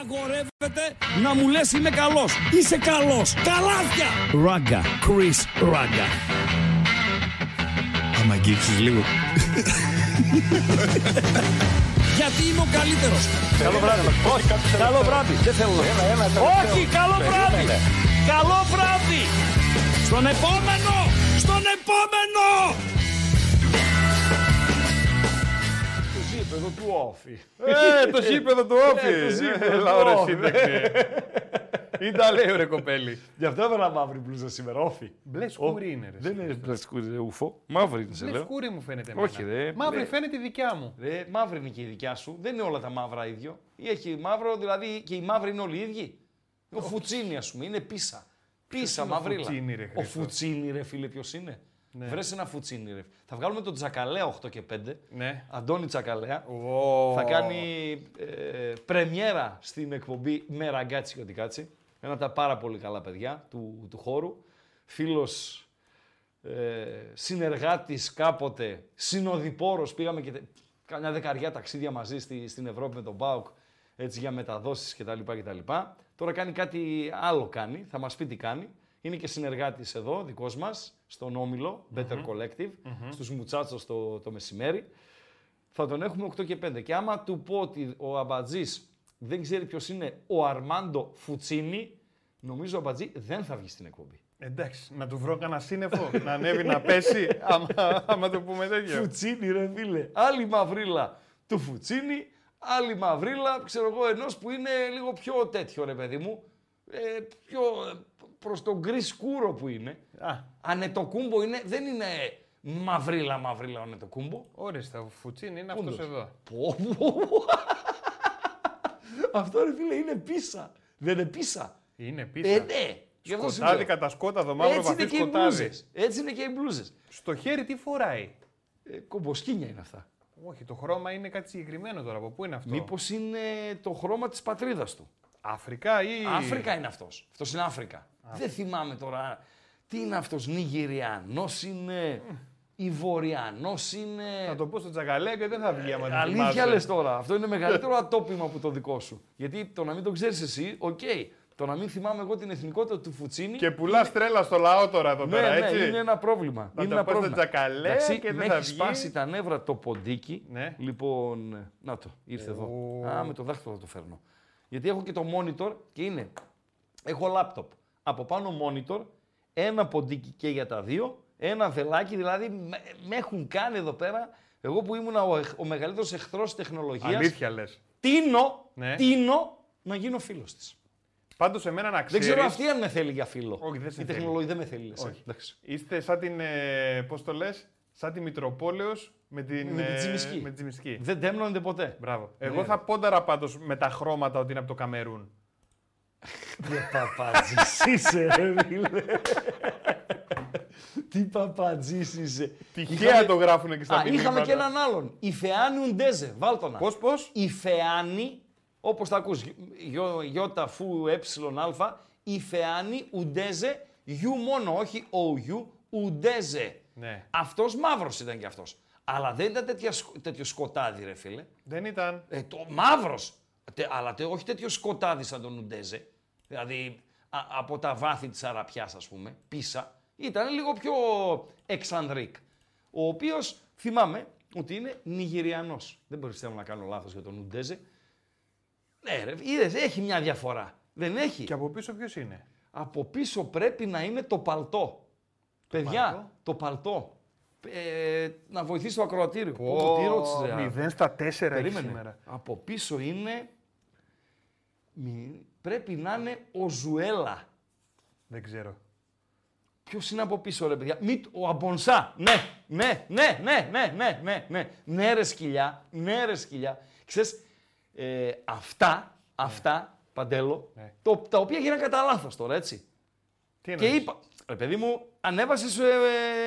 Απαγορεύεται να μου λες είμαι καλός. Είσαι καλός. Καλάθια. Ράγκα. Chris Ράγκα. Άμα αγγίξεις λίγο. Γιατί είμαι ο καλύτερος. Καλό βράδυ. Όχι, καλό βράδυ. Δεν θέλω να. Όχι, καλό βράδυ. Καλό βράδυ. Στον επόμενο. Στον επόμενο. Γήπεδο του Όφη. Ε, το γήπεδο του Όφη. Ε, το γήπεδο Έλα, του ωραία, Όφη. σύνταξη. Ή τα λέει ρε κοπέλη. Γι' αυτό έβαλα μαύρη μπλούζα σήμερα, Όφη. Μπλε σκούρι είναι ρε. Δεν είναι μπλε σκούρι, ρε ούφο. Μαύρη είναι, σε Μπλε λέω. σκούρι μου φαίνεται Όχι, εμένα. ρε. Μαύρη Μπλε. φαίνεται η δικιά μου. Ρε, μαύρη είναι και η δικιά σου. Δεν είναι όλα τα μαύρα ίδιο. Ή έχει μαύρο, δηλαδή και οι μαύροι είναι όλοι οι ίδιοι. Ο Φουτσίνη, ας πούμε, είναι πίσα. Πίσα, είναι ο μαυρίλα. Φουτσίνι, ρε, ο Χρήστο; Φουτσίνη, ρε φίλε, ποιος είναι; Ναι. Βρες ένα Φουτσίνη, ρε. Θα βγάλουμε τον Τζακαλέα 8 και 5. Ναι. Αντώνη Τζακαλέα. Ω. Θα κάνει ε, πρεμιέρα στην εκπομπή με ραγκάτσι και κάτσι. Ένα από τα πάρα πολύ καλά παιδιά του, του χώρου. Φίλος, ε, συνεργάτης κάποτε, συνοδοιπόρος. Πήγαμε και τε- καμιά δεκαριά ταξίδια μαζί στη, στην Ευρώπη με τον ΠΑΟΚ έτσι, για μεταδόσεις κτλ. κτλ. Τώρα κάνει κάτι άλλο κάνει, θα μας πει τι κάνει. Είναι και συνεργάτης εδώ, δικός μας, στον Όμιλο, Better Collective, στους Μουτσάτσος το, το μεσημέρι θα τον έχουμε 8 και 5. Και άμα του πω ότι ο Αμπατζής δεν ξέρει ποιος είναι ο Αρμάντο Φουτσίνη, νομίζω ο Αμπατζή δεν θα βγει στην εκπομπή. Εντάξει, να του βρω κανένα σύννεφο, να ανέβει να πέσει, άμα, άμα το πούμε τέτοιο. Φουτσίνη, ρε φίλε. Άλλη μαυρίλα του Φουτσίνη, άλλη μαυρίλα, ξέρω εγώ, ενός που είναι λίγο πιο τέτοιο, ρε παιδί μου. Ε, πιο προς τον γκρι σκούρο που είναι. Α, Ανετοκούμπο είναι, δεν είναι μαυρίλα μαυρίλα ο Ανετοκούμπο. όριστα, ο Φουτσίν είναι Πού αυτός είναι; εδώ. Πω, πω, πω. Αυτό ρε φίλε είναι πίσα. Δεν είναι πίσα. Είναι πίσω. Ε, ναι. Γι' αυτό σου Σκοτάδι λέω. κατά σκόταδο, μαύρο Έτσι είναι βαθύ και οι σκοτάδι. μπλούζες. Έτσι είναι και οι μπλούζες. Στο χέρι τι φοράει; Ε, κομποσκίνια είναι αυτά. Όχι, το χρώμα είναι κάτι συγκεκριμένο τώρα. Από πού είναι αυτό; Μήπως είναι το χρώμα της πατρίδας του; Αφρικά ή. Αφρικα είναι αυτός. Αυτός είναι Αφρικα. Δεν θυμάμαι τώρα. Τι είναι αυτός, Νιγηριανός είναι, Ιβοριανός είναι. Θα το πω στο τσακαλέ και δεν θα βγει άμα δεν Αλήθεια θυμάσαι. λες τώρα. Αυτό είναι μεγαλύτερο ατόπημα από το δικό σου. Γιατί το να μην το ξέρεις εσύ, οκ. Το να μην θυμάμαι εγώ την εθνικότητα του Φουτσίνη. Και πουλάς τρέλα στο λαό τώρα εδώ ναι, πέρα, ναι, έτσι. είναι ένα πρόβλημα. Θα είναι το ένα πω στο πρόβλημα. τσακαλέ Εντάξει, και δεν με θα έχεις βγει. σπάσει τα νεύρα το ποντίκι. Ναι. Λοιπόν, να το, ήρθε εδώ. Α, με το δάχτυλο θα το φέρνω. Γιατί έχω και το monitor και είναι. Έχω λάπτοπ. Από πάνω monitor, ένα ποντίκι και για τα δύο, ένα βελάκι, δηλαδή με, με έχουν κάνει εδώ πέρα. Εγώ που ήμουν ο, εχ- ο μεγαλύτερος εχθρός τεχνολογίας, Αλήθεια λες. τίνω, Ναι. τίνω να γίνω φίλος της. Πάντως εμένα να Δεν ξέρει. ξέρω αυτή αν με θέλει για φίλο. Όχι, δεν σε Η θέλει. τεχνολογία δεν με θέλει. λες, ε. Όχι. Εντάξει. Είστε σαν την. Ε, Πώς το λες, σαν τη Μητροπόλεως με την. Με την ε, Τζιμισκή. με τη Τζιμισκή. Δεν τέμνονται ποτέ. Μπράβο. Ναι. Εγώ θα πόνταρα πάντως με τα χρώματα ότι είναι από το Καμερούν. Τι παπατζής είσαι, ρε φίλε. Τι παπατζής είσαι. Τυχαία Είχαμε- το γράφουν και στα Α, μηνύματα. είχαμε και έναν άλλον. Η Φεάνη Ουντέζε. Βάλτονα. Πώς, πώς; Η Φεάνη, όπως τα ακούς, γιω- γιώτα φου έψιλον αλφα, η Φεάνη Ουντέζε, γιου μόνο, όχι ο γιου, Ουντέζε. Ναι. Αυτός μαύρος ήταν κι αυτός. Αλλά δεν ήταν τέτοια, σκ- τέτοιο σκοτάδι, ρε φίλε. Δεν ήταν. Ε, το μαύρος. Τε- αλλά τε- όχι τέτοιο σκοτάδι σαν τον Ουντέζε. Δηλαδή α- από τα βάθη της Αραπιάς, ας πούμε, πίσα. Ήταν λίγο πιο εξανδρίκ. Ο οποίος θυμάμαι ότι είναι Νιγηριανός. Δεν πιστεύω να κάνω λάθος για τον Ουντέζε. Ναι ρε, είδες, έχει μια διαφορά. Δεν έχει. Και από πίσω ποιος είναι; Από πίσω πρέπει να είναι το παλτό. Παιδιά, παλτό; το παλτό. Ε, να βοηθήσει το ακροατήριο. Πω, πω, τι ρώτησες, ρε. Μηδέν στα τέσσερα έχει Περίμενε. σήμερα. Από πίσω είναι. Μη- Πρέπει να είναι ο Ζουέλα. Δεν ξέρω. Ποιος είναι από πίσω, ρε παιδιά; Μη, ο Αμπονσά. Ναι, ναι, ναι, ναι, ναι, ναι, ναι, ναι. Ναι, ρε σκυλιά. Ναι, ρε σκυλιά. Ξέρεις, ε, αυτά, αυτά, Παντέλο, Ναι. το, τα οποία γίνανε κατά λάθος τώρα, έτσι. Τι Και εννοείς; είπα, ρε παιδί μου, ανέβασες ε,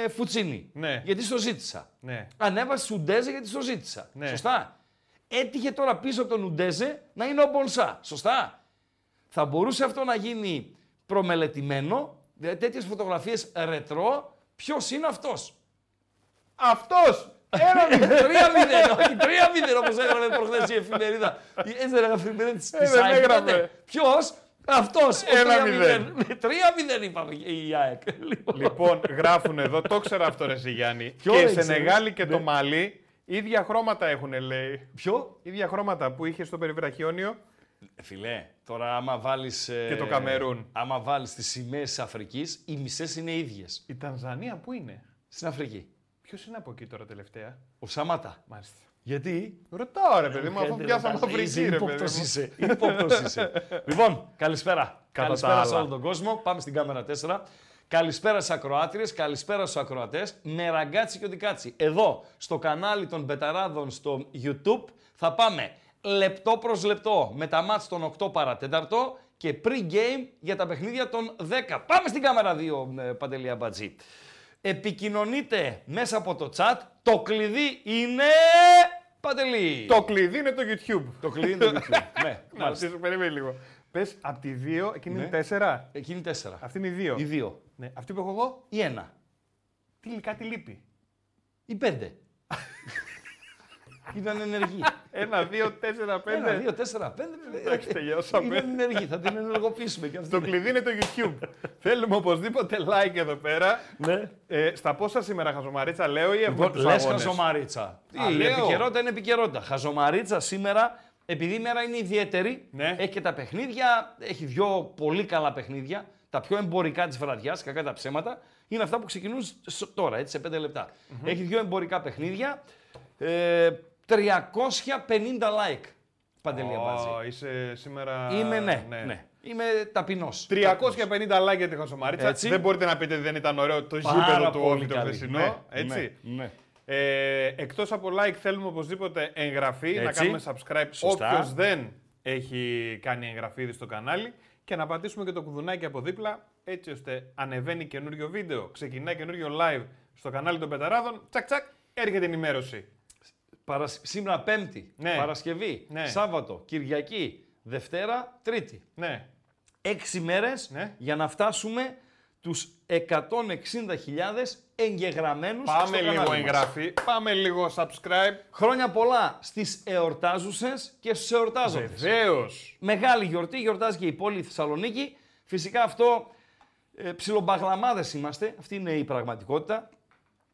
ε, Φουτσίνη. Ναι. Γιατί στο ζήτησα. Ναι. Ανέβασες Ουντέζε γιατί στο ζήτησα. Ναι. Σωστά. Έτυχε τώρα πίσω από τον Ουντέζε να είναι ο Μπονσά. Σωστά. Θα μπορούσε αυτό να γίνει προμελετημένο, δηλαδή τέτοιες φωτογραφίες ρετρό, ποιος είναι αυτός; Αυτός! Ένα μηδέν, τρία μηδέν, όχι τρία μηδέν όπως έγραφε προχθές η εφημερίδα. Έτσι δεν έγραφε η εφημερίδα της Ε, δεν ΑΕΚ. έγραφε. Ποιος, αυτός, ο Ένα τρία μηδέν. μηδέν. Τρία μηδέν είπαμε η ΑΕΚ. Λοιπόν, Λοιπόν, γράφουν εδώ, το ξέρω αυτό ρε εσύ, Γιάννη. Ποιο και δεν σε ξέρεις; Σενεγάλη και Ναι. το Μαλί, ίδια χρώματα έχουν, λέει. Ποιο; ίδια χρώματα που είχε στο περιβραχιόνιο. Ε, Φιλέ, τώρα άμα βάλεις... ε, Και το Καμερούν. Άμα βάλεις τις σημαίες της Αφρικής, οι μισές είναι ίδιες. Η Τανζανία που είναι; Στην Αφρική. Ποιος είναι από εκεί τώρα τελευταία; Ο Σαμάτα. Μάλιστα. Γιατί; Ρωτάω ρε παιδί μου, αφού Κάντε, πιάσαμε ρε, Αφρική είσαι ρε παιδί ύποπτος μου. είσαι. ύποπτος είσαι. λοιπόν, καλησπέρα. Κατά καλησπέρα τα σε άλλα. όλο τον κόσμο. Πάμε στην κάμερα 4. Καλησπέρα στις ακροάτριες, καλησπέρα στους ακροατές. Με ραγκάτσι και οτικάτσι. Εδώ, στο κανάλι των Μπεταράδων στο YouTube, θα πάμε λεπτό προς λεπτό με τα μάτς των 8 παρατέταρτο και pre-game για τα παιχνίδια των 10. Πάμε στην κάμερα 2, ε, Παντελία Μπατζή. Επικοινωνείτε μέσα από το chat. Το κλειδί είναι... Παντελή. Το κλειδί είναι το YouTube. Το κλειδί είναι το YouTube. ναι, Να μάλιστα. ρωτήσω, περίμενε λίγο. Πες από τη 2, εκείνη Ναι. είναι 4. Εκείνη τέσσερα. Αυτή είναι η 2. Οι δύο. Ναι. Αυτή που έχω εγώ, Ή ένα. τι, κάτι λείπει. Ή πέντε. Ήταν ενεργή. 1, 2, 4, 5. Ένα, δύο, τέσσερα, πέντε. Εντάξει, τελειώσαμε. Ήταν ενεργή. Θα την ενεργοποιήσουμε και αυτή. Το κλειδί είναι το YouTube. Θέλουμε οπωσδήποτε like εδώ πέρα. Ναι. Ε, στα πόσα σήμερα χαζομαρίτσα λέω ή έχουμε Λοιπόν, τους λες αγώνες; χαζομαρίτσα. Α, Η λέω. επικαιρότητα είναι επικαιρότητα. Χαζομαρίτσα σήμερα, επειδή η μέρα είναι ιδιαίτερη, Ναι. έχει και τα παιχνίδια, έχει δύο πολύ καλά παιχνίδια. Τα πιο εμπορικά της βραδιάς, κακά τα ψέματα, είναι αυτά που ξεκινούν σ- τώρα, έτσι, σε 5 λεπτα Έχει δύο εμπορικά παιχνίδια. Ε, 350 like. Παντελή Αμπάτζη. Ω, είσαι σήμερα. Είμαι, ναι, ναι. Είμαι ταπεινός. 350 like για τη χαζομαρίτσα. Έτσι. Δεν μπορείτε να πείτε ότι δεν ήταν ωραίο το Πάρα γήπεδο του πολύ Όφη το καλή. χθεσινό. Ναι, έτσι. ναι, ναι. Ε, εκτός από like θέλουμε οπωσδήποτε εγγραφή, να Έτσι. κάνουμε subscribe Σωστά. όποιος δεν έχει κάνει εγγραφή ήδη στο κανάλι και να πατήσουμε και το κουδουνάκι από δίπλα έτσι ώστε ανεβαίνει καινούριο βίντεο, ξεκινάει καινούριο live στο κανάλι των Πεταράδων, τσακ τσακ, έρχεται ενημέρωση. Παρασ... Σήμερα Πέμπτη, Ναι. Παρασκευή, Ναι. Σάββατο, Κυριακή, Δευτέρα, Τρίτη. Ναι. Έξι μέρες Ναι. για να φτάσουμε τους 160.000 εγγεγραμμένους Πάμε στο λίγο κανάλι μας. εγγραφή, πάμε λίγο subscribe. Χρόνια πολλά στις εορτάζουσες και στους εορτάζοντες. Βεβαίως. Μεγάλη γιορτή, γιορτάζει και η πόλη Θεσσαλονίκη. Φυσικά αυτό ε, ψιλομπαγλαμάδες είμαστε, αυτή είναι η πραγματικότητα.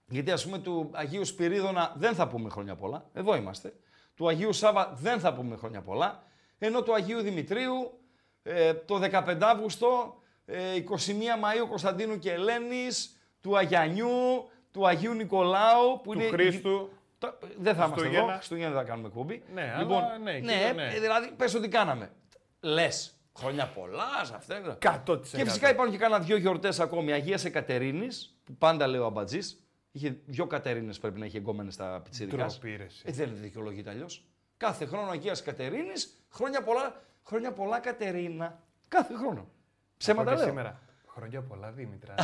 Γιατί ας πούμε του Αγίου Σπυρίδωνα δεν θα πούμε χρόνια πολλά, εδώ είμαστε. Του Αγίου Σάβα δεν θα πούμε χρόνια πολλά. Ενώ του Αγίου Δημητρίου ε, το 15 Αύγουστο, ε, 21 Μαΐου Κωνσταντίνου και Ελένης, του Αγιανιού, του Αγίου Νικολάου, που Του είναι... Χριστού. Το- Δεν θα είμαστε εδώ, Χριστούγεννα. Χριστούγεννα δεν θα κάνουμε εκπομπή. Ναι, λοιπόν, αλλά ναι, ναι, εκεί, ναι. ε, δηλαδή πες ότι κάναμε. Λες, χρόνια πολλά σε αυτά. 100%. Και φυσικά υπάρχουν και κάνα δύο γιορτές ακόμη. Αγίας Εκατερίνης, που πάντα λέει ο Αμπατζής. Είχε δύο Κατερίνες πρέπει να έχει εγκόμενες στα πιτσίρικα. Ντροπή, ρε, εσύ. Ε, δεν δικαιολογείται αλλιώς. Κάθε χρόνο Αγίας Κατερίνης, χρόνια πολλά, χρόνια πολλά Κατερίνα. Κάθε χρόνο. Ψέματα Και λέω. σήμερα. Χρόνια πολλά, Δήμητρα.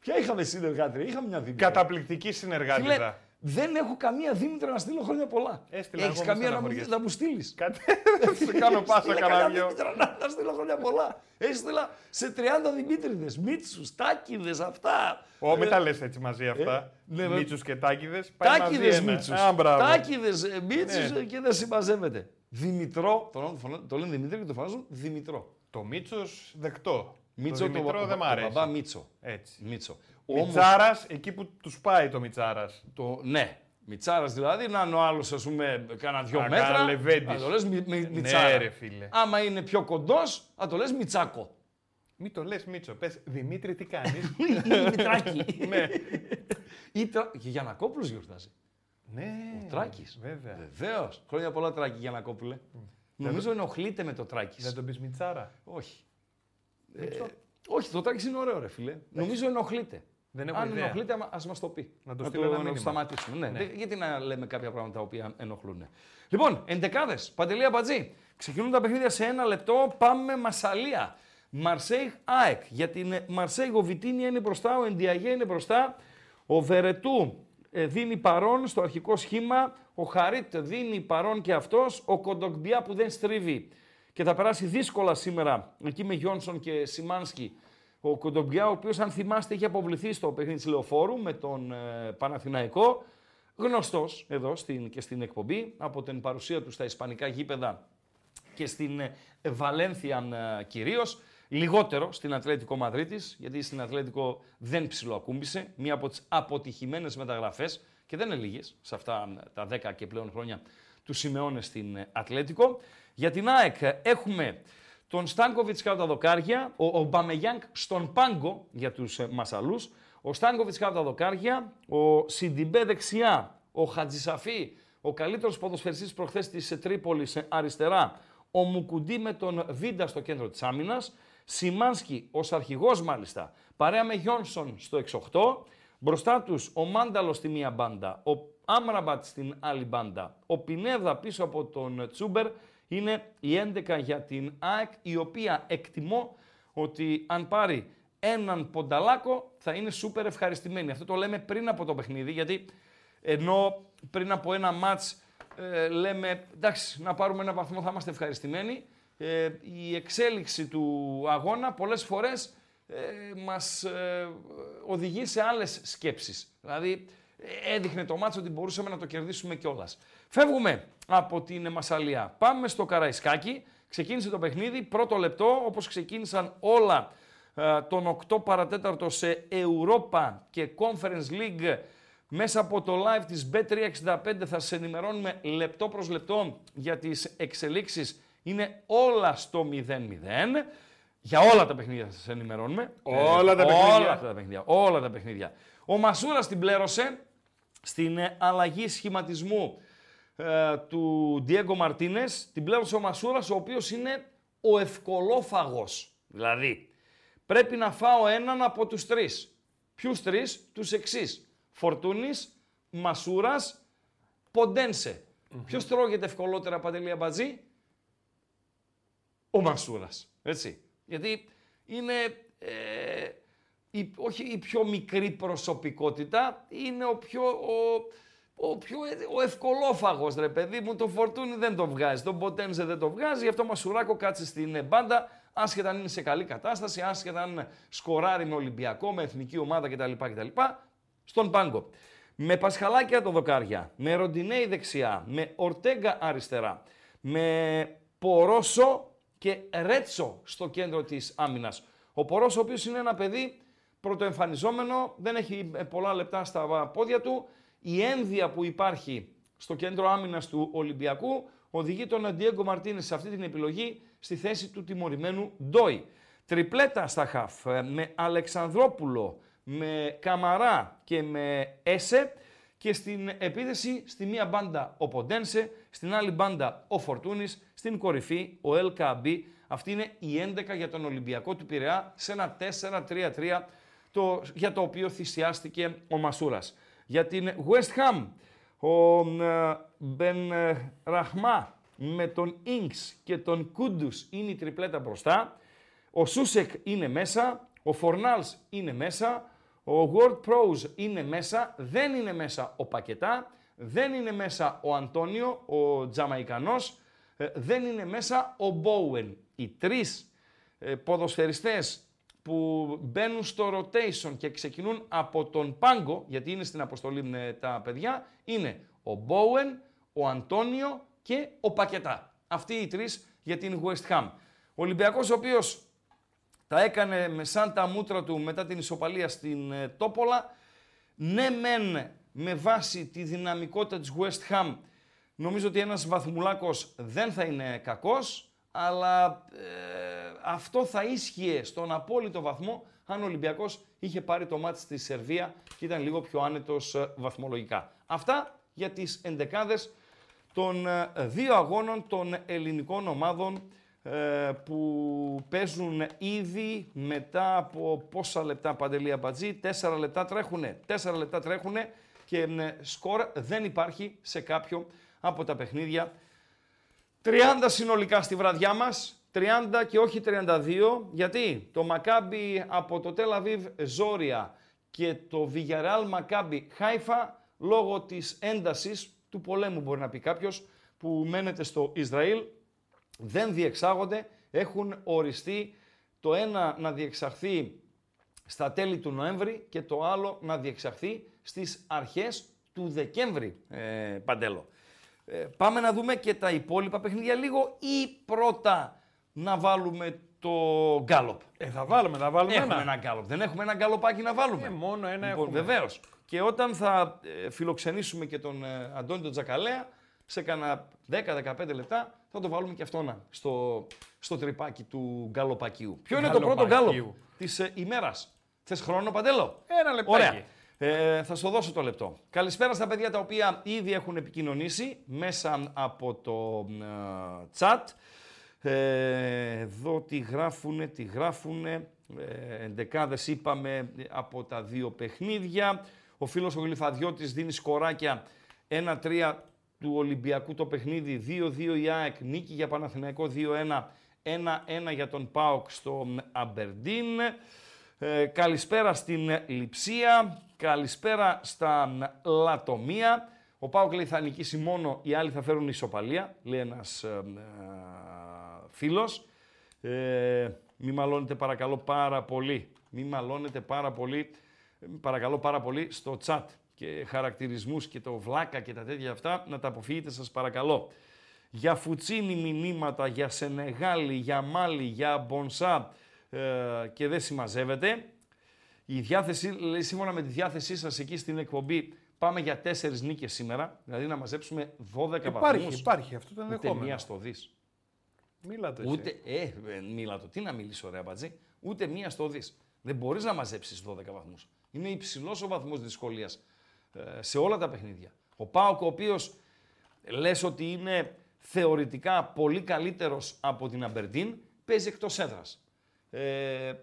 Ποια είχαμε συνεργάτρια, είχαμε μια Δήμητρα. Καταπληκτική Φίλε, συνεργάτηδα. δεν έχω καμία Δήμητρα να στείλω χρόνια πολλά. Έστειλα Έχεις εγώ, μη καμία να μου, στεναχωριέσαι. να μου στείλεις; Κάτι. Θα σου κάνω πάσα κανένα δυο. Δήμητρα να, να στείλω χρόνια πολλά. Έστειλα σε 30 Δημήτριδες, Μίτσους, Τάκηδες, αυτά. Ω, μην Ε, τα λες έτσι μαζί αυτά. ναι, με- Μίτσους και τάκηδες. Τάκηδες Μίτσους. Α, μπράβο. Τάκηδες ε, Μίτσους Ναι. ε, και δεν συμμαζεύεται. Δημητρό, το, το, το λένε Δημήτρη και το φωνάζουν Δημητρό. Το Μίτσος δεκτό. Μίτσο το Δημητρό το, δεν μ' το αρέσει. μπαμπά Μίτσο. Έτσι. Μίτσο. Όμως, Μιτσάρας, εκεί που τους πάει το Μιτσάρας. το, ναι, Μιτσάρας δηλαδή, να είναι ο άλλος, ας πούμε, κάνα δυο Α, μέτρα. κάνα λεβέντης. Να το λες Μιτσάρα. Ναι, ρε φίλε. Άμα είναι πιο κοντός, να το λες Μιτσάκο. Μην το λες Μίτσο. Πες, Δημήτρη τι κάνεις; Ή Μητράκη. ναι. Ή τρα... Και Γιανακόπουλο γιορτάζει. Ναι. Τράκης. Βέβαια. Βεβαίως. Χρόνια πολλά Τράκη Γιανακόπουλε. Νομίζω ενοχλείται με το Τράκης. Δεν τον πεις Μιτσάρα. Όχι. Ε, όχι, το Τράκης είναι ωραίο, ρε φίλε. Νομίζω ενοχλείται. Δεν έχω Αν ιδέα. ενοχλείται, ας μας το πει. Να το στείλω ένα να μήνυμα. το σταματήσουμε. Ναι. Δεν- Γιατί να λέμε κάποια πράγματα τα οποία ενοχλούν. Λοιπόν, εντεκάδες. Παντελή Αμπατζή. Ξεκινούν τα παιχνίδια σε ένα λεπτό. Πάμε Μασαλία. Μαρσέιγ ΑΕΚ. Για την Μαρσέιγ ο Βιτίνια είναι μπροστά, ο Εντιαγέ είναι μπροστά. Ο Βερετού ε, δίνει παρόν στο αρχικό σχήμα. Ο Χαρίτ δίνει παρόν και αυτός. Ο Κοντογκμπιά που δεν στρίβει και θα περάσει δύσκολα σήμερα εκεί με Γιόνσον και Σιμάνσκι Ο Κοντομπιά, ο οποίος αν θυμάστε είχε αποβληθεί στο παιχνίδι της Λεωφόρου με τον ε, Παναθηναϊκό, γνωστός εδώ στην, και στην εκπομπή από την παρουσία του στα ισπανικά γήπεδα και στην ε, Βαλένθια ε, κυρίως. Λιγότερο στην Ατλέτικο Μαδρίτης, γιατί στην Ατλέτικο δεν ψηλοακούμπησε. Μία από τις αποτυχημένες μεταγραφές, και δεν είναι λίγες σε αυτά τα 10 και πλέον χρόνια του Σιμεώνε στην Ατλέτικο. Για την ΑΕΚ έχουμε τον Στάνκοβιτς κάτω τα δοκάρια, ο, ο Μπαμεγιάνκ στον πάγκο για τους ε, Μασαλούς, ο Στάνκοβιτς κάτω τα δοκάρια, ο Σιντιμπέ δεξιά, ο Χατζησαφή, ο καλύτερος ποδοσφαιριστής προχθές της Τρίπολης ε, αριστερά, ο Μουκουντή με τον Βίντα στο κέντρο της άμυνας, Σιμάνσκι ως αρχηγός μάλιστα, παρέα με Γιόνσον στο 6-8, μπροστά τους ο Μάνταλος στη μία μπάντα, ο Άμραμπατ στην άλλη μπάντα, ο Πινέδα πίσω από τον Τσούμπερ είναι η 11 για την ΑΕΚ, η οποία εκτιμώ ότι αν πάρει έναν πονταλάκο θα είναι σούπερ ευχαριστημένη. Αυτό το λέμε πριν από το παιχνίδι, γιατί ενώ πριν από ένα μάτς ε, λέμε εντάξει να πάρουμε ένα βαθμό θα είμαστε ευχαριστημένοι, ε, η εξέλιξη του αγώνα πολλές φορές ε, μας ε, οδηγεί σε άλλες σκέψεις. Δηλαδή έδειχνε το μάτσο ότι μπορούσαμε να το κερδίσουμε κιόλας. Φεύγουμε από την Μασαλία. Πάμε στο Καραϊσκάκι. Ξεκίνησε το παιχνίδι. Πρώτο λεπτό, όπως ξεκίνησαν όλα ε, τον 8 παρατέταρτο σε Europa και Conference League μέσα από το live της Bet365 θα σας ενημερώνουμε λεπτό προς λεπτό για τις εξελίξεις. Είναι όλα στο 0-0. Για όλα τα παιχνίδια θα σας ενημερώνουμε. Όλα τα παιχνίδια. Όλα τα παιχνίδια. Όλα τα παιχνίδια. Ο Μασούρας την πλέρωσε στην αλλαγή σχηματισμού ε, του Διέγκο Μαρτίνες, την πλέον ο Μασούρας, ο οποίος είναι ο ευκολόφαγος. Δηλαδή, πρέπει να φάω έναν από τους τρεις. Ποιους τρεις; Τους εξής. Φορτούνης, Μασούρας, Ποντένσε. Mm-hmm. Ποιος τρώγεται ευκολότερα, Παντελία Μπατζή; Ο Μασούρας. Έτσι. Γιατί είναι ε, η, όχι η πιο μικρή προσωπικότητα, είναι ο πιο, ο, ο πιο ο ευκολόφαγος ρε παιδί μου, το Φορτούνι δεν το βγάζει, το Μποτένζε δεν το βγάζει, γι' αυτό Μασουράκο κάτσε στην μπάντα, άσχετα αν είναι σε καλή κατάσταση, άσχετα αν σκοράρει με Ολυμπιακό, με εθνική ομάδα κτλ. κτλ στον πάγκο. Με Πασχαλάκια το δοκάρια, με Ροντινέη δεξιά, με Ορτέγκα αριστερά, με Πορόσο και Ρέτσο στο κέντρο της άμυνας. Ο Πορόσο ο οποίος είναι ένα παιδί πρωτοεμφανιζόμενο, δεν έχει ε, πολλά λεπτά στα πόδια του. Η ένδια που υπάρχει στο κέντρο άμυνας του Ολυμπιακού οδηγεί τον Αντιέγκο Μαρτίνες σε αυτή την επιλογή στη θέση του τιμωρημένου Ντόι. Τριπλέτα στα χαφ ε, με Αλεξανδρόπουλο, με Καμαρά και με Έσε και στην επίδεση στη μία μπάντα ο Ποντένσε, στην άλλη μπάντα ο Φορτούνης, στην κορυφή ο LKB. Αυτή είναι η 11 για τον Ολυμπιακό του Πειραιά σε ένα 4-3-3 το, για το οποίο θυσιάστηκε ο Μασούρας. Για την West Ham, ο Μπεν Ραχμά με τον Ινξ και τον Κούντους είναι η τριπλέτα μπροστά. Ο Σούσεκ είναι μέσα, ο Φορνάλς είναι μέσα, ο World Pros είναι μέσα, δεν είναι μέσα ο Πακετά, δεν είναι μέσα ο Αντώνιο, ο Τζαμαϊκανός, ε, δεν είναι μέσα ο Μπόουεν. Οι τρεις ε, ποδοσφαιριστές που μπαίνουν στο rotation και ξεκινούν από τον πάγκο, γιατί είναι στην αποστολή τα παιδιά, είναι ο Μπόουεν, ο Αντώνιο και ο Πακετά. Αυτοί οι τρεις για την West Ham. Ο Ολυμπιακός ο οποίος τα έκανε με σαν τα μούτρα του μετά την ισοπαλία στην ε, Τόπολα. Ναι μεν με βάση τη δυναμικότητα της West Ham νομίζω ότι ένας βαθμουλάκος δεν θα είναι κακός αλλά ε, αυτό θα ίσχυε στον απόλυτο βαθμό αν ο Ολυμπιακός είχε πάρει το μάτι στη Σερβία και ήταν λίγο πιο άνετος ε, βαθμολογικά. Αυτά για τις εντεκάδες των ε, δύο αγώνων των ελληνικών ομάδων που παίζουν ήδη μετά από πόσα λεπτά παντελία μπατζή, τέσσερα λεπτά τρέχουνε, τέσσερα λεπτά τρέχουνε και σκορ δεν υπάρχει σε κάποιο από τα παιχνίδια 30 συνολικά στη βραδιά μας, 30 και όχι 32, γιατί το Μακάμπι από το Τελαβίβ Ζόρια και το Βιγιαρεάλ Μακάμπι Χάιφα, λόγω της έντασης του πολέμου μπορεί να πει κάποιος, που μένεται στο Ισραήλ, δεν διεξάγονται, έχουν οριστεί το ένα να διεξαχθεί στα τέλη του Νοέμβρη και το άλλο να διεξαχθεί στις αρχές του Δεκέμβρη, ε, Παντέλο. Ε, πάμε να δούμε και τα υπόλοιπα παιχνίδια λίγο ή πρώτα να βάλουμε το γκάλοπ. Ε, θα βάλουμε, θα βάλουμε Έχουμε ένα. ένα γκάλοπ. Δεν έχουμε ένα γκαλοπάκι να βάλουμε. Ε, μόνο ένα λοιπόν, έχουμε. Βεβαίως. Και όταν θα ε, φιλοξενήσουμε και τον ε, Αντώνη τον Τζακαλέα, σε κανένα 10-15 λεπτά θα το βάλουμε και αυτό να, στο, στο τρυπάκι του γκαλοπακίου. Ποιο είναι το πρώτο Γκαλοπακίου. γκάλοπ της ε, ημέρας; Θες χρόνο, Παντέλο; Ένα λεπτάκι. Ωραία. Ε, θα σου δώσω το λεπτό. Καλησπέρα στα παιδιά τα οποία ήδη έχουν επικοινωνήσει μέσα από το ε, chat. Ε, εδώ τι γράφουνε, τι γράφουνε. Ε, εντεκάδες είπαμε από τα δύο παιχνίδια. Ο φίλος ο Γλυφαδιώτης δίνει σκοράκια 1-3 του Ολυμπιακού το παιχνίδι, 2-2 η ΑΕΚ, νίκη για Παναθηναϊκό 2-1, 1-1 για τον ΠΑΟΚ στο Αμπερντίν. Ε, καλησπέρα στην Λιψία, καλησπέρα στα Λατομία. Ο Πάοκ λέει θα νικήσει μόνο, οι άλλοι θα φέρουν ισοπαλία, λέει ένας ε, ε, φίλος. Ε, μη μαλώνετε παρακαλώ πάρα πολύ, μη μαλώνετε πάρα πολύ, ε, παρακαλώ πάρα πολύ στο chat και χαρακτηρισμούς και το βλάκα και τα τέτοια αυτά να τα αποφύγετε σας παρακαλώ. Για Φουτσίνη μηνύματα, για Σενεγάλη, για Μάλι, για Μπονσά ε, και δεν συμμαζεύεται. Η διάθεση, λέει, σύμφωνα με τη διάθεσή σας εκεί στην εκπομπή, πάμε για τέσσερις νίκες σήμερα, δηλαδή να μαζέψουμε 12 Υπάρχει, βαθμούς. υπάρχει αυτό το Ούτε ενδεχόμενο. μία στο δις. Μίλατε εσύ. Ούτε, ε, ε, μίλα το, τι να μιλήσω ρε μπατζή, ούτε μία στο δις. Δεν μπορείς να μαζέψεις 12 βαθμούς. Είναι υψηλός ο βαθμός δυσκολίας ε, σε όλα τα παιχνίδια. Ο Πάοκ ο οποίος λες ότι είναι θεωρητικά πολύ καλύτερος από την Αμπερντίν, παίζει εκτός έδρας. Ε,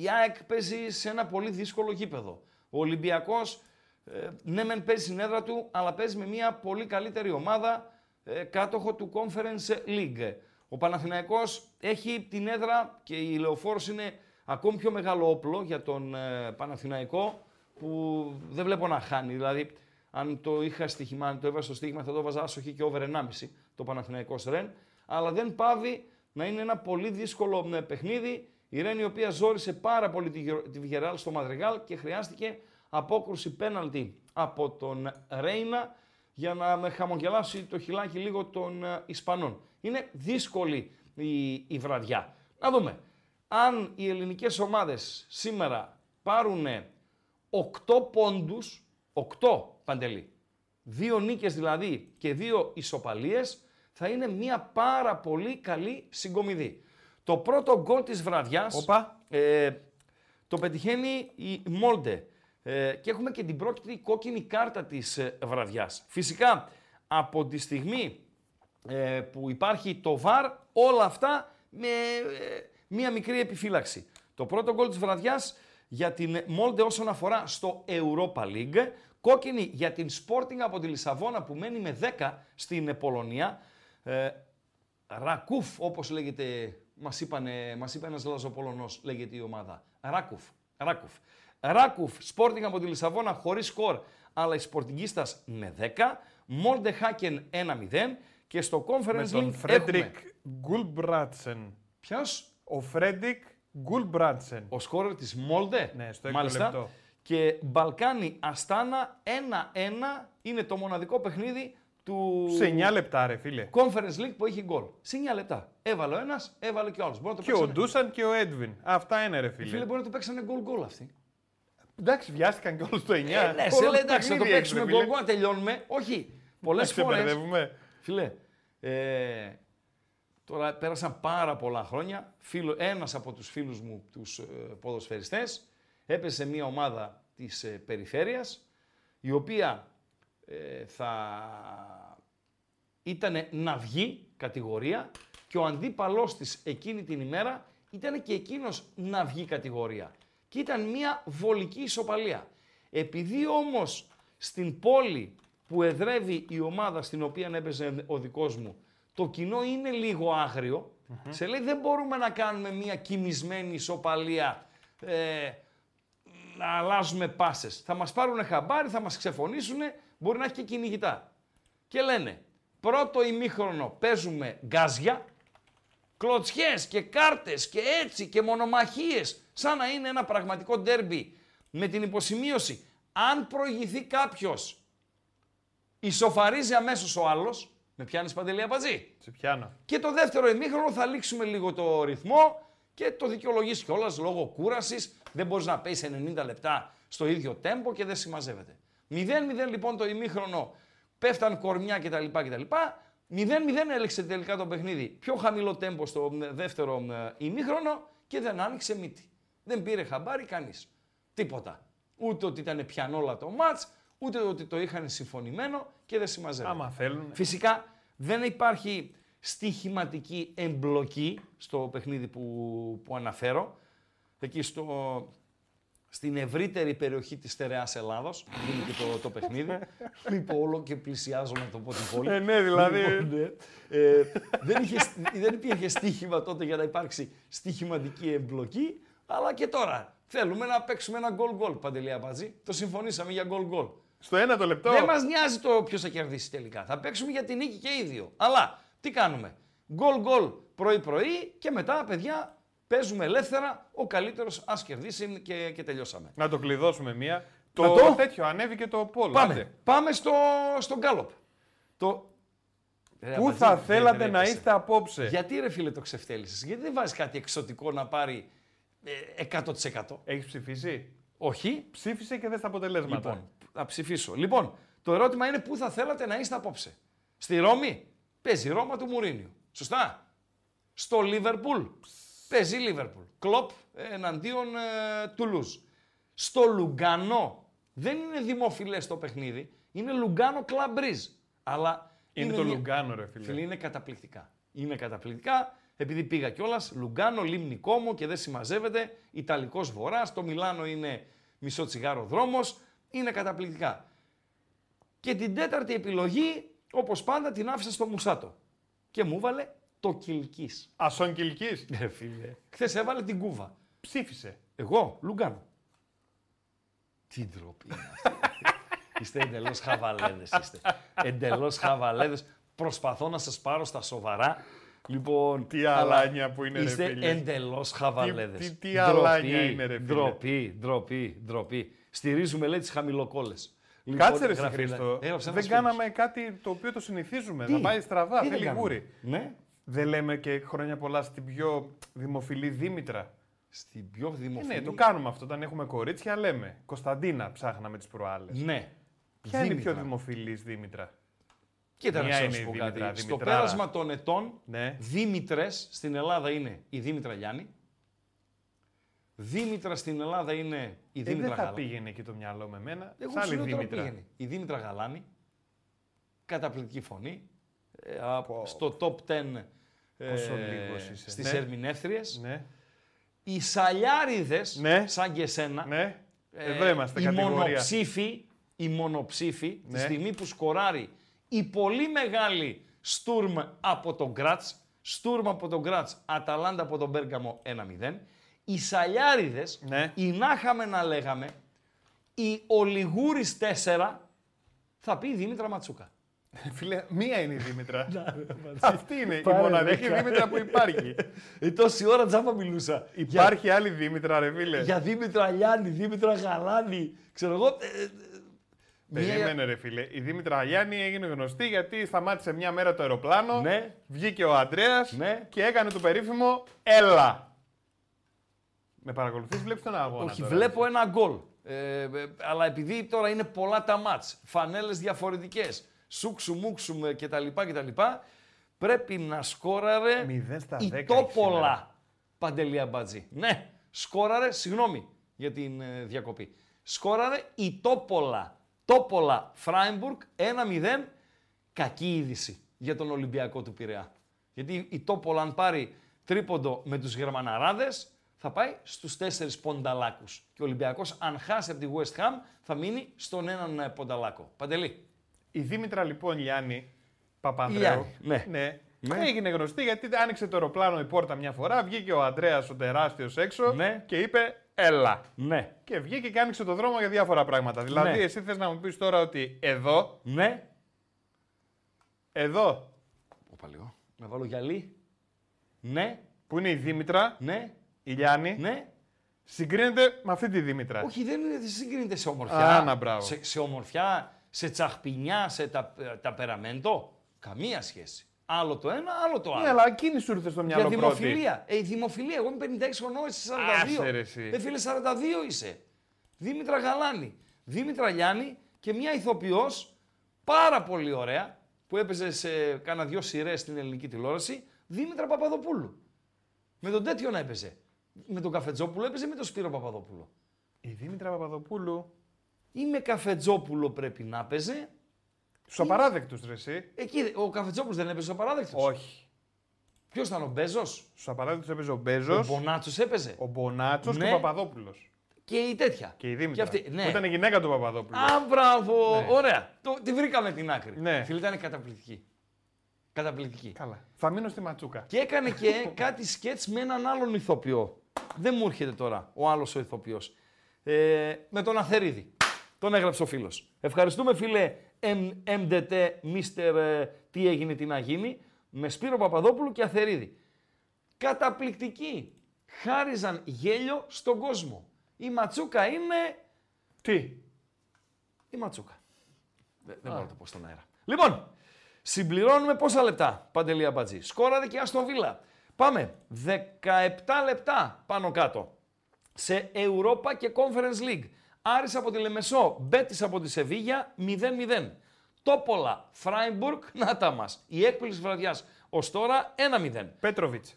η ΑΕΚ παίζει σε ένα πολύ δύσκολο γήπεδο. Ο Ολυμπιακός, ε, ναι μεν παίζει στην έδρα του, αλλά παίζει με μια πολύ καλύτερη ομάδα ε, κάτοχο του Conference League. Ο Παναθηναϊκός έχει την έδρα και η Λεωφόρος είναι ακόμη πιο μεγάλο όπλο για τον ε, Παναθηναϊκό που δεν βλέπω να χάνει. Δηλαδή, αν το είχα στοιχημά, αν το έβαζα στο στοίχημα, θα το έβαζα άσοχη και over 1,5 το Παναθηναϊκός Ρεν. Αλλά δεν πάβει να είναι ένα πολύ δύσκολο ε, παιχνίδι. Η Ρεν η οποία ζόρισε πάρα πολύ τη, Γε- τη Βιγεράλ στο Μαδριγάλ και χρειάστηκε απόκρουση πέναλτι από τον Ρέινα για να με χαμογελάσει το χιλάκι λίγο των ε, Ισπανών. Είναι δύσκολη η, η βραδιά. Να δούμε. Αν οι ελληνικές ομάδες σήμερα πάρουν 8 πόντους, 8 παντελή, δύο νίκες δηλαδή και δύο ισοπαλίες, θα είναι μια πάρα πολύ καλή συγκομιδή. Το πρώτο γκολ της βραδιάς Όπα. ε, το πετυχαίνει η Μόλντε. Ε, και έχουμε και την πρώτη κόκκινη κάρτα της ε, βραδιάς. Φυσικά, από τη στιγμή ε, που υπάρχει το VAR, όλα αυτά με ε, μία μικρή επιφύλαξη. Το πρώτο γκολ της βραδιάς για την Μόλντε όσον αφορά στο Europa League, κόκκινη για την Sporting από τη Λισαβόνα που μένει με 10 στην ε, Πολωνία. Ε, Ρακούφ, όπως λέγεται, μας, είπανε, μας είπε ένας Λαζοπολωνός, λέγεται η ομάδα. Ράκουφ. Ράκουφ. Ράκουφ, Sporting από τη Λισαβόνα χωρίς σκορ, αλλά η Σπορτιγκίστας με 10. Μόλντε Χάκεν 1-0 και στο Conference Με τον League Φρέντρικ έχουμε... Γκουλμπράτσεν. Ποιος; Ο Φρέντρικ Γκουλμπράτσεν. Ο σκόρερ της Μόλντε. Ναι, στο έκτο Μάλιστα. λεπτό. Και Μπαλκάνι Αστάνα 1-1 είναι το μοναδικό παιχνίδι του Σε 9 λεπτά, ρε φίλε. Conference League που έχει γκολ. Σε 9 λεπτά. Έβαλε ο ένας, έβαλε και ο άλλος. Μπορεί να το Και ο παίξανε- Ντούσαν και ο Έντβιν. Αυτά είναι, ρε φίλε. Φίλε, μπορεί να το παίξανε γκολ γκολ αυτοί. Εντάξει, βιάστηκαν και όλους το 9. Ε, ναι, σε Όλο λέει το εντάξει, θα το παιχνίδι παίξουμε έχεις, ρε γκολ φίλε. γκολ, να τελειώνουμε. Όχι. Πολλές Να φορές. ξεμπερδεύουμε. Φίλε, ε, τώρα πέρασαν πάρα πολλά χρόνια. Φίλο, ένας από τους φίλους μου, τους ε, ποδοσφαιριστές, έπεσε σε μια ομάδα της ε, περιφέρειας, η οποία ε, θα ήταν να βγει κατηγορία και ο αντίπαλός της εκείνη την ημέρα ήταν και εκείνος να βγει κατηγορία. Και ήταν μια βολική ισοπαλία. Επειδή όμως στην πόλη που εδρεύει η ομάδα στην οποία έπαιζε ο δικός μου, το κοινό είναι λίγο άγριο, σε λέει δεν μπορούμε να κάνουμε μια κοιμισμένη ισοπαλία, ε, να αλλάζουμε πάσες. Θα μας πάρουν χαμπάρι, θα μας ξεφωνήσουν, μπορεί να έχει και κυνηγητά. Και λένε, πρώτο ημίχρονο παίζουμε γκάζια, κλωτσιές και κάρτες και έτσι και μονομαχίες σαν να είναι ένα πραγματικό ντέρμπι με την υποσημείωση. Αν προηγηθεί κάποιος, ισοφαρίζει αμέσως ο άλλος. Με πιάνεις παντελή απατζή. Σε πιάνω. Και το δεύτερο ημίχρονο θα λήξουμε λίγο το ρυθμό και το δικαιολογήσει κιόλας λόγω κούρασης. Δεν μπορείς να παίζει 90 λεπτά στο ίδιο τέμπο και δεν συμμαζεύεται. 0-0 λοιπόν το ημίχρονο, πέφταν κορμιά κτλ. κτλ. 0-0 έλεξε τελικά το παιχνίδι. Πιο χαμηλό τέμπο στο δεύτερο ημίχρονο και δεν άνοιξε μύτη. Δεν πήρε χαμπάρι κανείς. Τίποτα. Ούτε ότι ήταν πιανόλα το μάτς, ούτε ότι το είχαν συμφωνημένο και δεν συμμαζεύεται. Άμα θέλουν. Φυσικά δεν υπάρχει στοιχηματική εμπλοκή στο παιχνίδι που, που αναφέρω. Εκεί στο, στην ευρύτερη περιοχή της στερεάς Ελλάδος, είναι και το, το παιχνίδι. λοιπόν, όλο και πλησιάζω να το πω την πόλη. Ε, ναι, δηλαδή. Λοιπόν, ναι. Ε, δεν, είχε, δεν υπήρχε στοίχημα τότε για να υπάρξει στοιχηματική εμπλοκή, αλλά και τώρα. Θέλουμε να παίξουμε ένα γκολ γκολ, Παντελή Αμπατζή. Το συμφωνήσαμε για γκολ γκολ. Στο ένα το λεπτό. Δεν μας νοιάζει το ποιος θα κερδίσει τελικά. Θα παίξουμε για την νίκη και οι δύο. Αλλά τι κάνουμε; Γκολ γκολ πρωί-πρωί και μετά, παιδιά, παίζουμε ελεύθερα. Ο καλύτερος ας κερδίσει και, και τελειώσαμε. Να το κλειδώσουμε μία. Να Το, το; τέτοιο ανέβηκε το πόλο. Πάμε, πάμε στο, στο γκάλοπ. Το... Ρε, Πού Αμπατζή, θα δεν θέλατε να τρέπεσαι. είστε απόψε; Γιατί ρε φίλε το ξεφτέλησες, γιατί δεν βάζεις κάτι εξωτικό να πάρει ε, 100%. Έχεις ψηφίσει; Όχι, Ψήφισε και δες τα αποτελέσματα. Λοιπόν, θα ψηφίσω. Λοιπόν, το ερώτημα είναι πού θα θέλατε να είστε απόψε; Στη Ρώμη; Παίζει η Ρώμα του Μουρίνιου. Σωστά; Στο Λίβερπουλ; Παίζει η Λίβερπουλ. Κλοπ εναντίον ε, Τουλούζ. Στο Λουγκανό δεν είναι δημοφιλές το παιχνίδι. Είναι Λουγκάνο Κλαμπρίζ. Αλλά Είναι το μια- Λουγκάνο, ρε φίλε. Φίλε, είναι καταπληκτικά. Είναι καταπληκτικά. Επειδή πήγα κιόλας, Λουγκάνο, Λίμνη Κόμο και δεν συμμαζεύεται. Ιταλικός Βορράς. Το Μιλάνο είναι μισό τσιγάρο δρόμος. Είναι καταπληκτικά. Και την τέταρτη επιλογή, όπως πάντα, την άφησα στο Μουσάτο. Και μου έβαλε το Κιλκή. Ασόν Κιλκή. Ε, φίλε. Χθες έβαλε την κούβα. Ψήφισε. Εγώ, Λουγκάνο. Τι ντροπή είναι αυτή. είστε εντελώς χαβαλέδε. Είστε. Εντελώς χαβαλέδε. Προσπαθώ να σας πάρω στα σοβαρά. Λοιπόν, Τι αλλά αλάνια που είναι, ρε Είστε φίλε. εντελώς χαβαλέδε. τι- τι αλάνια είναι, ρε φίλε. Ντροπή, ντροπή, ντροπή. Στηρίζουμε, λέει, τις χαμηλοκόλε. Κάτσε ρε γράφει, Χρήστο. έγραψε ένας Δεν φίλος. κάναμε κάτι το οποίο το συνηθίζουμε. Τι; Να πάει στραβά, Τι δεν θέλει κάναμε; γούρι. Ναι. Δεν λέμε και χρόνια πολλά στην πιο δημοφιλή Δήμητρα. Στην πιο Ε, δημοφιλή. ναι, το κάνουμε αυτό. Όταν έχουμε κορίτσια, λέμε. Κωνσταντίνα ψάχναμε τις προάλλες. Ναι. Ποια είναι η Δήμητρα. πιο δημοφιλής Δήμητρα; Κοίτα να Μία σας είναι η πω Δήμητρα, κάτι. Στο Δημητράρα. πέρασμα των ετών, Ναι. Δήμητρες στην Ελλάδα είναι η Δήμητρα Γιάννη. Δήμητρα στην Ελλάδα είναι η Ε, Δήμητρα δεν θα Γαλάνη. πήγαινε εκεί το μυαλό με μένα. Εγώ Σ' άλλη σου λέω τώρα Δήμητρα. πήγαινε. Η Δήμητρα Γαλάνη, καταπληκτική φωνή, ε, από- στο top 10 ε, Πόσο λίγος είσαι. στις Ναι. ερμηνεύτριες. Ναι, Οι Σαλιάριδες, Ναι. σαν και εσένα, ναι. ε, Εδώ είμαστε, οι κατηγορία. μονοψήφοι, οι μονοψήφοι, τη Ναι. στιγμή που σκοράρει η πολύ μεγάλη Στουρμ από τον Γκράτς, Στουρμ από τον Γκράτς, Αταλάντα από τον Μπέργαμο 1-0, οι Σαλιάριδες, Ναι. οι να είχαμε να λέγαμε, οι Ολιγούρης 4, θα πει η Δήμητρα Ματσούκα. Φίλε, μία είναι η Δήμητρα. Αυτή είναι η Πάρε μοναδική δέκα. Δήμητρα που υπάρχει. Ε, τόση ώρα τζάμπα μιλούσα. Υπάρχει άλλη Δήμητρα, ρε φίλε. Για, για Δήμητρα Λιάννη, Δήμητρα Γαλάνη, ξέρω εγώ. ε, ε, μία- Περίμενε ρε φίλε. Η Δήμητρα Αγιάννη έγινε γνωστή γιατί σταμάτησε μια μέρα το αεροπλάνο. Ναι. Βγήκε ο Αντρέας Ναι. και έκανε το περίφημο Έλα. Με παρακολουθείς, βλέπεις τον αγώνα. Όχι, τώρα, βλέπω έτσι. ένα γκολ. Ε, ε, αλλά επειδή τώρα είναι πολλά τα μάτς, φανέλες διαφορετικές, σούξου μουξου με κτλ, κτλ, πρέπει να σκόραρε Μηδέν στα η δέκα έχει Τόπολα. σήμερα. Παντελή Αμπατζή. Ναι, σκόραρε, συγγνώμη για την ε, διακοπή. Σκόραρε η Τόπολα. Τόπολα Φράιμπουργκ 1-0. Κακή είδηση για τον Ολυμπιακό του Πειραιά. Γιατί η Τόπολα αν πάρει τρίποντο με τους Γερμαναράδες θα πάει στους τέσσερις πονταλάκους. Και ο Ολυμπιακός αν χάσει από τη West Ham θα μείνει στον έναν ε, πονταλάκο. Παντελή. Η Δήμητρα λοιπόν Γιάννη Παπανδρέου. Γιάννη, ναι. ναι. Ναι. Έγινε γνωστή γιατί άνοιξε το αεροπλάνο η πόρτα μια φορά, βγήκε ο Αντρέας ο τεράστιος έξω Ναι. και είπε Έλα. Ναι. Και βγήκε και άνοιξε το δρόμο για διάφορα πράγματα. Δηλαδή, Ναι. εσύ θες να μου πεις τώρα ότι εδώ, Ναι. εδώ, Όπα λίγο. Να βάλω γυαλί. Ναι. που είναι η Δήμητρα, Ναι. η Γιάννη, Ναι. Συγκρίνεται με αυτή τη Δήμητρα. Όχι, δεν είναι, δεν συγκρίνεται σε ομορφιά. Α, να, μπράβο. σε, σε ομορφιά, σε τσαχπινιά, σε τα, τα περαμέντο. Καμία σχέση. Άλλο το ένα, άλλο το άλλο. Ναι, αλλά εκείνη σου ήρθε στο Για μυαλό πρώτη. δημοφιλία. Ε, η δημοφιλία. Εγώ είμαι 56 χρονών, εσύ 42. Άσε, ρε, εσύ. Ε, φίλε, 42 είσαι. Δήμητρα Γαλάνη. Δήμητρα Λιάννη και μια ηθοποιός πάρα πολύ ωραία που έπαιζε σε κάνα δυο σειρές στην ελληνική τηλεόραση. Δήμητρα Παπαδοπούλου. Με τον τέτοιο να έπαιζε. Με τον Καφετζόπουλο έπαιζε με τον Σπύρο Παπαδόπουλο. Η Δήμητρα Παπαδοπούλου. Ή με Καφετζόπουλο πρέπει να έπαιζε. Στους απαράδεκτους, ρε, εσύ. Εκεί ο Καφετζόπουλος δεν έπαιζε ο παράδεκτο. Όχι. Ποιος ήταν ο Μπέζος; Στους απαράδεκτους έπαιζε ο Ο Μπέζος, Μπονάτσος έπαιζε. ο Μπονάτσος και Ναι. ο Παπαδόπουλος. Και η τέτοια. Και η Δήμητρα. Και αυτή, ναι. Που ήταν η γυναίκα του Παπαδόπουλου. Α, μπράβο! Ναι. Ωραία. Το, τη βρήκαμε την άκρη. Ναι. Φίλε, ήταν καταπληκτική. Καταπληκτική. Καλά. Θα μείνω στη Ματσούκα. Και έκανε και κάτι σκέτς με έναν άλλον ηθοποιό. Δεν μου έρχεται τώρα ο άλλος ο ηθοποιός. Ε, με τον Αθερίδη. Τον έγραψε ο φίλος. Ευχαριστούμε φίλε M- MDT, Mr. ε, τι έγινε, τι να γίνει, με Σπύρο Παπαδόπουλου και Αθερίδη. Καταπληκτική. Χάριζαν γέλιο στον κόσμο. Η Ματσούκα είναι Τι; η Ματσούκα. Δεν, δεν μπορώ να το πω στον αέρα. Λοιπόν, συμπληρώνουμε πόσα λεπτά, Παντελή Αμπατζή; Σκόραρε και Αστον Βίλα. Πάμε. 17 λεπτά πάνω κάτω. Σε Europa και Conference League. Άρης από τη Λεμεσό, Μπέτης από τη Σεβίγια, 0-0. Τόπολα, Φράιμπουργκ, να τα μας. Η έκπληξη βραδιάς ως τώρα 1-0 Πέτροβιτς.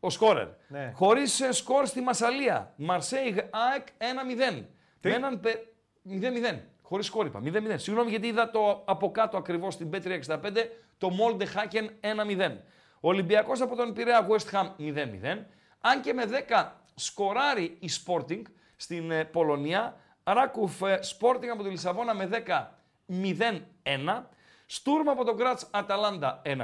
ο σκόρερ. Ναι. Χωρίς σκορ στη Μασαλία. Μαρσέιγ ΑΕΚ 1-0. Τι; Με έναν. πε- 0-0. Χωρίς σκορ είπα. 0-0. Συγγνώμη γιατί είδα το από κάτω ακριβώς στην Πέτρια 65 το Μόλντε Χάκεν 1-0. Ολυμπιακός από τον Πειραιά West Ham 0-0. Αν και με 10 σκοράρει η Sporting στην ε, Πολωνία. Ράκουφ ε, Sporting από τη Λισαβόνα με 10 0-1. Στούρμα από τον Γκράτς Αταλάντα 1-0.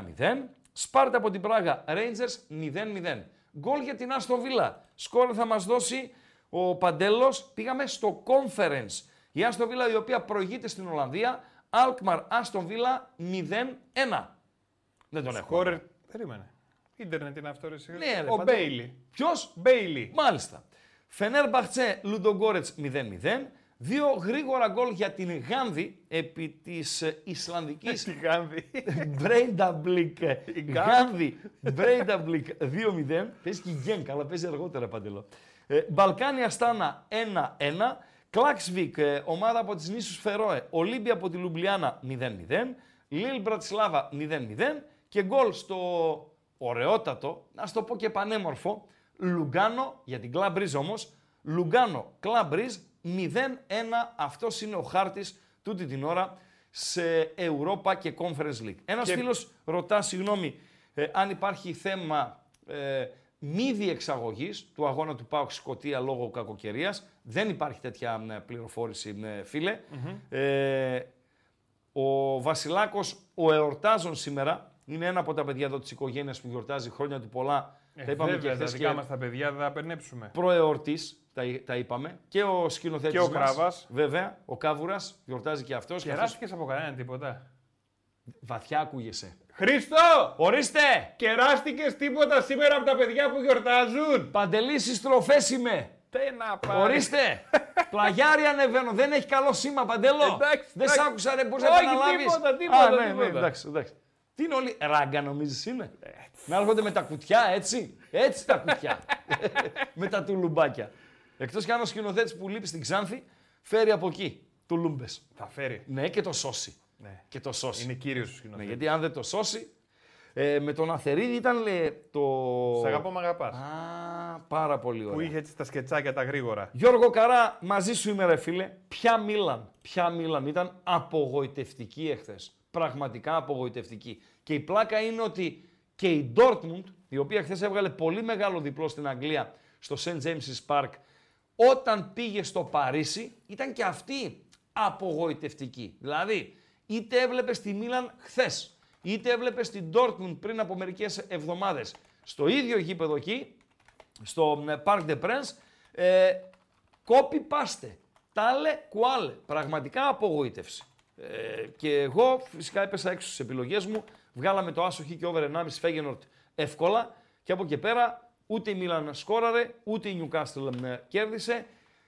Σπάρτα από την Πράγα Rangers 0-0. Γκολ για την Άστον Βίλα. Σκόρ θα μας δώσει ο Παντέλος. Πήγαμε στο Conference. Η Άστον Βίλα η οποία προηγείται στην Ολλανδία. Alkmaar Άστον Βίλα 0-1. Δεν τον έχω. Σκόρερ. Περίμενε. Ίντερνετ είναι αυτό, ρε. εσύ. Ναι, ρε, ο πάντα- Μπέιλι. Ποιος; Μπέιλι. Μάλιστα. Φενέρ Μπαχτσέ Λουντογκόρετς 0-0. Δύο γρήγορα γκολ για την Γάνδη επί της ε, Ισλανδικής Τι Γάνδη. Μπρέινταμπλικ. Γκάν. Γάνδη. Μπρέινταμπλικ 2-0. Παίζει και η Γκενκ, αλλά παίζει αργότερα παντελώ. Ε, Μπαλκάνι Αστάνα 1-1. Κλάξβικ, ε, ομάδα από τις νήσους Φερόε. Ολύμπια από τη Λιουμπλιάνα 0-0. Λίλ Μπρατισλάβα 0-0. Και γκολ στο ωραιότατο, να το πω και πανέμορφο, Λουγκάνο, για την Club Brugge όμως, Λουγκάνο Club Brugge 0-1. Αυτός είναι ο χάρτης τούτη την ώρα σε Europa και Conference League. Ένας Και- φίλος ρωτά, συγγνώμη, ε, αν υπάρχει θέμα ε, μη διεξαγωγής του αγώνα του ΠΑΟΚ Σκοτία λόγω κακοκαιρίας. Δεν υπάρχει τέτοια ε, πληροφόρηση, ε, φίλε. Ε, ο Βασιλάκος, ο εορτάζων σήμερα, είναι ένα από τα παιδιά εδώ της οικογένειας που γιορτάζει χρόνια του πολλά. Ε, τα είπαμε βέβαια, και τα χθες δικά και μας τα παιδιά δεν θα περνέψουμε. προεορτής, τα, τα είπαμε. Και ο σκηνοθέτης Και ο μας, Κράβας. Βέβαια, ο Κάβουρας, γιορτάζει και αυτός. Και αυτός Κεράστηκες από κανέναν τίποτα. βαθιά ακούγεσαι. Χρήστο! Ορίστε! Κεράστηκες τίποτα σήμερα από τα παιδιά που γιορτάζουν. Παντελή συστροφές είμαι. Τι να πάρει. Ορίστε! Πλαγιάρι ανεβαίνω. Δεν έχει καλό σήμα, Παντέλο. Εντάξει, Δεν σ' εντάξει. άκουσα, ρε, πώς να Όχι, επαναλάβεις. τίποτα, τίποτα, Α, ναι, τίποτα. ναι, εντάξει, εντάξει. Τι είναι όλοι, ράγκα νομίζεις είναι; Να έρχονται με τα κουτιά, έτσι. Έτσι τα κουτιά. με τα τουλουμπάκια. Εκτός κι αν ο σκηνοθέτης που λείπει στην Ξάνθη, φέρει από εκεί τουλούμπες. Θα φέρει. Ναι, και το σώσει. Ναι. Και το σώσει. Είναι κύριος ο Ναι, σκηνοθέτης. γιατί αν δεν το σώσει, ε, με τον Αθερίδη ήταν λέει, το... Σ' αγαπώ, μ' αγαπάς. Α, πάρα πολύ ωραία. Που είχε έτσι τα σκετσάκια τα γρήγορα. Γιώργο Καρά, μαζί σου είμαι ρε φίλε. Ποια Μίλαν, ποια Μίλαν ήταν απογοητευτική εχθές. Πραγματικά απογοητευτική. Και η πλάκα είναι ότι και η Dortmund, η οποία χθες έβγαλε πολύ μεγάλο διπλό στην Αγγλία, στο St. James's Park, όταν πήγε στο Παρίσι, ήταν και αυτή απογοητευτική. Δηλαδή, είτε έβλεπε τη Μίλαν χθες, είτε έβλεπε την Dortmund πριν από μερικές εβδομάδες, στο ίδιο γήπεδο εκεί, στο ε, Parc des Princes, ε, copy paste. Τάλε κουάλε. Πραγματικά απογοήτευση. Ε, και εγώ φυσικά έπεσα έξω στις επιλογές μου. Βγάλαμε το άσο Χ και over 1,5 Φέγενορτ εύκολα. Και από εκεί πέρα Ούτε η Μίλαν σκόραρε, ούτε η Newcastle ε, κέρδισε.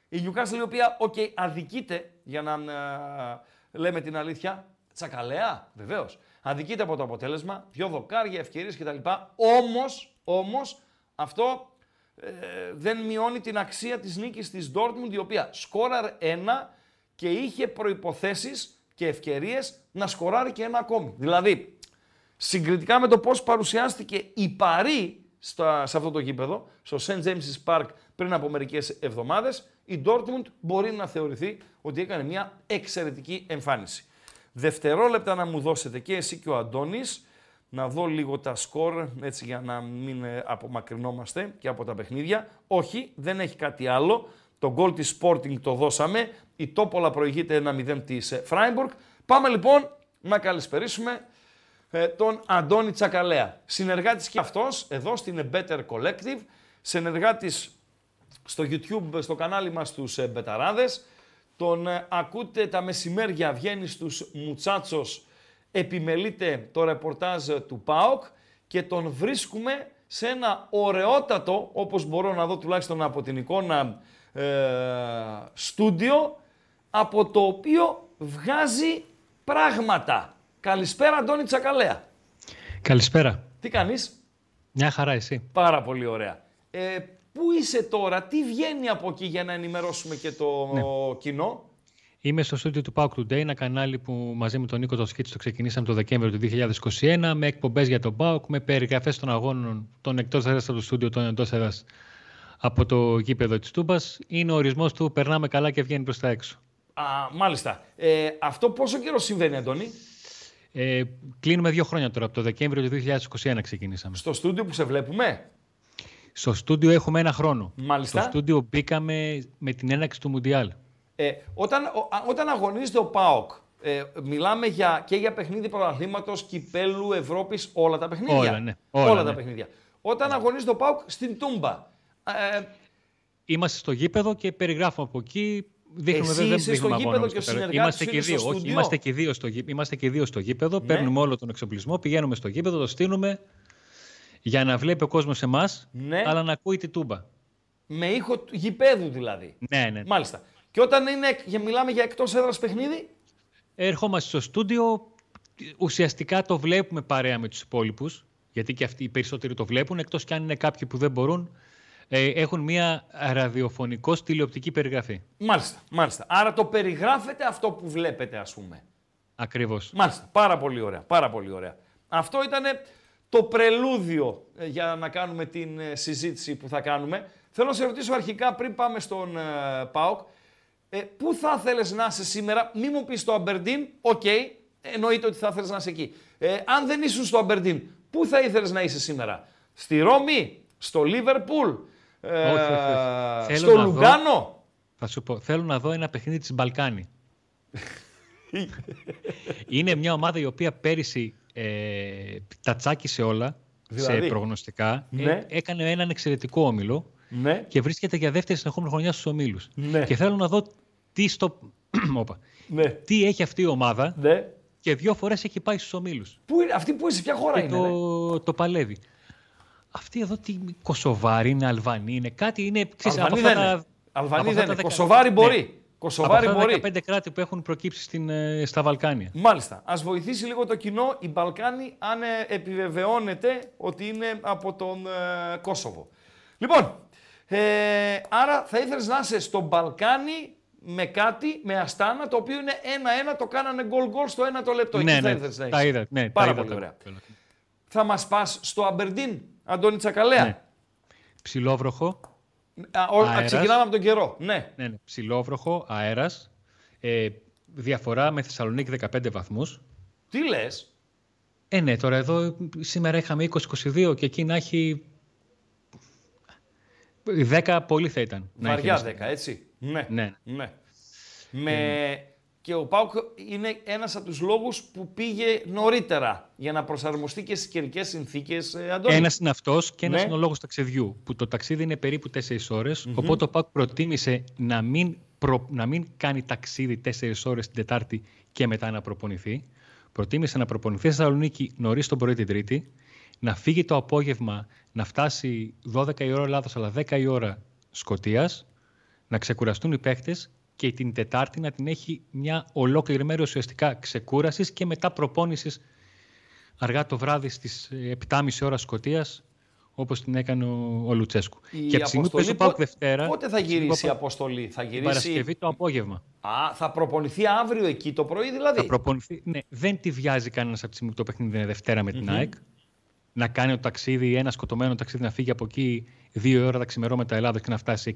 Η Newcastle η οποία, OK, okay, αδικείται, για να ε, λέμε την αλήθεια, τσακαλέα, βεβαίως. Αδικείται από το αποτέλεσμα, πιο δοκάρια, ευκαιρίες κτλ. Όμως, όμως, αυτό ε, δεν μειώνει την αξία της νίκης της Dortmund, η οποία σκόραρε ένα και είχε προϋποθέσεις και ευκαιρίες να σκοράρει και ένα ακόμη. Δηλαδή, συγκριτικά με το πώς παρουσιάστηκε η Παρή στα, σε αυτό το γήπεδο, στο St. James's Park πριν από μερικές εβδομάδες, η Dortmund μπορεί να θεωρηθεί ότι έκανε μια εξαιρετική εμφάνιση. Δευτερόλεπτα να μου δώσετε και εσύ και ο Αντώνης, να δω λίγο τα σκορ, έτσι για να μην ε, απομακρυνόμαστε και από τα παιχνίδια. Όχι, δεν έχει κάτι άλλο. Το γκολ της Sporting το δώσαμε. Η Τόπολα προηγείται 1-0 της Freiburg. Πάμε λοιπόν να καλησπερίσουμε ε, τον Αντώνη Τσακαλέα. Συνεργάτης και αυτός εδώ στην Better Collective. Συνεργάτης στο YouTube, στο κανάλι μας τους ε, Μπεταράδες. Τον ακούτε τα μεσημέρια, βγαίνει στους Μουτσάτσος επιμελείται το ρεπορτάζ του ΠΑΟΚ και τον βρίσκουμε σε ένα ωραιότατο, όπως μπορώ να δω τουλάχιστον από την εικόνα, ε, στούντιο, από το οποίο βγάζει πράγματα. Καλησπέρα Αντώνη Τσακαλέα. Καλησπέρα. Τι κάνεις; Μια χαρά εσύ. Πάρα πολύ ωραία. Ε, πού είσαι τώρα, τι βγαίνει από εκεί για να ενημερώσουμε και το ναι. κοινό; Είμαι στο στούντιο του Pauk Today, ένα κανάλι που μαζί με τον Νίκο Τοσκίτση το ξεκινήσαμε το Δεκέμβριο του 2021 με εκπομπές για τον Pauk, με περιγραφές των αγώνων των εκτός έδρας από το στούντιο, των εντός έδρας από το γήπεδο της Τούμπας. Είναι ο ορισμός του περνάμε καλά και βγαίνει προς τα έξω. Α, μάλιστα. Ε, αυτό πόσο καιρό συμβαίνει, Αντώνη; Ε, κλείνουμε δύο χρόνια τώρα. Από το Δεκέμβριο του 2021 ξεκινήσαμε. Στο στούντιο που σε βλέπουμε; Στο στούντιο έχουμε ένα χρόνο. Μάλιστα. Στο στούντιο μπήκαμε με την έναξη του Μουντιάλ. Ε, όταν, όταν αγωνίζεται ο ΠΑΟΚ, ε, μιλάμε για, και για παιχνίδι πρωταθλήματος, κυπέλου, Ευρώπης, όλα τα παιχνίδια; Όλα, ναι. Όλα, τα ναι. παιχνίδια. Όταν αγωνίζεται ο ΠΑΟΚ στην Τούμπα. Ε, Είμαστε στο γήπεδο και περιγράφουμε από εκεί. Δείχνουμε, Εσύ δεν, είσαι στο γήπεδο και ο είμαστε και δύο. Όχι, είμαστε και δύο στο, είμαστε και δύο στο γήπεδο. Ναι. Παίρνουμε όλο τον εξοπλισμό, πηγαίνουμε στο γήπεδο, το στείλουμε για να βλέπει ο κόσμος εμάς, ναι. αλλά να ακούει τη τούμπα. Με ήχο γηπέδου δηλαδή. Ναι, ναι. Μάλιστα. Και όταν είναι, για, μιλάμε για εκτός έδρας παιχνίδι; Ερχόμαστε στο στούντιο, ουσιαστικά το βλέπουμε παρέα με τους υπόλοιπους, γιατί και αυτοί οι περισσότεροι το βλέπουν, εκτός κι αν είναι κάποιοι που δεν μπορούν, ε, έχουν μια ραδιοφωνικό τηλεοπτική περιγραφή. Μάλιστα, μάλιστα. Άρα το περιγράφετε αυτό που βλέπετε, ας πούμε. Ακριβώς. Μάλιστα. Πάρα πολύ ωραία. Πάρα πολύ ωραία. Αυτό ήταν το πρελούδιο ε, για να κάνουμε την ε, συζήτηση που θα κάνουμε. Θέλω να σε ρωτήσω αρχικά πριν πάμε στον ΠΑΟΚ, ε, πού θα ήθελε να είσαι σήμερα, μη μου πεις στο Αμπερντίν, OK, okay, εννοείται ότι θα ήθελε να είσαι εκεί. Ε, αν δεν ήσουν στο Αμπερντίν, πού θα ήθελες να είσαι σήμερα, στη Ρώμη, στο Λίβερπουλ, ε, στο Λουγκάνο. θα σου πω, θέλω να δω ένα παιχνίδι της Μπαλκάνη. Είναι μια ομάδα η οποία πέρυσι ε, τα τσάκισε όλα δηλαδή, σε προγνωστικά. Ε, ναι. έκανε έναν εξαιρετικό όμιλο ναι. και βρίσκεται για δεύτερη συνεχόμενη χρονιά στους ομίλους. Ναι. Και θέλω να δω τι, στο... ναι. τι έχει αυτή η ομάδα ναι. και δύο φορές έχει πάει στους ομίλους. Πού είναι, αυτή που είναι, σε ποια χώρα και είναι. Το, ναι. το παλεύει. Αυτή εδώ τι Κωσοβάρη είναι, Αλβανή είναι, κάτι είναι... Ξέρεις, Αλβανή δεν είναι. Αλβανή δεν είναι. Κωσοβάρη μπορεί. Ναι. Κωσοβάρη από μπορεί. 15 κράτη που έχουν προκύψει στην, ε, στα Βαλκάνια. Μάλιστα. Α βοηθήσει λίγο το κοινό η Βαλκάνη αν ε, επιβεβαιώνεται ότι είναι από τον ε, Κόσοβο. Λοιπόν, ε, άρα θα ήθελες να είσαι στο Μπαλκάνι με κάτι, με αστάνα, το οποίο είναι ένα-ένα, το κάνανε γκολ γκολ στο ένα το λεπτό. Ναι, Εκεί ναι, θα ήθελες να τα είσαι. είδα, ναι, Πάρα τα πολύ είδα, ωραία. Θα μας πας στο Αμπερντίν, Αντώνη Τσακαλέα. Ναι. Ψιλόβροχο. Α, ο, α, αέρας. ξεκινάμε από τον καιρό. Ναι. Ναι, ναι. Ψιλόβροχο, αέρας. Ε, διαφορά με Θεσσαλονίκη 15 βαθμούς. Τι λες; Ε, ναι, τώρα εδώ σήμερα είχαμε 20-22 και εκεί να έχει 10 πολύ θα ήταν. να Βαριά έχει 10, έτσι. Ναι. Ναι. ναι. Με... Και ο Πάουκ είναι ένας από τους λόγους που πήγε νωρίτερα για να προσαρμοστεί και στις καιρικές συνθήκες, ε, Αντώνη. Ένας είναι αυτός και ένας Ναι. είναι ο λόγος ταξιδιού. Που το ταξίδι είναι περίπου 4 ώρες. Οπότε ο Πάκ προτίμησε να μην, προ- να μην κάνει ταξίδι 4 ώρες την Τετάρτη και μετά να προπονηθεί. Προτίμησε να προπονηθεί στη Θεσσαλονίκη νωρίς το πρωί την Τρίτη, να φύγει το απόγευμα, να φτάσει 12 η ώρα Ελλάδος, αλλά 10 η ώρα Σκοτίας, να ξεκουραστούν οι παίχτες και την Τετάρτη να την έχει μια ολόκληρη μέρα ουσιαστικά ξεκούρασης και μετά προπόνησης αργά το βράδυ στις 7.30 ώρα Σκοτίας όπως την έκανε ο, ο Λουτσέσκου. Η και από τη στιγμή που αποστολή παίζει ο Πάουκ πο- Δευτέρα, Πότε θα γυρίσει η αποστολή, θα την γυρίσει. Παρασκευή το απόγευμα. Α, θα προπονηθεί αύριο εκεί το πρωί δηλαδή; Θα προπονηθεί. Ναι, δεν τη βιάζει κανένας από τη στιγμή που το παιχνίδι είναι Δευτέρα με την ΑΕΚ. Να κάνει το ταξίδι, ένα σκοτωμένο ταξίδι, να φύγει από εκεί δύο ώρα τα ξημερώματα Ελλάδα και να φτάσει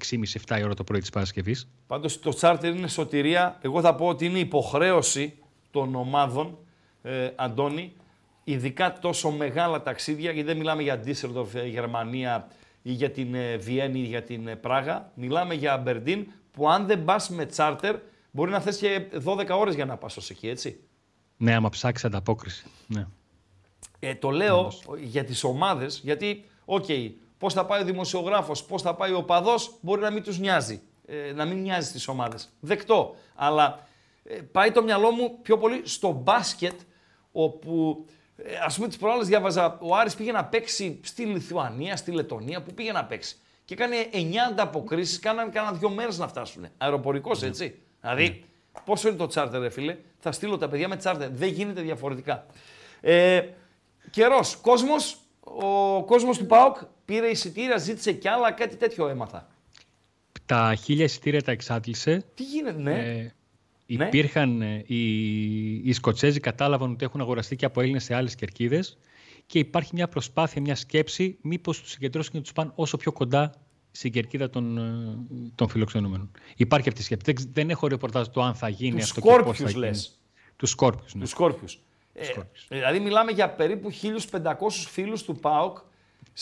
6.30-7 η ώρα το πρωί της Παρασκευής. Πάντως το τσάρτερ είναι σωτηρία. Εγώ θα πω ότι είναι υποχρέωση των ομάδων, ε, Αντώνη, ειδικά τόσο μεγάλα ταξίδια, γιατί δεν μιλάμε για Ντίσσελντορφ, ε, Γερμανία ή για την ε, Βιέννη ή για την ε, Πράγα. Μιλάμε για Αμπερντίν που αν δεν πας με τσάρτερ μπορεί να θες και 12 ώρες για να πας ως εκεί, έτσι. Ναι, άμα ψάξεις ανταπόκριση. Ναι. Ε, το λέω για τις ομάδες, γιατί, οκ, πώς θα πάει ο δημοσιογράφος, πώς θα πάει ο οπαδός, μπορεί να μην τους νοιάζει. Ε, να μην νοιάζει στις ομάδες. Δεκτό. Αλλά ε, πάει το μυαλό μου πιο πολύ στο μπάσκετ, όπου, ε, ας πούμε, τις προάλλες διάβαζα, ο Άρης πήγε να παίξει στη Λιθουανία, στη Λετωνία, που πήγε να παίξει. Και έκανε 9 ανταποκρίσεις, κάναν κάνα δύο μέρες να φτάσουν. Αεροπορικός, έτσι. Δηλαδή, πόσο είναι το τσάρτερ, ρε φίλε; Θα στείλω τα παιδιά με τσάρτερ. Δεν γίνεται διαφορετικά. Ε, Καιρός. Κόσμος. Ο κόσμος του ΠΑΟΚ πήρε εισιτήρια, ζήτησε κι άλλα, κάτι τέτοιο έμαθα. Τα χίλια εισιτήρια τα εξάτλησε. Τι γίνεται, ναι. Ε, υπήρχαν, ε, οι, οι Σκοτσέζοι κατάλαβαν ότι έχουν αγοραστεί και από Έλληνες σε άλλες κερκίδες και υπάρχει μια προσπάθεια, μια σκέψη μήπως τους συγκεντρώσουν και να τους πάνε όσο πιο κοντά στην κερκίδα των, ε, των φιλοξενούμενων. Υπάρχει αυτή η σκέψη. Δεν, δεν έχω ρεπορτάζ το αν θα γίνει Τους αυτό και πώς θα Σκόρπιους γίνει. λες. Τους Σκόρπιους, ναι. Τους Σκόρπιους. Ε, Σκόρπιους. δηλαδή μιλάμε για περίπου 1.500 φίλους του ΠΑΟΚ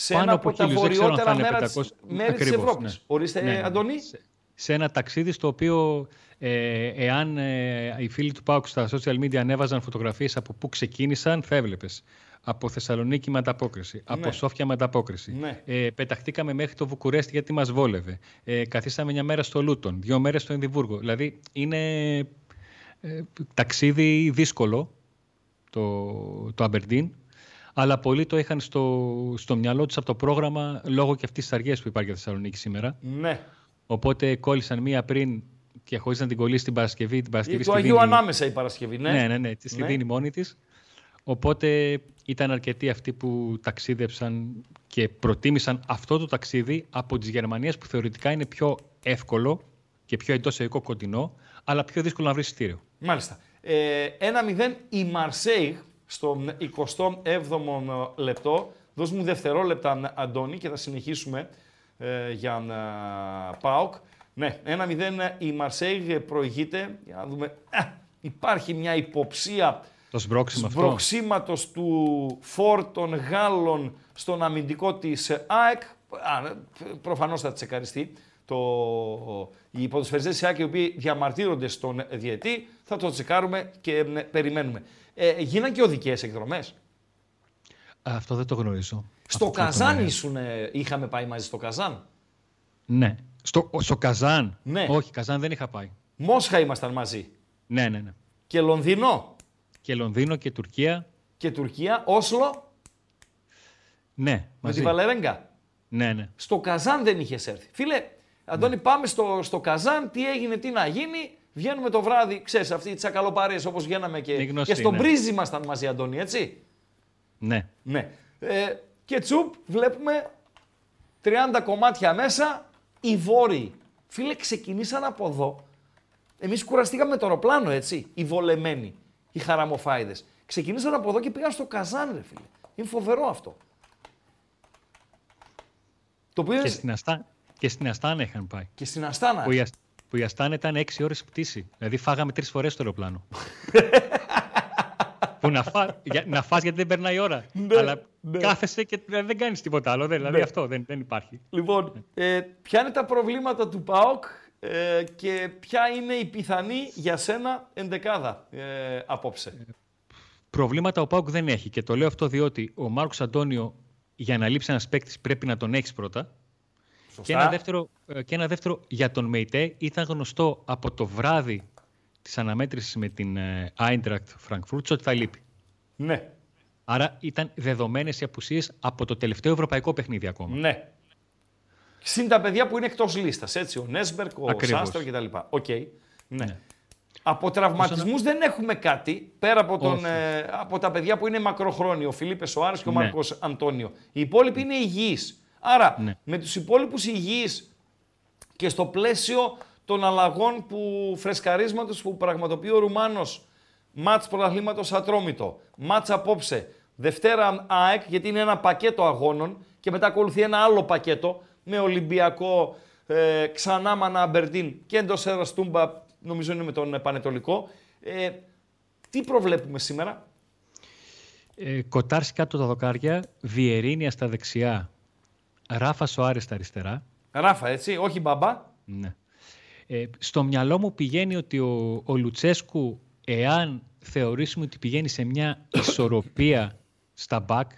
σε Πάνω ένα από από τα 1000, δεν ξέρω αν θα βορειότερα είναι μέρας της, 500. μέρης της Ακριβώς, Ευρώπης. ναι. Ορίστε, Ναι, ναι. Αντωνή. Σε, σε ένα ταξίδι στο οποίο ε, εάν ε, οι φίλοι του ΠΑΟΚ στα social media ανέβαζαν φωτογραφίες από πού ξεκίνησαν, θα έβλεπες. Από Θεσσαλονίκη με ανταπόκριση. Από Σόφια με ανταπόκριση. Ναι. Ε, πεταχτήκαμε μέχρι το Βουκουρέστι γιατί μας βόλευε. Ε, καθίσαμε μια μέρα στο Λούτον, δύο μέρες στο Ενδιβούργο. Δηλαδή είναι ε, ταξίδι δύσκολο το, το Αμπερντίν. Αλλά πολλοί το είχαν στο, στο μυαλό τους από το πρόγραμμα λόγω και αυτής της αργίας που υπάρχει για Θεσσαλονίκη σήμερα. Ναι. Οπότε κόλλησαν μία πριν και χωρίς να την κολλήσει την Παρασκευή. Την Παρασκευή Ή στη του Αγίου δίνει- ανάμεσα η Παρασκευή, ναι. Ναι, ναι, ναι. Τη στη Ναι. δίνει μόνη της. Οπότε ήταν αρκετοί αυτοί που ταξίδεψαν και προτίμησαν αυτό το ταξίδι από τις Γερμανίες που θεωρητικά είναι πιο εύκολο και πιο εντός εισαγωγικών κοντινό, αλλά πιο δύσκολο να βρεις εισιτήριο. Μάλιστα. Ε, 1-0 η Μαρσέιγ στο 27ο λεπτό. Δώσ' μου δευτερόλεπτα, Αντώνη, και θα συνεχίσουμε ε, για να ΠΑΟΚ. Ναι, 1-0 η Μαρσέιγ προηγείται. Για να δούμε. Α, υπάρχει μια υποψία Το σμπρόξιμο αυτό. σμπροξίματος του φόρ των Γάλλων στον αμυντικό της ΑΕΚ. Α, προφανώς θα τσεκαριστεί. Το... Οι ποδοσφαιριστές της ΑΕΚ οι οποίοι διαμαρτύρονται στον διετή θα το τσεκάρουμε και ε, περιμένουμε. Ε, γίναν και οδικές εκδρομές. Αυτό δεν το γνωρίζω. Στο Αυτό το Καζάν λεπτομέρεια. ήσουν, ε, είχαμε πάει μαζί στο Καζάν; Ναι. Στο, στο Καζάν. Ναι. Όχι, Καζάν δεν είχα πάει. Μόσχα ήμασταν μαζί; Ναι, ναι, ναι. Και Λονδίνο; Και Λονδίνο και Τουρκία. και Τουρκία, Όσλο; Ναι, με μαζί. τη Βαλερέγκα; Ναι, ναι. Στο Καζάν δεν είχες έρθει. Φίλε, Αντώνη, πάμε στο, στο Καζάν, τι έγινε, τι να γίνει. Βγαίνουμε το βράδυ, ξέρεις, αυτοί οι τσακαλοπαρίες όπως βγαίναμε και, Είναι γνωστή, και στον ναι. Μπρίζ ήμασταν μαζί, Αντώνη, έτσι; ναι. Ναι. Ε, και τσουπ, βλέπουμε 30 κομμάτια μέσα, οι βόρειοι. Φίλε, ξεκινήσαν από εδώ. Εμείς κουραστήκαμε με το αεροπλάνο, έτσι. Οι βολεμένοι, οι χαραμοφάιδες. Ξεκινήσαν από εδώ και πήγαν στο Καζάν, ρε φίλε. Είναι φοβερό αυτό. Το οποίο Και είναι στην, Αστά... και στην Αστάνα είχαν πάει. και στην Αστάνα. Που η, Ασ- που η Αστάνα ήταν 6 ώρες πτήση. Δηλαδή φάγαμε τρεις φορές το αεροπλάνο. που να, φά... για... να φας γιατί δεν περνάει η ώρα. Αλλά κάθεσαι και δεν κάνεις τίποτα άλλο. Δηλαδή Ναι. αυτό δεν, δεν υπάρχει. Λοιπόν, ε, ποια είναι τα προβλήματα του ΠΑΟΚ ε, και ποια είναι η πιθανή για σένα ενδεκάδα ε, απόψε; Προβλήματα ο Πάουκ δεν έχει. Και το λέω αυτό διότι ο Μάρκος Αντώνιο για να λείψει ένας παίκτης πρέπει να τον έχεις πρώτα. Και ένα, δεύτερο, ε, και ένα δεύτερο για τον Μεϊτέ ήταν γνωστό από το βράδυ της αναμέτρησης με την ε, Eintracht Frankfurt ότι θα λείπει. Ναι. Άρα ήταν δεδομένες οι απουσίες από το τελευταίο ευρωπαϊκό παιχνίδι ακόμα. Ναι. Συν τα παιδιά που είναι εκτός λίστας. Έτσι, ο Νέσμπερκ, ο Ακριβώς. Σάστρο κτλ. Οκ. Ναι. Ναι. Από τραυματισμούς δεν έχουμε κάτι πέρα από, τον, Όχι. ε, από τα παιδιά που είναι μακροχρόνιοι. Ο Φιλίππες Σοάρες και ο Ναι. Μάρκος Αντώνιο. Οι υπόλοιποι είναι υγιείς. Άρα Ναι. με τους υπόλοιπους υγιείς και στο πλαίσιο των αλλαγών που φρεσκαρίσματος που πραγματοποιεί ο Ρουμάνος, μάτς πρωταθλήματος Ατρόμητο, μάτς απόψε, Δευτέρα ΑΕΚ, γιατί είναι ένα πακέτο αγώνων και μετά ακολουθεί ένα άλλο πακέτο με Ολυμπιακό, ε, ξανά Μανά Αμπερντίν και εντός έδρα Τούμπα, νομίζω είναι με τον ε, Πανετολικό. Ε, τι προβλέπουμε σήμερα, Ε, Κοτάρση κάτω τα δοκάρια, Βιερίνια στα δεξιά, Ράφα Σοάρε στα αριστερά. Ράφα, έτσι, όχι μπαμπά. Ναι. Ε, στο μυαλό μου πηγαίνει ότι ο, ο Λουτσέσκου, εάν θεωρήσουμε ότι πηγαίνει σε μια ισορροπία στα μπακ,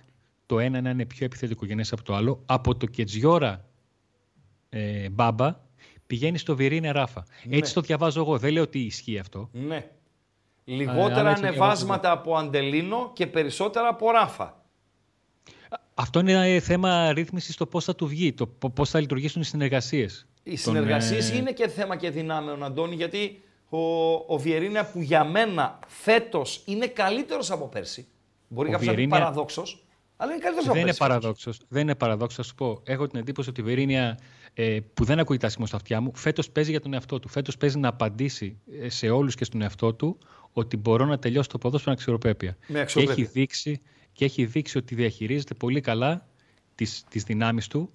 το ένα να είναι πιο επιθετικογενές από το άλλο, από το Κετζιόρα ε, Μπάμπα, πηγαίνει στο Βιερίνια Ράφα. Ναι. Έτσι το διαβάζω εγώ. Δεν λέω ότι ισχύει αυτό. Ναι. αλλά Λιγότερα έτσι το ανεβάσματα από Αντελίνο και περισσότερα από Ράφα. Αυτό είναι θέμα ρύθμισης στο πώς θα του βγει, το πο- πώς θα λειτουργήσουν οι συνεργασίες. Οι Τον, συνεργασίες ε, είναι και θέμα και δυνάμεων, Αντώνη, γιατί ο, ο Βιερίνια που για μένα φέτος είναι καλύτερος από πέρσι. Μπορεί Ο κάποιος να πει Βιερίνια- παραδόξος, αλλά είναι καλύτερος από Δεν είναι πέρσι. φέτος. παραδόξος. Δεν είναι παραδόξος, θα σου πω. Έχω την εντύπωση ότι η Βιερίνια, ε, που δεν ακούει τα σήμα στα αυτιά μου, φέτος παίζει για τον εαυτό του. Φέτος παίζει να απαντήσει ε, σε όλους και στον εαυτό του ότι μπορώ να τελειώσω το ποδόσφαιρο με αξιοπρέπεια. Με Και αξιοπρέπεια. έχει, δείξει, και έχει δείξει ότι διαχειρίζεται πολύ καλά τις, τις δυνάμεις του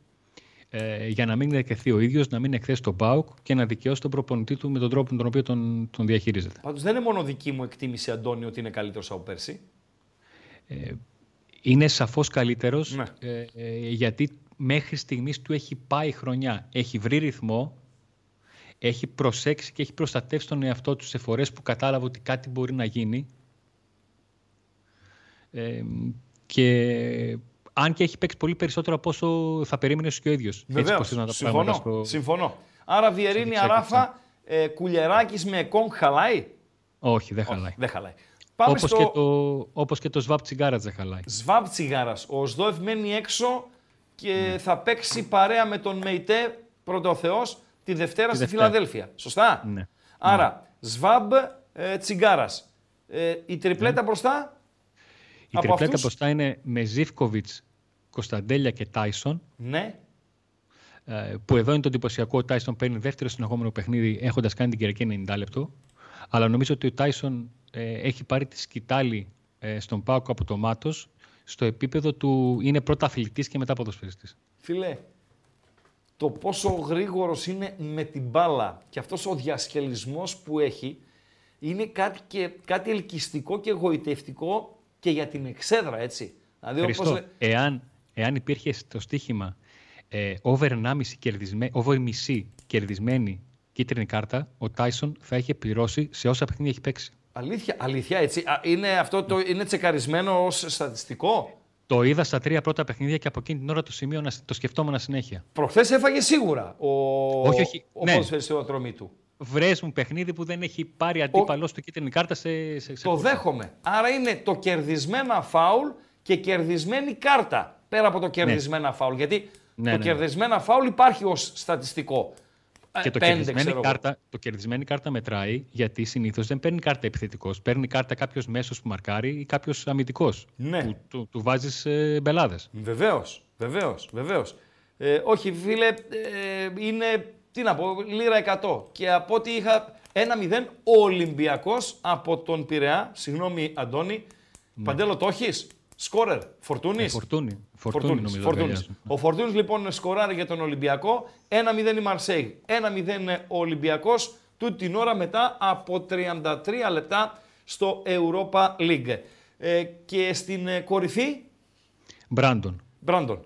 ε, για να μην εκθεθεί ο ίδιος, να μην εκθέσει τον ΠΑΟΚ και να δικαιώσει τον προπονητή του με τον τρόπο με τον οποίο τον, τον διαχειρίζεται. Πάντως δεν είναι μόνο δική μου εκτίμηση, Αντώνη, ότι είναι καλύτερος από πέρσι. είναι σαφώς καλύτερος Ναι. ε, ε, γιατί μέχρι στιγμής του έχει πάει χρονιά. Έχει βρει ρυθμό, έχει προσέξει και έχει προστατεύσει τον εαυτό του σε φορές που κατάλαβε ότι κάτι μπορεί να γίνει. Ε, και αν και έχει παίξει πολύ περισσότερο από όσο θα περίμενε και ο ίδιος. Έτσι Βεβαίως, πως είναι τα συμφωνώ, πράγματα στο- συμφωνώ. Άρα Βιερίνια δεξιά Ράφα, ε, Κουλιεράκης με Εκόνγκ χαλάει; Όχι, δεν Όχι, χαλάει. δεν χαλάει. Πάμε Όπως, στο και το, όπως και το Σβάπ Τσιγκάρατς δεν χαλάει. Σβάμπ Τσιγάρας. Ο Σδόεφ μένει έξω και Ναι. θα παίξει παρέα με τον Μεϊτέ, πρώτο ο Θεός, τη Δευτέρα Τη στη Δευτέρα. Φιλαδέλφια. Σωστά; Ναι. Άρα, Σβάμπ ε, Τσιγκάρας. Ε, η τριπλέτα μπροστά. Η Από τριπλέτα αυτούς; μπροστά είναι με Ζίβκοβιτς, Κωνσταντέλια και Τάισον. Ναι. Ε, που εδώ είναι το εντυπωσιακό. Ο Τάισον παίρνει δεύτερο συνεχόμενο παιχνίδι έχοντας κάνει την Κυριακή 90 λεπτό. Αλλά νομίζω ότι ο Τάισον ε, έχει πάρει τη σκητάλη ε, στον Πάκο από το Μάτος στο επίπεδο του είναι πρώτα αθλητής και μετά ποδοσφαιριστής. Φίλε, το πόσο γρήγορος είναι με την μπάλα και αυτός ο διασκελισμός που έχει είναι κάτι, και, κάτι ελκυστικό και εγωιτευτικό και για την εξέδρα, έτσι. Δηλαδή, όπως Χριστό, λέ- εάν, εάν υπήρχε στο στοίχημα ε, over 1,5 κερδισμένη, over μισή κερδισμένη κίτρινη κάρτα, ο Τάισον θα είχε πληρώσει σε όσα παιχνίδια έχει παίξει. Αλήθεια, αλήθεια έτσι. Α, είναι αυτό το, είναι τσεκαρισμένο ως στατιστικό; Το είδα στα τρία πρώτα παιχνίδια και από εκείνη την ώρα το σημείο να, το σκεφτόμουν συνέχεια. Προχθές έφαγε σίγουρα ο, Όχι, όχι, ο ναι. ποδοσφαιριστής του ατρωμί του. Βρες μου παιχνίδι που δεν έχει πάρει αντίπαλο του κίτρινη κάρτα σε, σε, σε Το κούρσα. δέχομαι. Άρα είναι το κερδισμένα φάουλ και κερδισμένη κάρτα. Πέρα από το κερδισμένα φάουλ. Γιατί Ναι, το ναι. κερδισμένα φάουλ υπάρχει ως στατιστικό. Και Ε, το πέντε, κερδισμένη, ξέρω εγώ. κάρτα, το κερδισμένη κάρτα μετράει γιατί συνήθως δεν παίρνει κάρτα επιθετικός. Παίρνει κάρτα κάποιος μέσος που μαρκάρει ή κάποιος αμυντικός. Ναι. Που του, του βάζεις ε, μπελάδες. Βεβαίως, βεβαίως, βεβαίως. Ε, όχι, φίλε, ε, είναι, τι να πω, λίρα 100. Και από ό,τι είχα 1-0, ο Ολυμπιακός από τον Πειραιά, συγγνώμη Αντώνη, Παντέλο το έχεις, σκόρερ, Φορτούνης; Ε, φορτούνη. Φορτούνη Φορτούνης, νομίζω. Φορτούνης. αγκαλιάζουν. Ο Φορτούνης λοιπόν σκοράρει για τον Ολυμπιακό. 1-0 η Μαρσέη. 1-0 ο Ολυμπιακός. Τούτη την ώρα μετά από 33 λεπτά στο Europa League. Ε, και στην ε, κορυφή, Μπράντον. Μπράντον.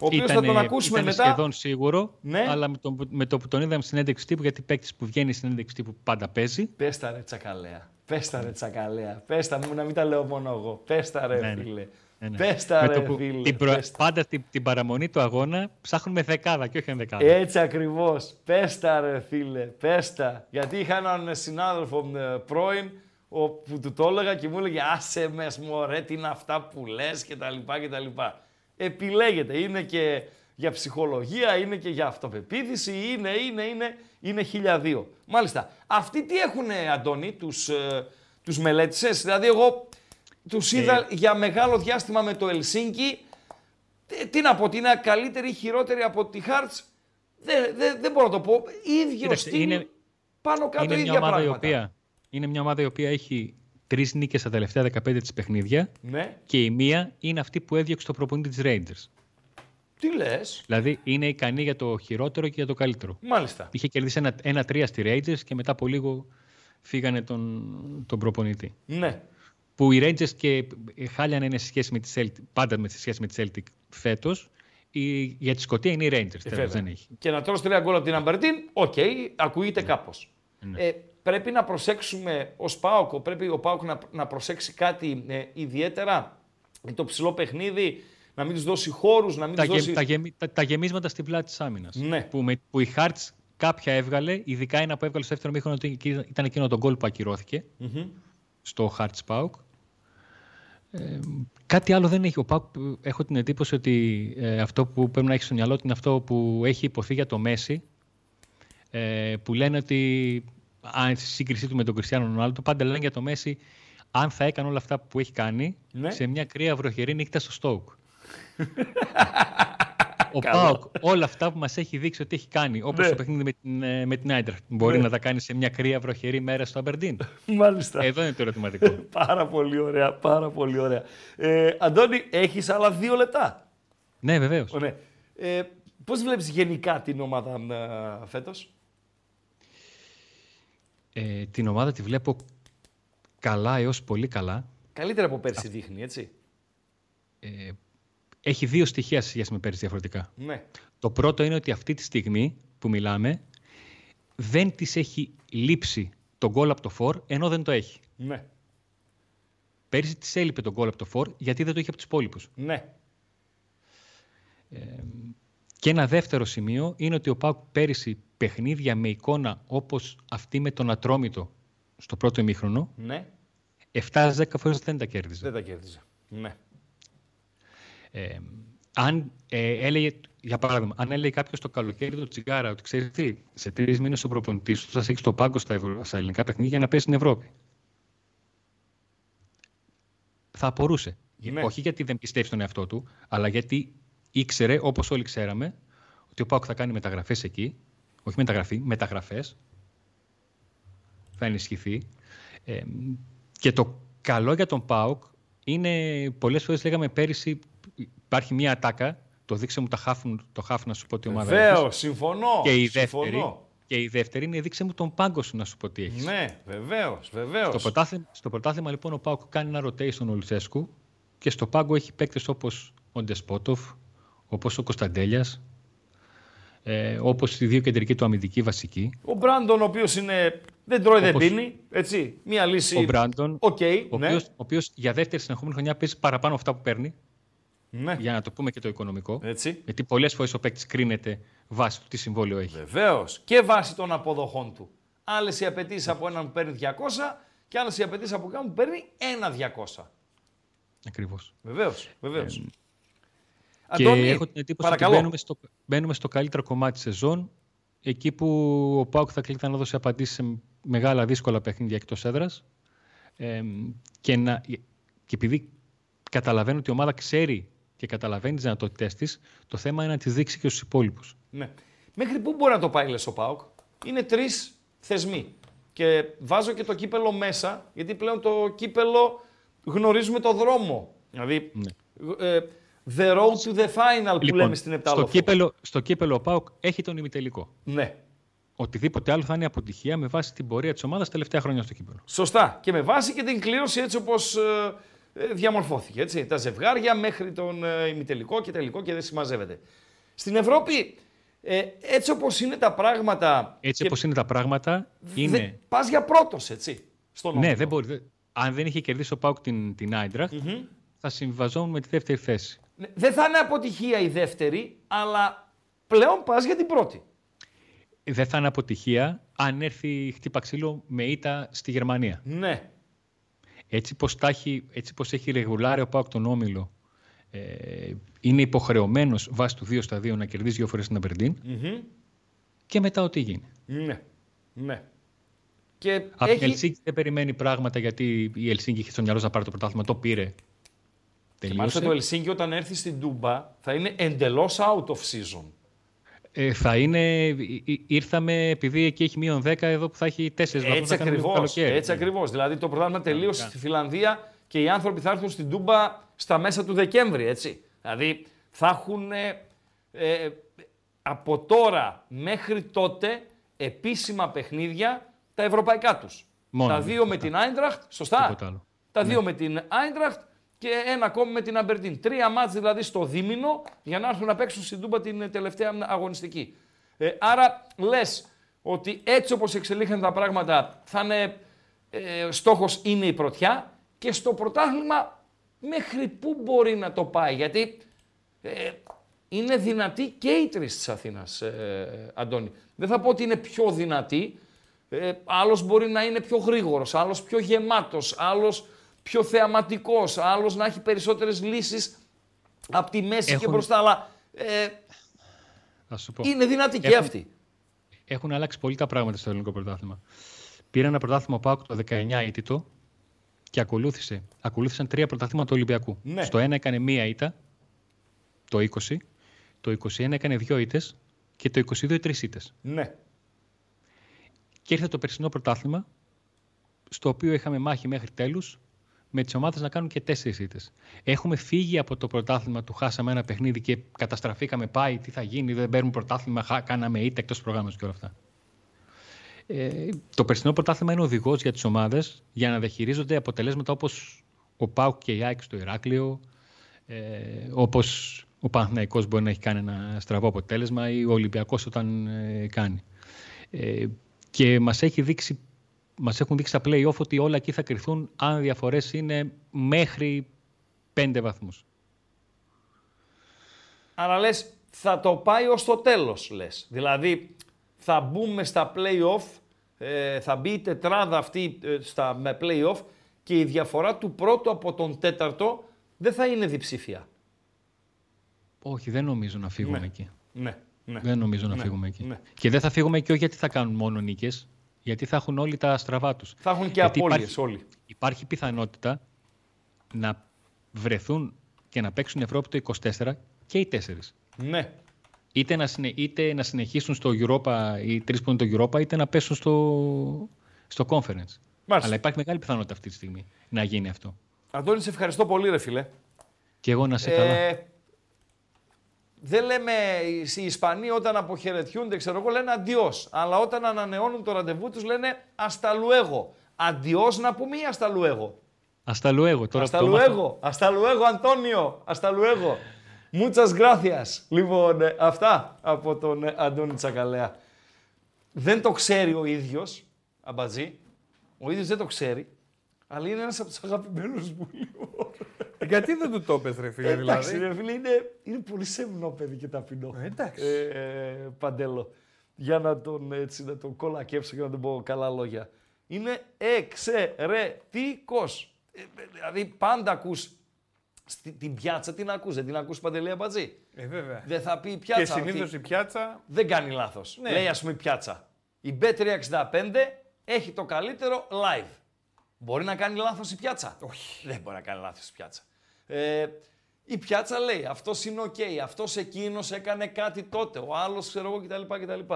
Ο οποίος θα Ήτανε- τον ακούσουμε ήτανε μετά. σχεδόν σίγουρο, Ναι. αλλά με το, με το που τον είδαμε στην ένταξη τύπου, γιατί παίκτης που βγαίνει στην ένταξη τύπου πάντα παίζει. Πες τα ρε τσακαλέα. Πες τα ρε τσακαλέα. Πες τα μου να μην τα λέω μόνο εγώ. Πες τα ρε Ναι, ναι. φίλε. Ναι, ναι. Πες τα Με ρε το που- φίλε. την προ- Πες τα. Πάντα την, την παραμονή του αγώνα ψάχνουμε δεκάδα και όχι ενδεκάδα. Έτσι ακριβώς. Πες τα ρε φίλε. Πες τα. Γιατί είχα έναν συνάδελφο ε, πρώην, ο, που του το έλεγα και μου έλεγε άσε μες μωρέ, τι είναι αυτά που λες και τα λοιπά και τα λοιπά. Επιλέγεται, είναι και για ψυχολογία, είναι και για αυτοπεποίθηση, είναι, είναι, είναι, είναι χιλιαδίο. Μάλιστα, αυτοί τι έχουν, Αντώνη, τους, ε, τους μελέτησες, δηλαδή εγώ τους είδα Ε. για μεγάλο διάστημα με το Ελσίνκι, τι, τι να πω, ότι είναι καλύτερη ή χειρότερη από τη Χάρτς, δεν, δεν, δεν μπορώ να το πω, ίδιο Κοίταξε, στυλ, είναι- πάνω κάτω είναι, ίδια μια ομάδα η πράγματα. οποία, είναι μια ομάδα η οποία έχει τρεις νίκες στα τελευταία 15 της παιχνίδια Ναι, και η μία είναι αυτή που έδιωξε το προπονητή της Rangers. τι λες, Δηλαδή είναι ικανή για το χειρότερο και για το καλύτερο. μάλιστα. Είχε κερδίσει ένα, ένα τρία στη Rangers και μετά από λίγο φύγανε τον, τον προπονητή. Ναι, Που οι Rangers και χάλια να είναι σε σχέση με τη Celtic, πάντα με, σε σχέση με τη Celtic φέτος, η, για τη Σκωτία είναι οι Rangers. Ε, τέλος, βέβαια. δεν έχει. Και να τρως τρία γκολ από την Αμπερντίν, οκ, ακούγεται κάπως. Ναι. Ε, πρέπει να προσέξουμε ως ΠΑΟΚ, πρέπει ο ΠΑΟΚ να, να προσέξει κάτι ε, ιδιαίτερα για το ψηλό παιχνίδι, να μην τους δώσει χώρους, να μην Τα, τους γε- δώσει... τα, γεμι- τα, τα γεμίσματα στην πλάτη της άμυνας. Ναι. Που, με, που η Hearts κάποια έβγαλε, ειδικά ένα που έβγαλε στο δεύτερο ημίχρονο ότι εκεί ήταν εκείνο το γκολ που ακυρώθηκε Μμμ. στο Hearts ΠΑΟΚ. Ε, κάτι άλλο δεν έχει. Ο ΠΑΟΚ ε, έχω την εντύπωση ότι ε, αυτό που πρέπει να έχεις στο μυαλό του είναι αυτό που έχει ειπωθεί για το Μέση. Ε, που λένε ότι αν στη σύγκρισή του με τον Κριστιανό Ρονάλντο, πάντα λένε για το Μέση αν θα έκανε όλα αυτά που έχει κάνει Ναι. σε μια κρύα βροχερή νύχτα στο Στόουκ. Ο Πάοκ όλα αυτά που μας έχει δείξει ότι έχει κάνει, όπως Ναι. το παιχνίδι με την, ε, με την Άιντραχτ, μπορεί Ναι. να τα κάνει σε μια κρύα βροχερή μέρα στο Αμπερντίν. Μάλιστα. Εδώ είναι το ερωτηματικό. Πάρα πολύ ωραία, πάρα πολύ ωραία. Ε, Αντώνη, έχεις άλλα δύο λεπτά; ναι, βεβαίως. Ναι. Ε, πώς βλέπεις γενικά την ομάδα ε, φέτος; Ε, την ομάδα τη βλέπω καλά έως πολύ καλά. Καλύτερα από πέρσι δείχνει, έτσι. Ε, έχει δύο στοιχεία σε σχέση με πέρυσι διαφορετικά. Ναι. Το πρώτο είναι ότι αυτή τη στιγμή που μιλάμε δεν της έχει λείψει τον γκολ από το φορ, ενώ δεν το έχει. Ναι. Πέρυσι της έλειπε τον γκολ από το φορ, γιατί δεν το είχε από τους υπόλοιπους. Ναι. Και ένα δεύτερο σημείο είναι ότι ο Πάουκ πέρυσι παιχνίδια με εικόνα όπως αυτή με τον Ατρόμητο στο πρώτο ημίχρονο, Ναι. 7-10 φορές δεν τα κέρδιζε. Δεν τα κέρδιζε. Ναι. Ε, αν ε, έλεγε, για παράδειγμα, αν έλεγε κάποιος το καλοκαίρι το τσιγάρα ότι ξέρεις τι, σε τρεις μήνες ο προπονητή σου θα σε έχει στο πάγκο στα, ευρω... στα ελληνικά παιχνίδια για να πέσει στην Ευρώπη. Θα απορούσε. Ναι. Όχι γιατί δεν πιστεύει στον εαυτό του, αλλά γιατί ήξερε, όπως όλοι ξέραμε, ότι ο Πάουκ θα κάνει μεταγραφές εκεί. Όχι μεταγραφή, μεταγραφές. Θα ενισχυθεί. Ε, και το καλό για τον ΠΑΟΚ είναι, πολλές φορές λέγαμε πέρυσι, υπάρχει μια ατάκα, το δείξε μου τα χάφουν, το χάφ να σου πω τι ομάδα Βεβαίως, έχεις. συμφωνώ. Και η, συμφωνώ. δεύτερη, και η δεύτερη είναι δείξε μου τον πάγκο σου να σου πω τι έχεις. Ναι, βεβαίως, βεβαίως. Στο, πρωτάθλημα, στο πρωτάθλημα λοιπόν ο ΠΑΟΚ κάνει ένα rotation ο Λουτσέσκου και στο πάγκο έχει παίκτες όπως ο Ντεσπότοφ, όπως ο Κωνσταντέλιας, ε, όπως οι δύο κεντρικοί του αμυντικοί βασικοί. Ο Μπράντον, ο οποίος είναι. Δεν τρώει, δεν Όπως- πίνει. Έτσι. Μία λύση. Ο Μπράντον, Οκ, ο, ναι. οποίος, ο οποίος για δεύτερη συνεχόμενη χρονιά παίζει παραπάνω αυτά που παίρνει, ναι. για να το πούμε και το οικονομικό. Έτσι. Γιατί πολλές φορές ο παίκτης κρίνεται βάσει του τι συμβόλαιο έχει. Βεβαίως. Και βάσει των αποδοχών του. Άλλες οι απαιτήσεις από έναν που παίρνει 200 και άλλες οι απαιτήσεις από κάποιον που παίρνει ένα 200. Ακριβώς. Βεβαίως. Βεβαίω. Και έχω την εντύπωση ότι μπαίνουμε στο, μπαίνουμε στο καλύτερο κομμάτι της σεζόν, εκεί που ο Πάουκ θα κλείται να δώσει απαντήσεις σε μεγάλα δύσκολα παιχνίδια εκτός έδρας ε, και, να, και επειδή καταλαβαίνω ότι η ομάδα ξέρει και καταλαβαίνει τις δυνατότητές της, το θέμα είναι να τις δείξει και στους υπόλοιπους. Ναι. Μέχρι πού μπορεί να το πάει, λες ο Πάοκ. Είναι τρεις θεσμοί. Και βάζω και το κύπελο μέσα, γιατί πλέον το κύπελο γνωρίζουμε το δρόμο. Δηλαδή, ε, the road to the final που λέμε στην στο Επτάλοφο. κύπελο, στο κύπελο ο Πάουκ έχει τον ημιτελικό. Ναι. Οτιδήποτε άλλο θα είναι αποτυχία με βάση την πορεία της ομάδας τα τελευταία χρόνια στο κύπελο. Σωστά. Και με βάση και την κλήρωση έτσι όπως ε, ε, διαμορφώθηκε. Έτσι. Τα ζευγάρια μέχρι τον ε, ημιτελικό και τελικό και δεν συμμαζεύεται. Στην Ευρώπη, ε, έτσι όπως είναι τα πράγματα... Έτσι και όπως είναι τα πράγματα, δε- είναι Πας για πρώτος, έτσι, στον Ναι, όμιλο. δεν μπορεί. δεν- Αν δεν είχε κερδίσει ο Πάουκ την, την Άιντραχτ, θα συμβιβαζόμουν με τη δεύτερη θέση. Ναι, Δεν θα είναι αποτυχία η δεύτερη, αλλά πλέον πας για την πρώτη. Δεν θα είναι αποτυχία αν έρθει χτύπα ξύλο με ήττα στη Γερμανία. Ναι. Έτσι πως, τα έχει, έτσι πως έχει ρεγουλάρει ο Πάοκ τον Όμιλο, ε, είναι υποχρεωμένος βάσει του 2 στα 2 να κερδίσει δύο φορές την Αμπερντίν και μετά ό,τι γίνει. Ναι, ναι. Και Από έχει... την Ελσίνκη δεν περιμένει πράγματα γιατί η Ελσίνκη είχε στο μυαλό να πάρει το πρωτάθλημα, το πήρε. Και μάλιστα Τελείωσε. το Ελσίνκι όταν έρθει στην Τούμπα θα είναι εντελώς out of season. Ε, θα είναι, ή- ή- ήρθαμε επειδή εκεί έχει μείον 10, εδώ που θα έχει 4 βαθμούς Έτσι να κάνουμε το ακριβώς, καλοκαίρι. έτσι ακριβώς. Δηλαδή το πρωτάθλημα τελείωσε στη Φιλανδία και οι άνθρωποι θα έρθουν στην Τούμπα στα μέσα του Δεκέμβρη, έτσι. Δηλαδή θα έχουν ε, ε, από τώρα μέχρι τότε επίσημα παιχνίδια τα ευρωπαϊκά τους. Μόνο, τα ναι, δύο με σωστά. την Άιντραχτ, σωστά. Τίποτα άλλο. Τα δύο με την Άιντραχτ και ένα ακόμη με την Αμπερντίν. Τρία μάτς δηλαδή στο δίμηνο για να έρθουν να παίξουν στην Τούμπα την ε, τελευταία αγωνιστική. Ε, άρα λες ότι έτσι όπως εξελίχθηκαν τα πράγματα θα είναι, ε, στόχος είναι η πρωτιά και στο πρωτάθλημα μέχρι πού μπορεί να το πάει. Γιατί ε, είναι δυνατή και οι τρεις της Αθήνας, ε, Αντώνη. Δεν θα πω ότι είναι πιο δυνατή. Ε, άλλος μπορεί να είναι πιο γρήγορος, άλλος πιο γεμάτος, άλλος πιο θεαματικός, άλλος να έχει περισσότερες λύσεις από τη μέση και Έχουν- μπροστά. Αλλά ε, Θα σου πω. είναι δυνατή και Έχουν- αυτή. Έχουν αλλάξει πολύ τα πράγματα στο ελληνικό πρωτάθλημα. Πήρε ένα πρωτάθλημα ο Πάοκ το 19 ήττο και ακολούθησε. Ακολούθησαν τρία πρωταθλήματα του Ολυμπιακού. Ναι. Στο ένα έκανε μία ήττα, το 20, το 21 έκανε δύο ήττες και το 22 τρεις ήττες. Ναι. Και ήρθε το περσινό πρωτάθλημα, στο οποίο είχαμε μάχη μέχρι τέλους, με τις ομάδες να κάνουν και τέσσερις ήττες. Έχουμε φύγει από το πρωτάθλημα του χάσαμε ένα παιχνίδι και καταστραφήκαμε, πάει, τι θα γίνει, δεν παίρνουμε πρωτάθλημα, χα- κάναμε ήττα εκτός προγράμματος και όλα αυτά. Ε, το περσινό πρωτάθλημα είναι οδηγός για τις ομάδες για να διαχειρίζονται αποτελέσματα όπως ο Πάουκ και η ΑΕΚ στο Ηράκλειο, ε, όπως ο Παναθηναϊκός μπορεί να έχει κάνει ένα στραβό αποτέλεσμα ή ο Ολυμπιακός όταν ε, κάνει. Ε, και μας, έχει δείξει, μας έχουν δείξει τα play-off ότι όλα εκεί θα κρυθούν αν οι διαφορές είναι μέχρι πέντε βαθμούς. Άρα λες θα το πάει ως το τέλος λες. Δηλαδή θα μπούμε στα play-off, ε, θα μπει η τετράδα αυτή ε, στα, με play-off και η διαφορά του πρώτου από τον τέταρτο δεν θα είναι διψήφια. Όχι, δεν νομίζω να φύγουμε Ναι. εκεί. Ναι, ναι. Δεν νομίζω να Ναι, φύγουμε εκεί. ναι. Και δεν θα φύγουμε και όχι γιατί θα κάνουν μόνο νίκες, γιατί θα έχουν όλοι τα στραβά τους. Θα έχουν και Γιατί απώλειες υπάρχει- όλοι. Υπάρχει πιθανότητα να βρεθούν και να παίξουν Ευρώπη το 24 και οι τέσσερις. Ναι. Είτε να, συνε, είτε να συνεχίσουν στο Europa, οι τρεις που είναι το Europa, είτε να πέσουν στο, στο Conference. Αλλά υπάρχει μεγάλη πιθανότητα αυτή τη στιγμή να γίνει αυτό. Αντώνη, σε ευχαριστώ πολύ ρε φίλε. Και εγώ να σε καλά. Ε, δεν λέμε οι Ισπανοί όταν αποχαιρετιούνται, ξέρω εγώ, λένε αντιός. Αλλά όταν ανανεώνουν το ραντεβού τους λένε ασταλουέγο. Αντιός να πούμε ή ασταλουέγο. Hasta luego. Τώρα Hasta που το μάθα- luego, hasta luego, Αντώνιο. Hasta luego. Muchas gracias. Λοιπόν, ε, αυτά από τον ε, Αντώνη Τσακαλέα. Δεν το ξέρει ο ίδιος, αμπατζή. Ο ίδιος δεν το ξέρει, αλλά είναι ένας από τους αγαπημένους μου. Λοιπόν. Γιατί δεν του το πες, ρε φίλε, Εντάξει, δηλαδή; ρε φίλε, είναι, είναι πολύ σεμνό παιδί και ταπεινό. Ε, εντάξει. Ε, ε, παντέλο. Για να τον, έτσι, να τον κολακέψω και να τον πω καλά λόγια. Είναι εξαιρετικός. Ε, ε, δηλαδή πάντα ακούς στη, την πιάτσα την ακούς, δεν την ακούς παντελή αμπατζή. Ε, βέβαια. Δεν θα πει η Και πιάτσα. συνήθως ότι η πιάτσα. Δεν κάνει λάθος. Ναι. Λέει ας πούμε η πιάτσα. Η B365 έχει το καλύτερο live. Μπορεί να κάνει λάθος η πιάτσα; Όχι. Δεν μπορεί να κάνει λάθος η πιάτσα. Ε, η πιάτσα λέει αυτός είναι οκ, αυτός εκείνος έκανε κάτι τότε, ο άλλος ξέρω εγώ κτλ. κτλ.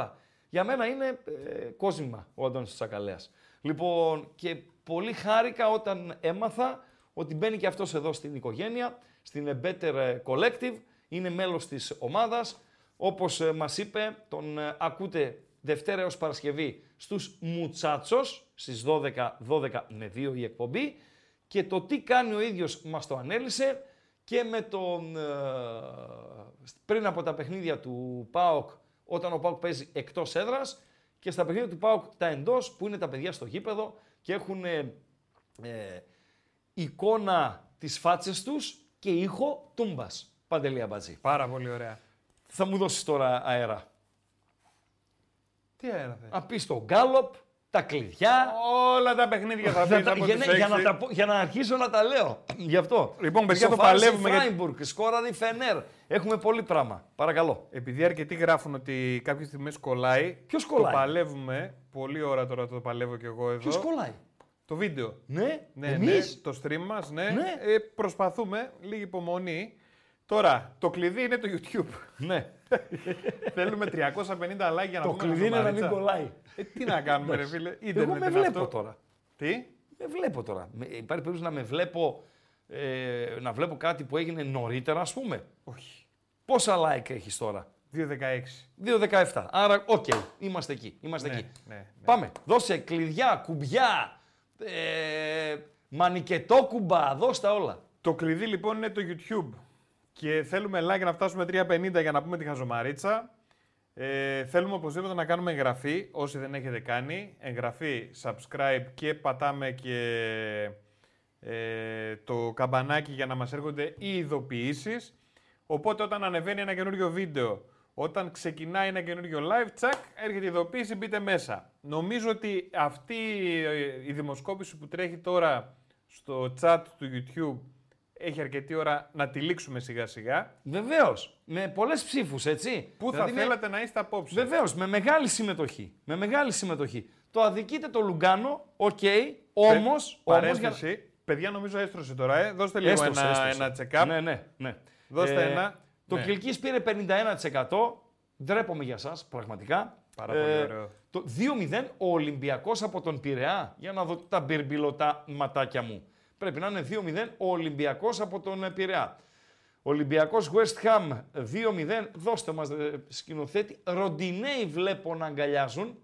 Για μένα είναι ε, κόσμημα ο Αντώνης Τσακαλέας. Λοιπόν, και πολύ χάρηκα όταν έμαθα ότι μπαίνει και αυτός εδώ στην οικογένεια, στην Better Collective, είναι μέλος της ομάδας. Όπως ε, μας είπε, τον ε, ακούτε Δευτέρα έως Παρασκευή στους Μουτσάτσος, στις 12, 12 με 2 η εκπομπή. Και το τι κάνει ο ίδιος μας το ανέλησε και με τον, ε, πριν από τα παιχνίδια του ΠΑΟΚ, όταν ο ΠΑΟΚ παίζει εκτός έδρας και στα παιχνίδια του ΠΑΟΚ τα εντός, που είναι τα παιδιά στο γήπεδο και έχουν ε, ε, εικόνα τις φάτσες τους και ήχο τούμπας. Παντελή Αμπατζή. Πάρα πολύ ωραία. Θα μου δώσεις τώρα αέρα. Τι αέρα θες; Να πεις το γκάλοπ, τα κλειδιά. Όλα τα παιχνίδια θα Θα πεις τα- από για, τις ναι, για, να έξι. τα, πω- για να αρχίσω να τα λέω. Γι' αυτό. Λοιπόν, παιδιά, το Σοφάρες η παλεύουμε για- Φράιμπουργκ, σκόραρε η Φενέρ. Έχουμε πολύ πράγμα. Παρακαλώ. Επειδή αρκετοί γράφουν ότι κάποιες στιγμές κολλάει. Ποιος κολλάει; Το παλεύουμε. Πολύ ώρα τώρα το παλεύω κι εγώ εδώ. Ποιος κολλάει; Το βίντεο. Ναι, Ναι, εμείς. ναι, το stream μας, ναι. Ναι. Ε, προσπαθούμε, λίγη υπομονή. Τώρα, το κλειδί είναι το YouTube. Ναι. Θέλουμε 350 like για να το πούμε κλειδί είναι να μην χαζομαρίτσα. κολλάει. Ε, τι να κάνουμε, ρε φίλε. Εγώ Ίντερνετ με είναι βλέπω αυτό. τώρα. Τι; Με βλέπω τώρα. Με- Υπάρχει περίπτωση να με βλέπω, ε, να βλέπω κάτι που έγινε νωρίτερα, ας πούμε. Όχι. Πόσα like έχεις τώρα; 2.16. 2.17. Άρα, οκ, είμαστε εκεί. Είμαστε Ναι, εκεί. ναι, ναι. Πάμε. Δώσε κλειδιά, κουμπιά, ε, μανικετόκουμπα, δώσ' τα όλα. Το κλειδί λοιπόν είναι το YouTube. Και θέλουμε like να φτάσουμε 350 για να πούμε τη χαζομαρίτσα. Ε, θέλουμε οπωσδήποτε να κάνουμε εγγραφή, όσοι δεν έχετε κάνει. Εγγραφή, subscribe και πατάμε και ε, το καμπανάκι για να μας έρχονται οι ειδοποιήσεις. Οπότε όταν ανεβαίνει ένα καινούριο βίντεο, όταν ξεκινάει ένα καινούριο live, τσακ, έρχεται η ειδοποίηση, μπείτε μέσα. Νομίζω ότι αυτή ε, η δημοσκόπηση που τρέχει τώρα στο chat του YouTube έχει αρκετή ώρα να τη λήξουμε σιγά σιγά. Βεβαίως. Με πολλές ψήφους, έτσι. Πού Δηλαδή θα με- θέλατε να είστε απόψε. Βεβαίως, με μεγάλη συμμετοχή. Με μεγάλη συμμετοχή. Το αδικείτε το Λουγκάνο, οκ, όμως. Παρένθεση. Παιδιά, νομίζω έστρωσε τώρα. Ε. Δώστε λίγο ένα, ένα check-up. Ναι, ναι, ναι. Δώστε ένα. Το Ναι. Κιλκίς πήρε 51%. Ντρέπομαι για σας, πραγματικά. Ε, Πάρα πολύ ωραίο. Το 2-0 ο Ολυμπιακός από τον Πειραιά. Για να δω τα μπιρμπιλωτά ματάκια μου. Πρέπει να είναι 2-0 ο Ολυμπιακός από τον ε, Πειραιά. Ολυμπιακός West Ham 2-0. Δώστε μας ε, σκηνοθέτη. Ροντινέι βλέπω να αγκαλιάζουν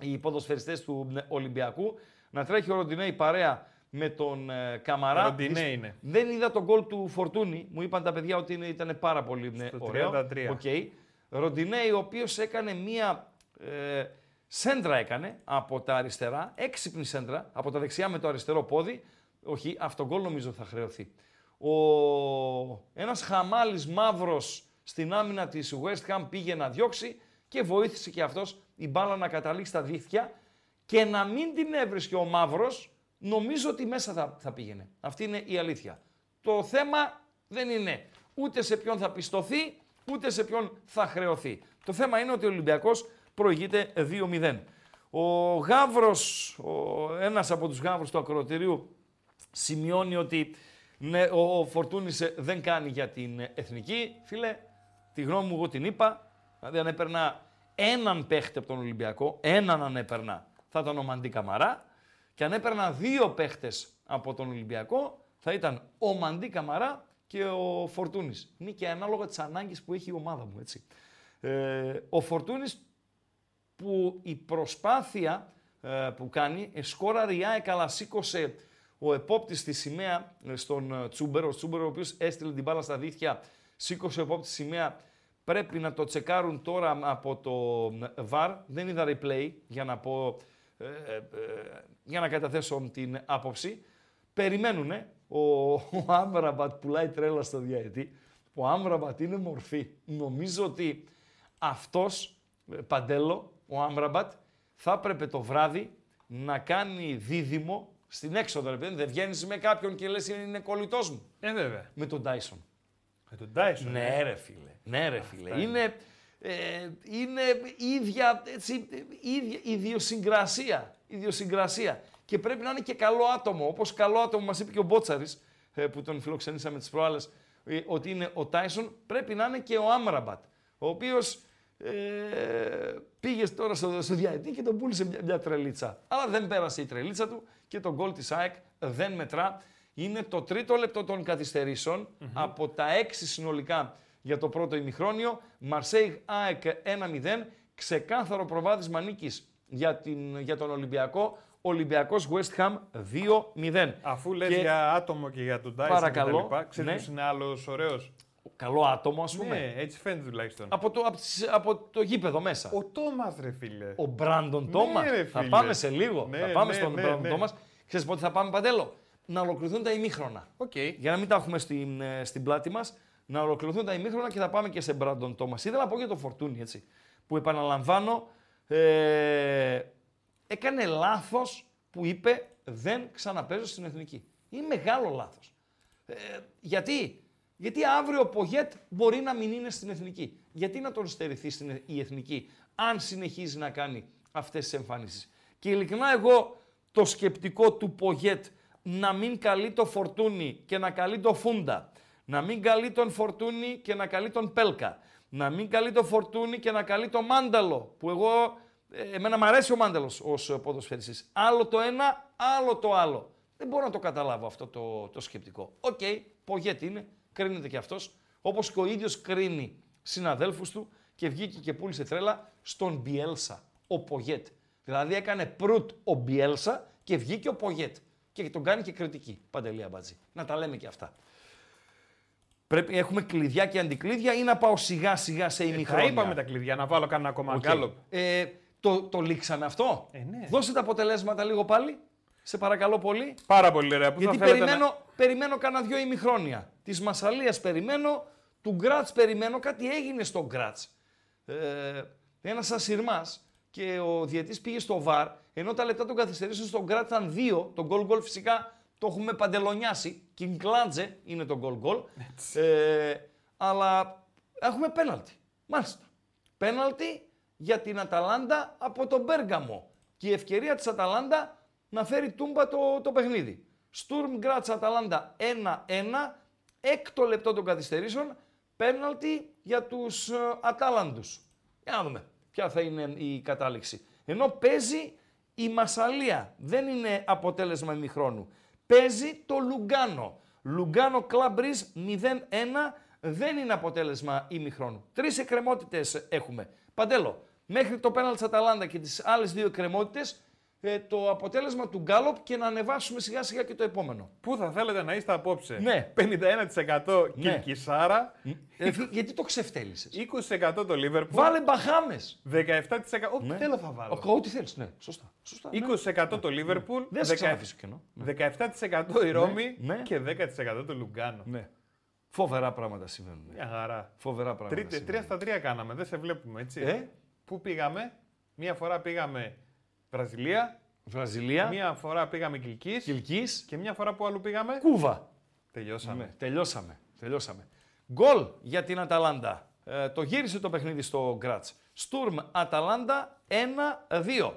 οι ποδοσφαιριστές του ε, Ολυμπιακού. Να τρέχει ο Ροντινέι παρέα με τον ε, Καμαρά. Ροντινέ είναι. Δεν είδα το γκολ του Φορτούνη. Μου είπαν τα παιδιά ότι είναι- ήταν πάρα πολύ ναι, Στο ωραίο. 33. Οκ. Ροντινέι, ο οποίος έκανε μία ε, σέντρα έκανε από τα αριστερά, έξυπνη σέντρα, από τα δεξιά με το αριστερό πόδι. Όχι, αυτό γκολ νομίζω θα χρεωθεί. Ο, ένας χαμάλης μαύρος στην άμυνα της West Ham πήγε να διώξει και βοήθησε και αυτός η μπάλα να καταλήξει στα δίχτυα και να μην την έβρισκε ο μαύρος, νομίζω ότι μέσα θα, θα πήγαινε. Αυτή είναι η αλήθεια. Το θέμα δεν είναι ούτε σε ποιον θα πιστωθεί, ούτε σε ποιον θα χρεωθεί. Το θέμα είναι ότι ο Ολυμπιακός προηγείται 2-0. Ο Γαύρος, ο, ένας από τους Γαύρους του ακροτηρίου, σημειώνει ότι ναι, ο, ο Φορτούνης ε, δεν κάνει για την ε, εθνική. Φίλε, τη γνώμη μου εγώ την είπα. Δηλαδή αν έπαιρνα έναν παίχτη από τον Ολυμπιακό, έναν αν έπαιρνα, θα ήταν ο Μαντί Καμαρά. Και αν έπαιρνα δύο παίχτες από τον Ολυμπιακό, θα ήταν ο Μαντί Καμαρά και ο Φορτούνης. Είναι και ανάλογα τις ανάγκες που έχει η ομάδα μου, έτσι. Ε, ο Φορτούνης που η προσπάθεια ε, που κάνει, ε, σκόραρε η ΑΕΚ αλλά σήκωσε ο επόπτης τη σημαία ε, στον ε, Τσούμπερ, ο Τσούμπερ ο οποίος έστειλε την μπάλα στα δίχτυα, σήκωσε ο επόπτης σημαία, πρέπει να το τσεκάρουν τώρα από το ε, VAR, δεν είδα replay για να πω, ε, ε, ε, για να καταθέσω την άποψη. Περιμένουνε, ο, ο Άμραμπατ πουλάει τρέλα στο διαετή, ο Άμραμπατ είναι μορφή. Νομίζω ότι αυτός, ε, Παντέλο, ο Άμραμπατ, θα έπρεπε το βράδυ να κάνει δίδυμο στην έξοδο. Ρε παιδί, δεν βγαίνεις με κάποιον και λες είναι κολλητός μου. Ε, βέβαια. Με τον Τάισον. Με τον Tyson. Ναι ε. ρε φίλε. Ναι ρε φίλε. είναι. Είναι, ε, είναι ίδια, έτσι, ίδια ιδιοσυγκρασία. ιδιοσυγκρασία. Και πρέπει να είναι και καλό άτομο. Όπως καλό άτομο μας είπε και ο Μπότσαρης, ε, που τον φιλοξενήσαμε τις προάλλες, ε, ότι είναι ο Τάισον, πρέπει να είναι και ο Άμραμπατ, ο οποίος ε, πήγες τώρα στο, στο διαετή και τον πούλησε μια, μια τρελίτσα. Αλλά δεν πέρασε η τρελίτσα του και το γκολ της ΑΕΚ δεν μετρά. Είναι το τρίτο λεπτό των καθυστερησεων από τα έξι συνολικά για το πρώτο ημιχρόνιο. Μαρσέιγ ΑΕΚ 1-0. Ξεκάθαρο προβάδισμα νίκης για, την, για τον Ολυμπιακό. Ολυμπιακός West Ham 2-0. Αφού λες Και- για άτομο και για τον Taison Παρακαλώ. και τα λοιπά, ξέρεις Ναι. ποιος είναι άλλος ωραίος; Καλό άτομο ας πούμε. Ναι, έτσι φαίνεται τουλάχιστον. Από, το, από, τις- από το γήπεδο μέσα. Ο Τόμας ρε φίλε. Ο Μπράντον Ναι, Τόμας. ρε, θα φίλε. πάμε σε λίγο. Ναι, θα πάμε ναι, στον ναι, Μπράντον ναι. Τόμας. Ξέρεις πότε θα πάμε Παντέλο; Να ολοκληρωθούν τα ημίχρονα. Οκ. Για να μην τα έχουμε στην, ε, στην πλάτη μας, να ολοκληρωθούν τα ημίχρονα και θα πάμε και σε Μπράντον Τόμας. Ήθελα να πω για το Φορτούνι, έτσι. Που επαναλαμβάνω, ε, έκανε λάθος που είπε δεν ξαναπέζω στην Εθνική. Είναι μεγάλο λάθος. Ε, γιατί; Γιατί αύριο ο Πογέτ μπορεί να μην είναι στην Εθνική. Γιατί να τον στερηθεί στην, η Εθνική αν συνεχίζει να κάνει αυτές τις εμφανίσεις. Και ειλικρινά εγώ το σκεπτικό του Πογέτ να μην καλεί το Φορτούνι και να καλεί το Φούντα, να μην καλεί τον Φορτούνι και να καλεί τον Πέλκα, να μην καλεί το Φορτούνι και να καλεί το Μάνταλο, που εγώ, ε, εμένα μου αρέσει ο Μάνταλος ως ποδοσφαιριστής. Άλλο το ένα, άλλο το άλλο. Δεν μπορώ να το καταλάβω αυτό το, το σκεπτικό. Οκ, okay, Πογέτ είναι, κρίνεται και αυτός, όπως και ο ίδιος κρίνει συναδέλφους του και βγήκε και πούλησε τρέλα στον Μπιέλσα, ο Πογέτ. Δηλαδή έκανε πρωτ ο Μπιέλσα και βγήκε ο Πογέτ. Και τον κάνει και κριτική. Παντελή Αμπατζή. Να τα λέμε και αυτά. Πρέπει, έχουμε κλειδιά και αντικλείδια ή να πάω σιγά σιγά σε ημιχρόνια; Θα είπαμε τα κλειδιά, να βάλω κανένα ακόμα okay. Ε, το, το λήξαμε αυτό; Ε, ναι. Δώσε τα αποτελέσματα λίγο πάλι. Σε παρακαλώ πολύ. Πάρα πολύ ωραία. Που Γιατί περιμένω, να... περιμένω κανένα δυο ημιχρόνια. Της Μασαλίας περιμένω, του Γκράτς περιμένω. Κάτι έγινε στο Γκράτς. Ε, Ένας ασυρμάς και ο διαιτής πήγε στο βαρ, ενώ τα λεπτά των καθυστερήσεων στον Γκράτς ήταν δύο. Το γκολ γκολ φυσικά το έχουμε παντελονιάσει. Κινγκλάντζε είναι το γκολ γκολ. Ε, αλλά έχουμε πέναλτι. Μάλιστα. Πέναλτι για την Αταλάντα από τον Μπέργαμο. Και η ευκαιρία της Αταλάντα να φέρει τούμπα το, το παιχνίδι. Στουρμ Γκράτς Αταλάντα 1-1, έκτο λεπτό των καθυστερήσεων, πέναλτι για τους uh, Ατάλαντους. Για να δούμε ποια θα είναι η κατάληξη. Ενώ παίζει η Μασαλία, δεν είναι αποτέλεσμα ημιχρόνου. Παίζει το Λουγκάνο. Λουγκάνο Κλαμπρίζ 0-1, δεν είναι αποτέλεσμα ημιχρόνου. Τρεις εκκρεμότητες έχουμε. Παντέλο, μέχρι το πέναλ της Αταλάντα και τις άλλες δύο εκκρεμότητες ε, το αποτέλεσμα του Γκάλοπ και να ανεβάσουμε σιγά σιγά και το επόμενο. Πού θα θέλετε να είστε απόψε; Ναι. 51% Ναι. Κιλκισάρα, Ε, γιατί το ξεφτέλησες; 20% το Λίβερπουλ, Βάλε μπαχάμες. 17% ό,τι Ναι. θέλω θα βάλω. Ο- Ό,τι θέλεις, ναι. Σωστά. Σωστά ναι. 20% το Λίβερπουλ, Δεν σε ξαναφήσω κενό. 17% η Ρώμη ναι. και 10% το Λουγκάνο. Ναι. Φοβερά πράγματα συμβαίνουν. Μια χαρά. Φοβερά πράγματα. Τρίτε, τρία συμβαίνουν. στα τρία κάναμε, δεν σε βλέπουμε έτσι. Ε; Πού πήγαμε, μία φορά πήγαμε Βραζιλία, Βραζιλία, μία φορά πήγαμε Κιλκής Κιλκής, και μία φορά που αλλού πήγαμε. Κούβα. Τελειώσαμε. Ναι, τελειώσαμε. τελειώσαμε. Γκολ για την Αταλάντα. Ε, το γύρισε το παιχνίδι στο Γκράτς. Στουρμ Αταλάντα 1-2.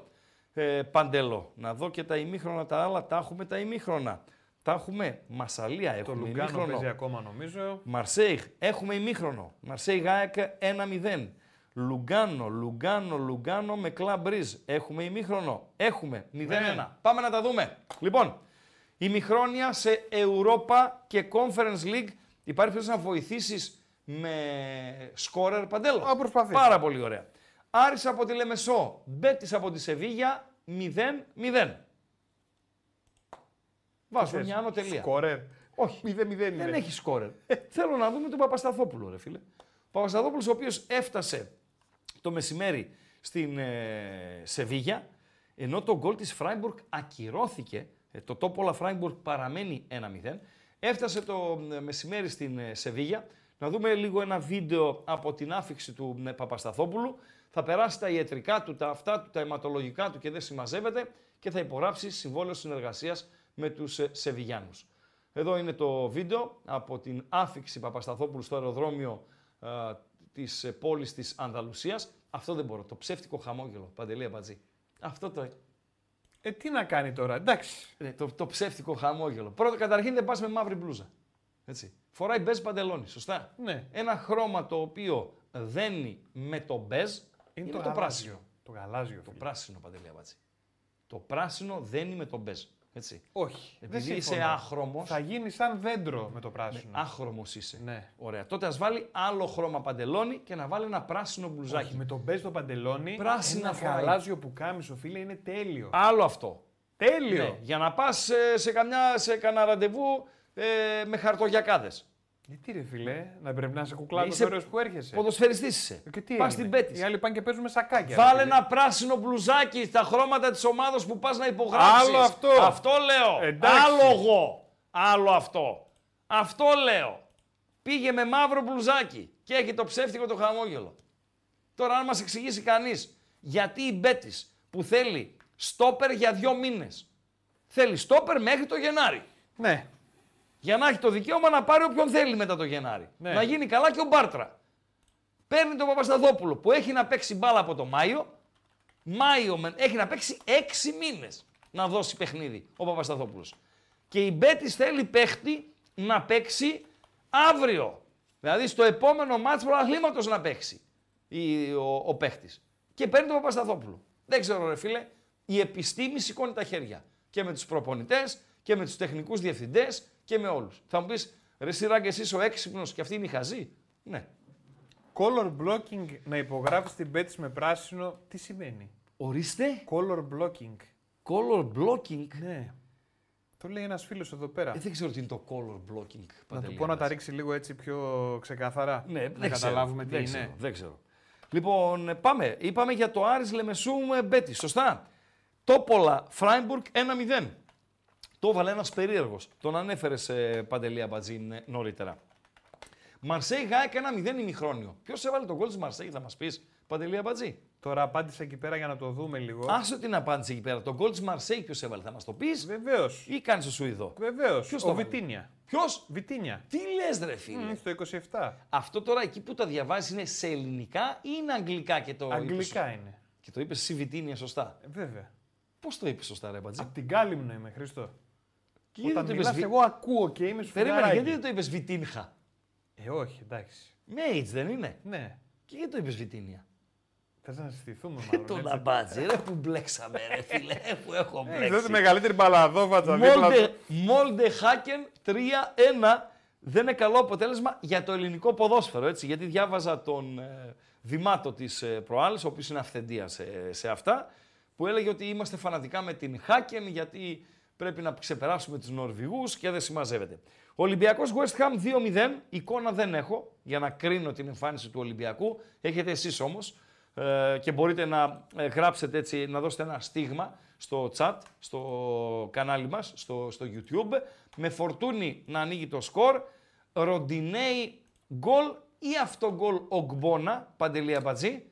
Ε, Παντέλο, να δω και τα ημίχρονα τα άλλα. Τα έχουμε τα ημίχρονα. Τα έχουμε Μασαλία, Το έχουμε Λουγκάνο ημίχρονο. παίζει ακόμα νομίζω. Μαρσέιχ, έχουμε ημίχρονο. Μαρσέιχ ΑΕΚ 1-0. Λουγκάνο, Λουγκάνο, Λουγκάνο με κλαμπ Μπριζ. Έχουμε ημίχρονο. Έχουμε 0-1. Ναι. Πάμε να τα δούμε. Λοιπόν, ημιχρόνια σε Europa και Conference League. Υπάρχει πρέπει να βοηθήσεις με σκόρερ παντέλο; Α, προσπαθήσω. Πάρα πολύ ωραία. Άρης από τη Λεμεσό, Μπέτης από τη Σεβίγια 0-0. Βάζω Θες, μια άνω τελεία. Σκόρερ. Όχι. 0-0 είναι. Δεν έχει σκόρερ. Θέλω να δούμε τον Παπασταθόπουλο, ρε φίλε. Ο Παπασταθόπουλος ο οποίος έφτασε το μεσημέρι στην ε, Σεβίγια, ενώ το γκολ της Φράιμπουργκ ακυρώθηκε, ε, το τόπολα Φράιμπουργκ παραμένει 1-0, έφτασε το ε, μεσημέρι στην ε, Σεβίγια. Να δούμε λίγο ένα βίντεο από την άφηξη του ε, Παπασταθόπουλου. Θα περάσει τα ιατρικά του, τα αυτά του, τα αιματολογικά του και δεν συμμαζεύεται και θα υπογράψει συμβόλαιο συνεργασίας με τους ε, Σεβιγιάνους. Εδώ είναι το βίντεο από την άφηξη Παπασταθόπουλου στο αεροδρόμιο α, της ε, πόλης της Ανδαλουσίας. Αυτό δεν μπορώ. Το ψεύτικο χαμόγελο. Παντελή Αμπατζή. Αυτό το, Ε, τι να κάνει τώρα, εντάξει. ε, το, το ψεύτικο χαμόγελο. Πρώτα, καταρχήν δεν πας με μαύρη μπλούζα. Έτσι. Φοράει μπέζ παντελόνι, σωστά. Ναι. Ένα χρώμα το οποίο δένει με το μπέζ είναι, το, γαλάζιο. πράσινο. Το γαλάζιο. Το φίλε. πράσινο, Παντελή Αμπατζή. Το πράσινο δένει με το μπέζ. Έτσι. Όχι. Επειδή δεν είσαι συμφωνώ. άχρωμος, Θα γίνεις σαν δέντρο με το πράσινο. Άχρωμος είσαι. Ναι. Ωραία. Τότε ας βάλει άλλο χρώμα παντελόνι και να βάλει ένα πράσινο μπλουζάκι. Όχι, με το μπέζ το παντελόνι, Πράσινα ένα φοράει. γαλάζιο που κάμισο, φίλε, είναι τέλειο. Άλλο αυτό. τέλειο. Ναι, για να πας σε, σε, καμιά, σε κανένα ραντεβού ε, με χαρτογιακάδες. Γιατί ρε φίλε, να πρέπει να είσαι κουκλάδο Είσαι ωραίος που έρχεσαι. Ποδοσφαιριστής είσαι. Ε, Και τι Πας έγινε; στην πέτης. Οι άλλοι πάνε και παίζουν με σακάκια. Βάλε ρε φίλε. ένα πράσινο μπλουζάκι στα χρώματα της ομάδας που πας να υπογράψεις. Άλλο αυτό. Αυτό λέω. Εντάξει. Άλλο εγώ. Άλλο αυτό. Αυτό λέω. Πήγε με μαύρο μπλουζάκι και έχει το ψεύτικο το χαμόγελο. Τώρα, αν μας εξηγήσει κανείς γιατί η Μπέτης που θέλει στόπερ για δύο μήνες. Θέλει στόπερ μέχρι το Γενάρη. Ναι. Για να έχει το δικαίωμα να πάρει όποιον θέλει μετά το Γενάρη. Ναι. Να γίνει καλά και ο Μπάρτρα. Παίρνει τον Παπασταδόπουλο που έχει να παίξει μπάλα από το Μάιο. Μάιο μεν- έχει να παίξει έξι μήνες να δώσει παιχνίδι ο Παπασταθόπουλος. Και η Μπέτης θέλει παίχτη να παίξει αύριο. Δηλαδή στο επόμενο μάτς πρωταθλήματος να παίξει η, ο, ο παίχτης. Και παίρνει τον Παπασταθόπουλο. Δεν ξέρω ρε φίλε, η επιστήμη σηκώνει τα χέρια. Και με τους προπονητές και με τους τεχνικούς διευθυντές και με όλους. Θα μου πεις, ρε Σιράγκ, εσύ είσαι ο έξυπνος και αυτή είναι η χαζή; Ναι. Color blocking να υπογράφει την πέτση με πράσινο, τι σημαίνει; Ορίστε, Color blocking. color blocking. Ναι. Το λέει ένας φίλος εδώ πέρα. Ε, δεν ξέρω τι είναι το color blocking. να του Παντελή, πω να τα μας. ρίξει λίγο έτσι πιο ξεκάθαρα. Ναι, να δεν ξέρω, καταλάβουμε τι δεν είναι. Ξέρω, δεν ξέρω. Λοιπόν, ε, πάμε. Είπαμε για το Άρης Λεμεσού ε, Μπέτη, σωστά. Τόπολα, Φράιμπουργκ 1-0. Το έβαλε ένας περίεργος. Τον ανέφερε σε παντελή Αμπατζή ε, νωρίτερα. Μαρσέη Γάεκ 1-0 ημιχρόνιο. Ποιος έβαλε τον γκολ της Μαρσέη, θα μας πεις, Παντελή Αμπατζή. Τώρα απάντησα εκεί πέρα για να το δούμε λίγο. Άσε την απάντηση εκεί πέρα. Τον γκολ της Μαρσέη ποιος έβαλε, θα μας το πεις; Βεβαίως. ή κάνεις το Σουηδό; Βεβαίως. Ποιος το Ο έβαλε; Βιτίνια. Ποιος; Βιτίνια. Τι λες, ρε φίλε; Μμ, Στο 27. Αυτό τώρα εκεί που τα διαβάζεις είναι σε ελληνικά ή είναι αγγλικά και το είπες- Αγγλικά είναι. Και το είπες Σιβητίνια σωστά; Ε, βέβαια. Πώς το είπες σωστά, ρε Μπατζή; Απ' την Κάλυμνο είμαι, Χρήστο. Και γιατί Όταν δεν το είπες μιλάς, Βι- εγώ ακούω και είμαι σου Περίμενε, γιατί δεν το είπες Βιτίνχα. Ε, όχι, εντάξει. Με H δεν είναι. Ναι. Και γιατί το είπες Βιτίνια; Θες να συστηθούμε Ε, μάλλον, τον έτσι. αμπάτζε, ρε που μπλέξαμε, ρε φίλε, ε, που έχω Ε, Εδώ τη μπλέξει. μεγαλύτερη μπαλαδόφατσα δίπλα Μόλντε, του. Μόλντε Χάκεν 3-1. Δεν είναι καλό αποτέλεσμα για το ελληνικό ποδόσφαιρο, έτσι, γιατί διάβαζα τον ε, Δημάτο της ε, προάλλης, ο οποίος είναι αυθεντίας σε, σε αυτά, που έλεγε ότι είμαστε φανατικά με την Χάκεν γιατί πρέπει να ξεπεράσουμε τους Νορβηγούς και δεν συμμαζεύεται. Ολυμπιακός West Ham 2-0, εικόνα δεν έχω για να κρίνω την εμφάνιση του Ολυμπιακού, έχετε εσείς όμως ε, και μπορείτε να ε, γράψετε έτσι, να δώσετε ένα στίγμα στο chat, στο κανάλι μας, στο, στο YouTube, με φορτούνι να ανοίγει το σκορ, Ροντινέι γκολ ή αυτό γκολ Ογμπόνα, Παντελή Αμπατζή. Η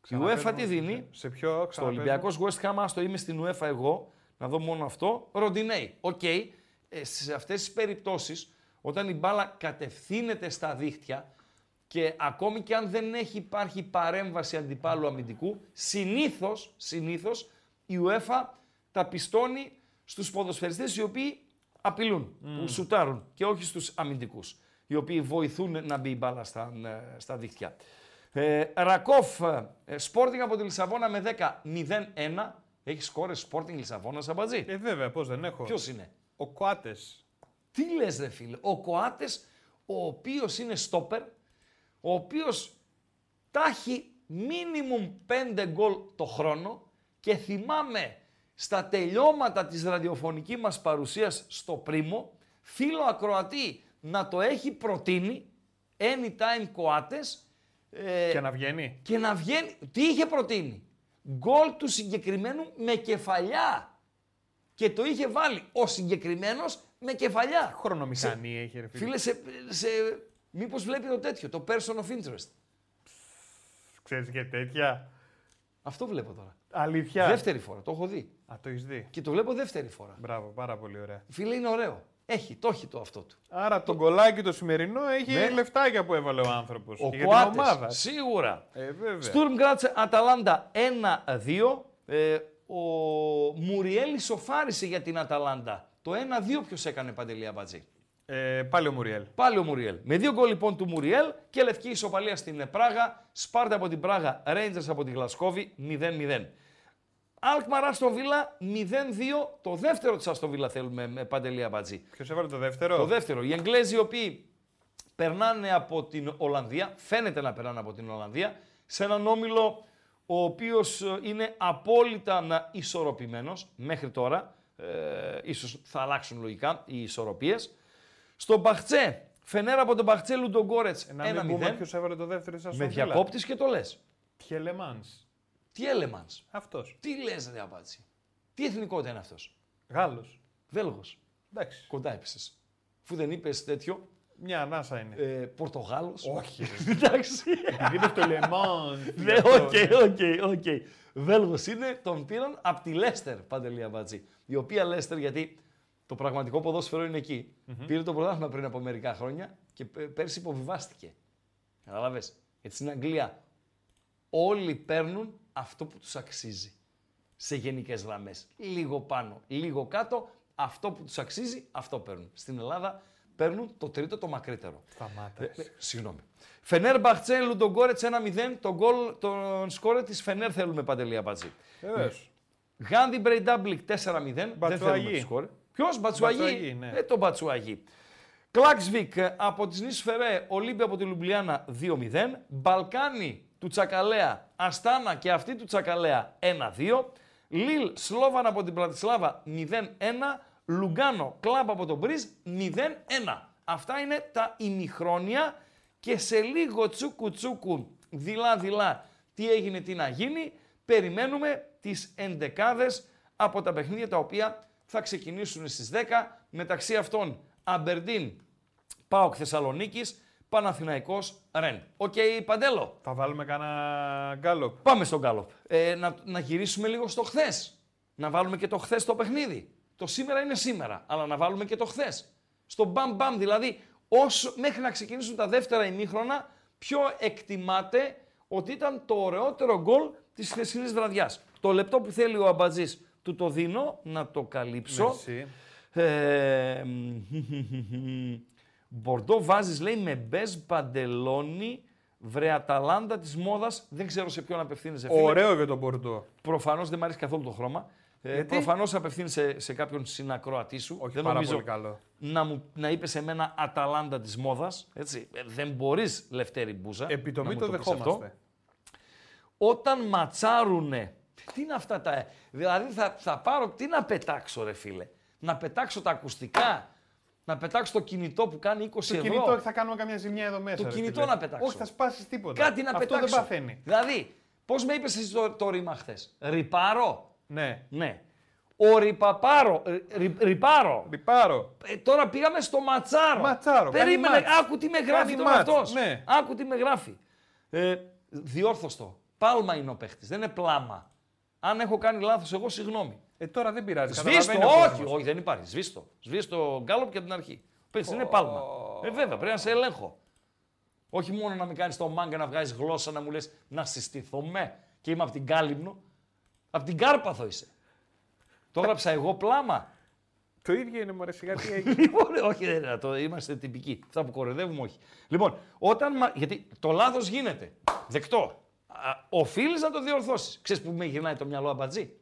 Ξαναπες UEFA τι μου, δίνει, Σε ποιο στο Ολυμπιακός West Ham, άστο είμαι στην UEFA εγώ, να δω μόνο αυτό, Ροντινέι. Οκ, ε, σε αυτές τις περιπτώσεις, όταν η μπάλα κατευθύνεται στα δίχτυα και ακόμη και αν δεν έχει υπάρχει παρέμβαση αντιπάλου αμυντικού, συνήθως, συνήθως η UEFA τα πιστώνει στους ποδοσφαιριστές οι οποίοι απειλούν, που σουτάρουν και όχι στους αμυντικούς, οι οποίοι βοηθούν να μπει η μπάλα στα, ε, στα δίχτυα. Ε, Ρακόφ, ε, Sporting από τη Λισαβόνα με 10-0-1. Έχεις σκόρες Sporting Λισαβόνας, Σαμπατζή. Ε, βέβαια, πώς δεν έχω. Ποιος είναι; Ο Κοάτες. Τι λες ρε φίλε; Ο Κοάτες, ο οποίος είναι στόπερ, ο οποίος τα έχει minimum 5 γκολ το χρόνο και θυμάμαι στα τελειώματα της ραδιοφωνικής μας παρουσίας στο Πρίμο, φίλο ακροατή να το έχει προτείνει anytime Κοάτες ε, Και να βγαίνει. και να βγαίνει. Τι είχε προτείνει; Γκολ του συγκεκριμένου με κεφαλιά. Και το είχε βάλει ο συγκεκριμένος με κεφαλιά. Χρονομηχανή έχει, ρε φίλε. Φίλε, σε, σε, μήπως βλέπει το τέτοιο, το person of interest. Ξέρεις και τέτοια. Αυτό βλέπω τώρα. Αλήθεια. Δεύτερη φορά, το έχω δει. Α, το έχεις δει. Και το βλέπω δεύτερη φορά. Μπράβο, πάρα πολύ ωραία. Φίλε, είναι ωραίο. Έχει, το έχει το αυτό του. Άρα το γκολάκι το σημερινό έχει Ναι. λεφτάκια που έβαλε ο άνθρωπος. Ο για την Κουάτες, ομάδα. σίγουρα. Ε, βέβαια. Στουρμ Γκράτσε Αταλάντα 1-2. Ε, ο Μουριέλ ισοφάρισε για την Αταλάντα. Το 1-2 ποιος έκανε Παντελή Αμπατζή; Ε, πάλι ο Μουριέλ. Πάλι ο Μουριέλ. Με δύο γκολ λοιπόν του Μουριέλ και λευκή ισοπαλία στην ε, Πράγα. Σπάρτα από την Πράγα, Rangers από την Γλασκόβη 0-0. Αλκμαρ Άστον Βίλα 0-2. Το δεύτερο της Άστον Βίλα θέλουμε με Παντελή Αμπατζή. Ποιος έβαλε το δεύτερο; Το δεύτερο. Οι Εγγλέζοι οι οποίοι περνάνε από την Ολλανδία, φαίνεται να περνάνε από την Ολλανδία, σε έναν όμιλο ο οποίος ε, είναι απόλυτα να ισορροπημένος μέχρι τώρα. Ε, ίσως θα αλλάξουν λογικά οι ισορροπίες. Στο Μπαχτσέ, Φενέρα από τον Μπαχτσέ Λουντογκόρετς Ε, να μην πούμε 1-0. ποιος έβαλε το δεύτερο της Με διακόπτης και το λες. Τιελεμάνς. Τι έλεμανς. Αυτός. Τι λες ρε απάτσι. Τι εθνικότητα είναι αυτός. Γάλλος. Βέλγος. Εντάξει. Κοντά έπεσες. Αφού δεν είπες τέτοιο, Μια ανάσα είναι. Ε, Πορτογάλος. Όχι. Εντάξει. Επειδή είναι στο Λεμόν. Ναι, οκ, οκ, οκ. Βέλγος είναι, τον πήραν από τη Λέστερ, Παντελή Αμπατζή. Η οποία Λέστερ, γιατί το πραγματικό ποδόσφαιρο είναι εκεί. Πήρε το πρωτάθλημα πριν από μερικά χρόνια και πέ- πέρσι υποβιβάστηκε. Κατάλαβες. Γιατί στην Αγγλία όλοι παίρνουν αυτό που τους αξίζει. Σε γενικές γραμμές. Λίγο πάνω, λίγο κάτω, αυτό που τους αξίζει, αυτό παίρνουν. Στην Ελλάδα παίρνουν το τρίτο, το μακρύτερο. Σταμάτας. Ε, Συγγνώμη. Φενέρ Μπαχτσέ, Λουντογκόρετς 1-0. Τον γκολ, τον σκόρε της Φενέρ θέλουμε παντελή απατζή. Βεβαίως. Γάντι Μπρεϊντάμπλικ 4-0. Δεν Μπατσουαγί. θέλουμε το σκόρε. Ποιος, Μπατσουαγί. Μπατσουαγί, ναι. Ε, τον Μπατσουαγί. Κλάξβικ ε, από τη Νίσου Φερέ, Ολύμπια από τη Λουμπλιάνα 2-0. Μπαλκάνι του Τσακαλέα, Αστάνα και αυτή του Τσακαλέα 1-2. Λίλ Σλόβαν από την Πρατισλάβα 0-1. Λουγκάνο Κλαμπ από την Μπριζ 0-1. Αυτά είναι τα ημιχρόνια και σε λίγο τσούκου τσούκου δειλά δειλά τι έγινε τι να γίνει περιμένουμε τις εντεκάδες από τα παιχνίδια τα οποία θα ξεκινήσουν στις 10 μεταξύ αυτών Αμπερντίν, ΠΑΟΚ Θεσσαλονίκης, Παναθηναϊκός Ρεν. Οκ, Παντέλο. Θα βάλουμε κανένα γκάλοπ. Πάμε στον Γκάλοπ. Ε, να, να γυρίσουμε λίγο στο χθες. Να βάλουμε και το χθες το παιχνίδι. Το σήμερα είναι σήμερα, αλλά να βάλουμε και το χθες. Στο μπαμ μπαμ, δηλαδή, όσο, μέχρι να ξεκινήσουν τα δεύτερα ημίχρονα, ποιο εκτιμάτε ότι ήταν το ωραιότερο γκολ της χθεσινής βραδιάς. Το λεπτό που θέλει ο Αμπατζής, του το δίνω να το καλύψω. Merci. Ε, Μπορντό βάζεις, λέει, με μπες παντελόνι, βρε Αταλάντα της μόδας. Δεν ξέρω σε ποιον απευθύνεσαι. φίλε. Ωραίο για τον Μπορντό. Προφανώς δεν μου αρέσει καθόλου το χρώμα. Ε, Γιατί; Προφανώς απευθύνεσαι σε κάποιον συνακροατή σου. Όχι δεν πάρα νομίζω πολύ καλό. να, μου, να είπες σε μένα Αταλάντα της μόδας. Δεν μπορείς, Λευτέρη Μπούζα. να Επιτομή μου το πεις αυτό. δεχόμαστε. Όταν ματσάρουνε. Τι είναι αυτά τα. Δηλαδή θα, θα πάρω. Τι να πετάξω, ρε φίλε. Να πετάξω τα ακουστικά. Να πετάξω το κινητό που κάνει 20 Το ευρώ. κινητό θα κάνουμε καμιά ζημιά εδώ μέσα. Το ρε κινητό φίλε. να πετάξω. Όχι, θα σπάσεις τίποτα. Κάτι να Αυτό πετάξω. δεν παθαίνει. Δηλαδή, πώς με είπες εσύ το, το ρήμα χθες; Ρυπάρω; Ναι. Ναι. Ο ρυπαπάρο. ρι- ρι- ρυπάρο. Λιπάρω. Ε, τώρα πήγαμε στο ματσάρο. Ματσάρο, κάνει Περίμενε, μάτς. άκου τι με γράφει Κάνει τώρα μάτς, αυτός. ναι. Άκου τι με γράφει. Ε, διόρθωστο. Πάλμα είναι ο παίχτης, δεν είναι πλάμα. Αν έχω κάνει λάθος, εγώ συγγνώμη. Ε, τώρα δεν πειράζει. Σβήστο, καταλαβαίνει ο όχι, κόσμος. όχι, δεν υπάρχει. Σβήστο. Σβήστο γκάλωπ και από την αρχή. Παίχτη είναι πάλμα. Ε, βέβαια, πρέπει να σε ελέγχω. Όχι μόνο να μην κάνεις το μάγκα να βγάζεις γλώσσα να μου λες να συστηθώ με και είμαι από την Κάλυμνο. Από την Κάρπαθο είσαι. Το έγραψα εγώ πλάμα. Το ίδιο είναι μωρέ σιγά τι έγινε. Λοιπόν, όχι, δεν είναι, το είμαστε τυπικοί. Αυτά που κοροϊδεύουμε, όχι. Λοιπόν, όταν. μα- Γιατί το λάθος γίνεται. Δεκτό. Οφείλεις να το διορθώσεις. Ξέρεις που με γυρνάει το μυαλό αμπατζή.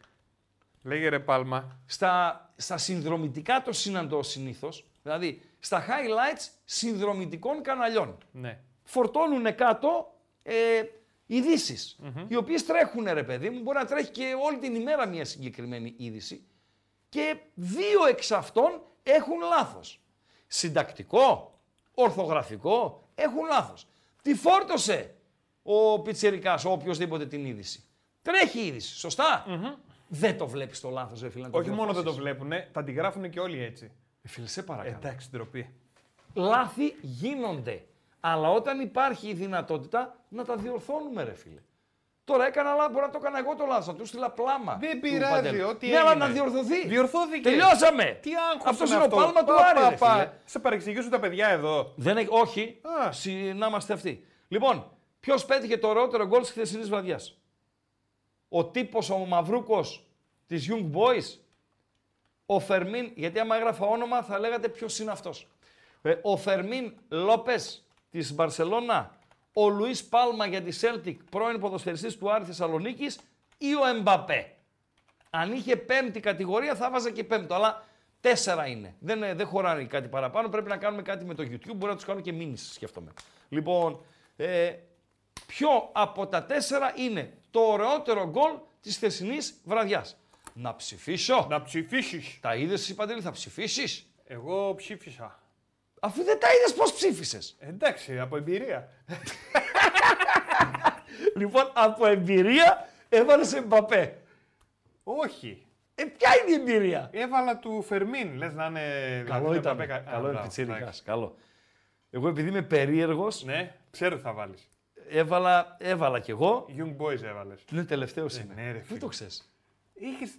Λέγε ρε Πάλμα. Στα, στα συνδρομητικά το συναντώ συνήθως. Δηλαδή, στα highlights συνδρομητικών καναλιών. Ναι. Φορτώνουν κάτω ε, ειδησει οι οποίες τρέχουν, ρε παιδί μου. Μπορεί να τρέχει και όλη την ημέρα μια συγκεκριμένη είδηση. Και δύο εξ αυτών έχουν λάθος. Συντακτικό, ορθογραφικό, έχουν λάθος. Τη φόρτωσε ο πιτσερικάς, ο οποιοδήποτε την είδηση. Τρέχει η είδηση, σωστά; Δεν το βλέπεις το λάθος, ρε φίλε. να το Όχι μόνο δεν το διορθώσεις. βλέπουν, θα τη γράφουν και όλοι έτσι. Ε, φίλε, σε παρακαλώ. Εντάξει, ντροπή. Λάθη γίνονται. Αλλά όταν υπάρχει η δυνατότητα να τα διορθώνουμε, ρε φίλε. Τώρα έκανα λάθος, μπορεί να το έκανα εγώ το λάθος. Να του στείλα πλάμα. Δεν του πειράζει, Παντέλου. ό,τι Ναι, αλλά έγινε. να διορθωθεί. Διορθώθηκε. Τελειώσαμε. Τι άγχος Αυτός είναι είναι αυτό. ο πάλμα του Πα, Άρη, πα, ρε πα. φίλε. Σε παρεξηγήσουν τα παιδιά εδώ. Δεν έχει, όχι. Α. Συ- Να είμαστε αυτοί. Λοιπόν, ποιος πέτυχε το ωραιότερο γκολ της χθεσινής βραδιάς; Ο τύπος ο Μαυρούκος της Young Boys. Ο Φερμίν, γιατί άμα έγραφα όνομα θα λέγατε ποιος είναι αυτός. ο Φερμίν Λόπε της Μπαρσελόνα. Ο Λουίς Πάλμα για τη Celtic, πρώην ποδοσφαιριστής του Άρη Θεσσαλονίκης. Ή ο Εμπαπέ. Αν είχε πέμπτη κατηγορία θα βάζα και πέμπτο, αλλά τέσσερα είναι. Δεν, ε, δεν χωράει κάτι παραπάνω. Πρέπει να κάνουμε κάτι με το YouTube. Μπορεί να τους κάνω και μήνυση, σκέφτομαι. Λοιπόν, ε, ποιο από τα τέσσερα είναι το ωραιότερο γκολ της χθεσινής βραδιάς. Να ψηφίσω. Να ψηφίσεις. Τα είδες εσύ Παντελή, θα ψηφίσεις; Εγώ ψήφισα. Αφού δεν τα είδες, πώς ψήφισες; Εντάξει, από εμπειρία. λοιπόν, από εμπειρία έβαλες Εμπαπέ. Όχι. Ε, ποια είναι η εμπειρία; Έβαλα του Φερμίν. Λες να είναι. δηλαδή, Καλό να ήταν. τα πέκα- Α, Καλό είναι μπράβο, πιτσίρικας, εντάξει. Καλό. Εγώ επειδή είμαι περίεργο, Ναι, ξέρω τι θα βάλεις. Έβαλα, έβαλα κι εγώ. Young Boys έβαλες. Ναι, τελευταίος είμαι. ναι, ρε, Πού φίλε. το ξέρεις. Έχεις,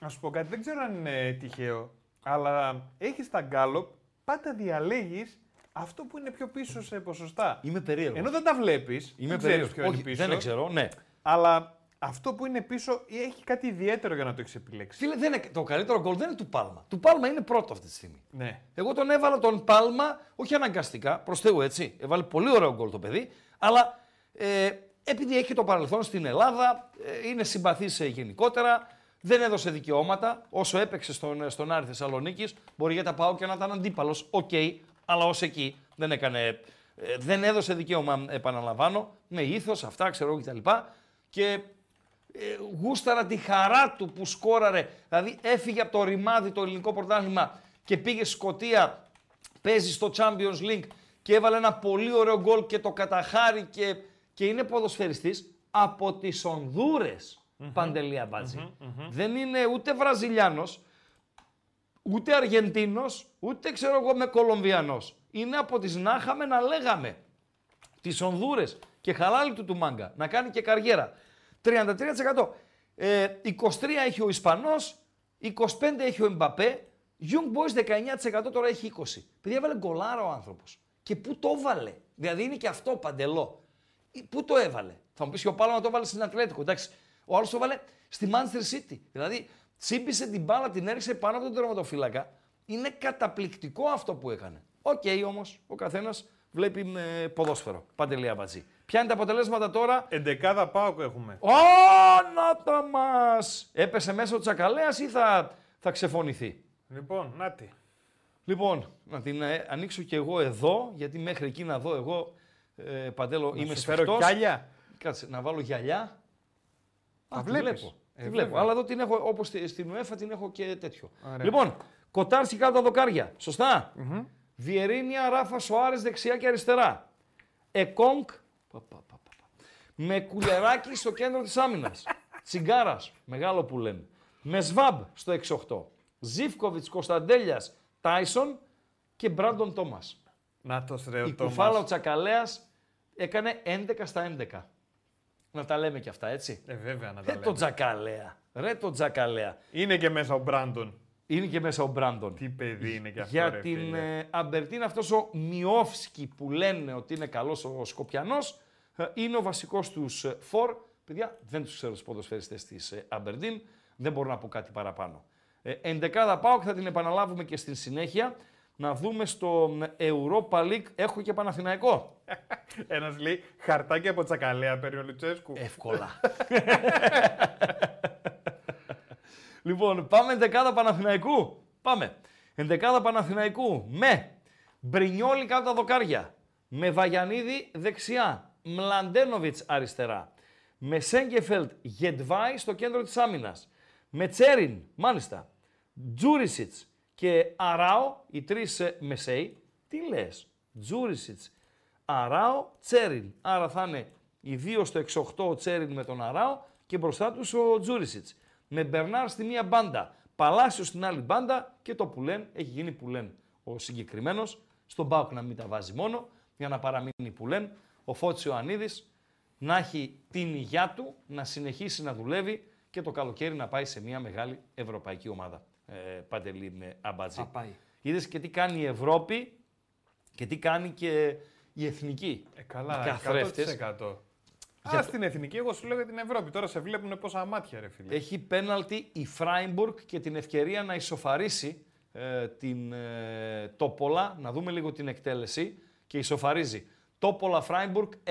να σου πω κάτι, δεν ξέρω αν είναι τυχαίο, αλλά έχεις τα γκάλοπ, πάντα διαλέγεις αυτό που είναι πιο πίσω σε ποσοστά. Είμαι περίεργος. Ενώ δεν τα βλέπεις, Είμαι δεν ξέρεις περίεργος. ποιο είναι Όχι, πίσω, δεν ξέρω, ναι. αλλά αυτό που είναι πίσω έχει κάτι ιδιαίτερο για να το έχεις επιλέξει. Φίλε, δεν είναι, το καλύτερο γκολ δεν είναι του Πάλμα. Του Πάλμα είναι πρώτο αυτή τη στιγμή. Ναι. Εγώ τον έβαλα τον Πάλμα, όχι αναγκαστικά, προς Θεού έτσι. Έβαλε πολύ ωραίο γκολ το παιδί, αλλά ε, επειδή έχει το παρελθόν στην Ελλάδα, ε, είναι συμπαθή γενικότερα, δεν έδωσε δικαιώματα. Όσο έπαιξε στον, στον Άρη Θεσσαλονίκης, μπορεί για το ΠΑΟΚ να ήταν αντίπαλος. Οκ, αλλά ως εκεί δεν έκανε. ε, δεν έδωσε δικαίωμα, επαναλαμβάνω, με ήθος, αυτά ξέρω εγώ κτλ. Και ε, γούσταρα τη χαρά του που σκόραρε. Δηλαδή έφυγε από το ρημάδι το ελληνικό πρωτάθλημα και πήγε στη Σκωτία, παίζει στο Champions League και έβαλε ένα πολύ ωραίο γκολ και το καταχάρη και, και είναι ποδοσφαιριστής από τις Ονδούρες, Παντελή Αμπάτζη. Δεν είναι ούτε Βραζιλιάνος, ούτε Αργεντίνος, ούτε ξέρω εγώ με Κολομβιανός. Είναι από τις να είχαμε να λέγαμε τις Ονδούρες και χαλάλι του του μάγκα να κάνει και καριέρα. 33%. Ε, 23 έχει ο Ισπανός, 25 έχει ο Εμπαπέ, Young Boys 19% τώρα έχει 20. Παιδιά έβαλε γκολάρα ο άνθρωπος. Και πού το έβαλε. Δηλαδή είναι και αυτό Παντέλο. Ε, Πού το έβαλε; Θα μου πεις και ο Πάλμα το έβαλε στην Ατλέτικο. Εντάξει. Ο άλλος το έβαλε στη Manchester City. Δηλαδή τσίμπησε την μπάλα, την έριξε πάνω από τον τερματοφύλακα. Είναι καταπληκτικό αυτό που έκανε. Οκ όμως, ο καθένας βλέπει με ποδόσφαιρο. Παντελή Αμπατζή. Ποια είναι τα αποτελέσματα τώρα; Εντεκάδα ΠΑΟΚ έχουμε. Ω, να τα μας! Έπεσε μέσα ο Τσακαλέας ή θα, θα ξεφωνηθεί; Λοιπόν, νάτι. Λοιπόν, να την ε, ανοίξω και εγώ εδώ, γιατί μέχρι εκεί να δω εγώ, ε, Παντέλο, είμαι σου φέρω σφιχτός. κιάλια. Κάτσε, να βάλω γυαλιά. Τα τη βλέπεις. Βλέπω. Ε, τη βλέπω. βέβαια. Αλλά εδώ την έχω, όπως στη- στην UEFA την έχω και τέτοιο. Ωραία. Λοιπόν, Κοτάρση κάτω τα δοκάρια. Σωστά; Βιερίνια, Ράφα Σοάρες δεξιά και αριστερά. Εκόνκ, πα, πα, πα, πα, πα. με κουλεράκι στο κέντρο της άμυνας. Τσιγκάρας, μεγάλο που λένε. Με Σβάμπ στο 6-8. Ζίβκοβιτς, Κωνσταντέλιας, Τάισον και Μπράντον Τόμας. Να το ρε ο Η Τόμας. κουφάλα ο Τσακαλέας έκανε 11 στα 11. Να τα λέμε και αυτά, έτσι. Ε, βέβαια να τα Ρε λέμε. το Τζακαλέα. Ρε το Τζακαλέα. Είναι και μέσα ο Μπράντον. Είναι και μέσα ο Μπράντον. Τι παιδί είναι και αυτό, Για ρε, την φίλε. ε, Αμπερτίν αυτός ο Μιόφσκι που λένε ότι είναι καλός ο Σκοπιανός ε, είναι ο βασικός τους ε, φορ. Παιδιά, δεν τους ξέρω τους ποδοσφαιριστές της ε, Αμπερτίν, δεν μπορώ να πω κάτι παραπάνω. Ε, εντεκάδα πάω και θα την επαναλάβουμε και στην συνέχεια. Να δούμε στο ε, Europa League, έχω και Παναθηναϊκό. Ένας λέει χαρτάκι από τσακαλέα παίρνει ο Λουτσέσκου. Εύκολα. λοιπόν, πάμε εντεκάδα Παναθηναϊκού. Πάμε. Εντεκάδα Παναθηναϊκού με Μπρινιόλι κάτω τα δοκάρια. Με Βαγιανίδη δεξιά. Μλαντένοβιτς αριστερά. Με Σέγκεφελτ Γετβάη στο κέντρο της άμυνας. Με Τσέριν, μάλιστα. Τζούρισιτς και Αράο, οι τρεις ε, μεσαίοι. Τι λες, Τζούρισιτς, Αράο, Τσέριν. Άρα θα είναι οι δύο στο 6-8 ο Τσέριν με τον Αράο και μπροστά τους ο Τζούρισιτς. Με Μπερνάρ στη μία μπάντα, Παλάσιος στην άλλη μπάντα και το Πουλέν, έχει γίνει Πουλέν ο συγκεκριμένος. Στον Πάουκ να μην τα βάζει μόνο, για να παραμείνει Πουλέν. Ο Φώτης Ιωαννίδης να έχει την υγειά του, να συνεχίσει να δουλεύει και το καλοκαίρι να πάει σε μια μεγάλη ευρωπαϊκή ομάδα. Ε, Παντελή με αμπατζή. Θα πάει. Είδες και τι κάνει η Ευρώπη και τι κάνει και η εθνική. Ε, καλά, Οι καθρέφτες. 100%. Για Α, το- στην εθνική, εγώ σου λέω για την Ευρώπη. Τώρα σε βλέπουν πόσα μάτια, ρε φίλε. Έχει πέναλτι η Φράιμπουργκ και την ευκαιρία να ισοφαρίσει ε, την ε, Τόπολα. Να δούμε λίγο την εκτέλεση και ισοφαρίζει. Τόπολα Φράιμπουργκ 1-1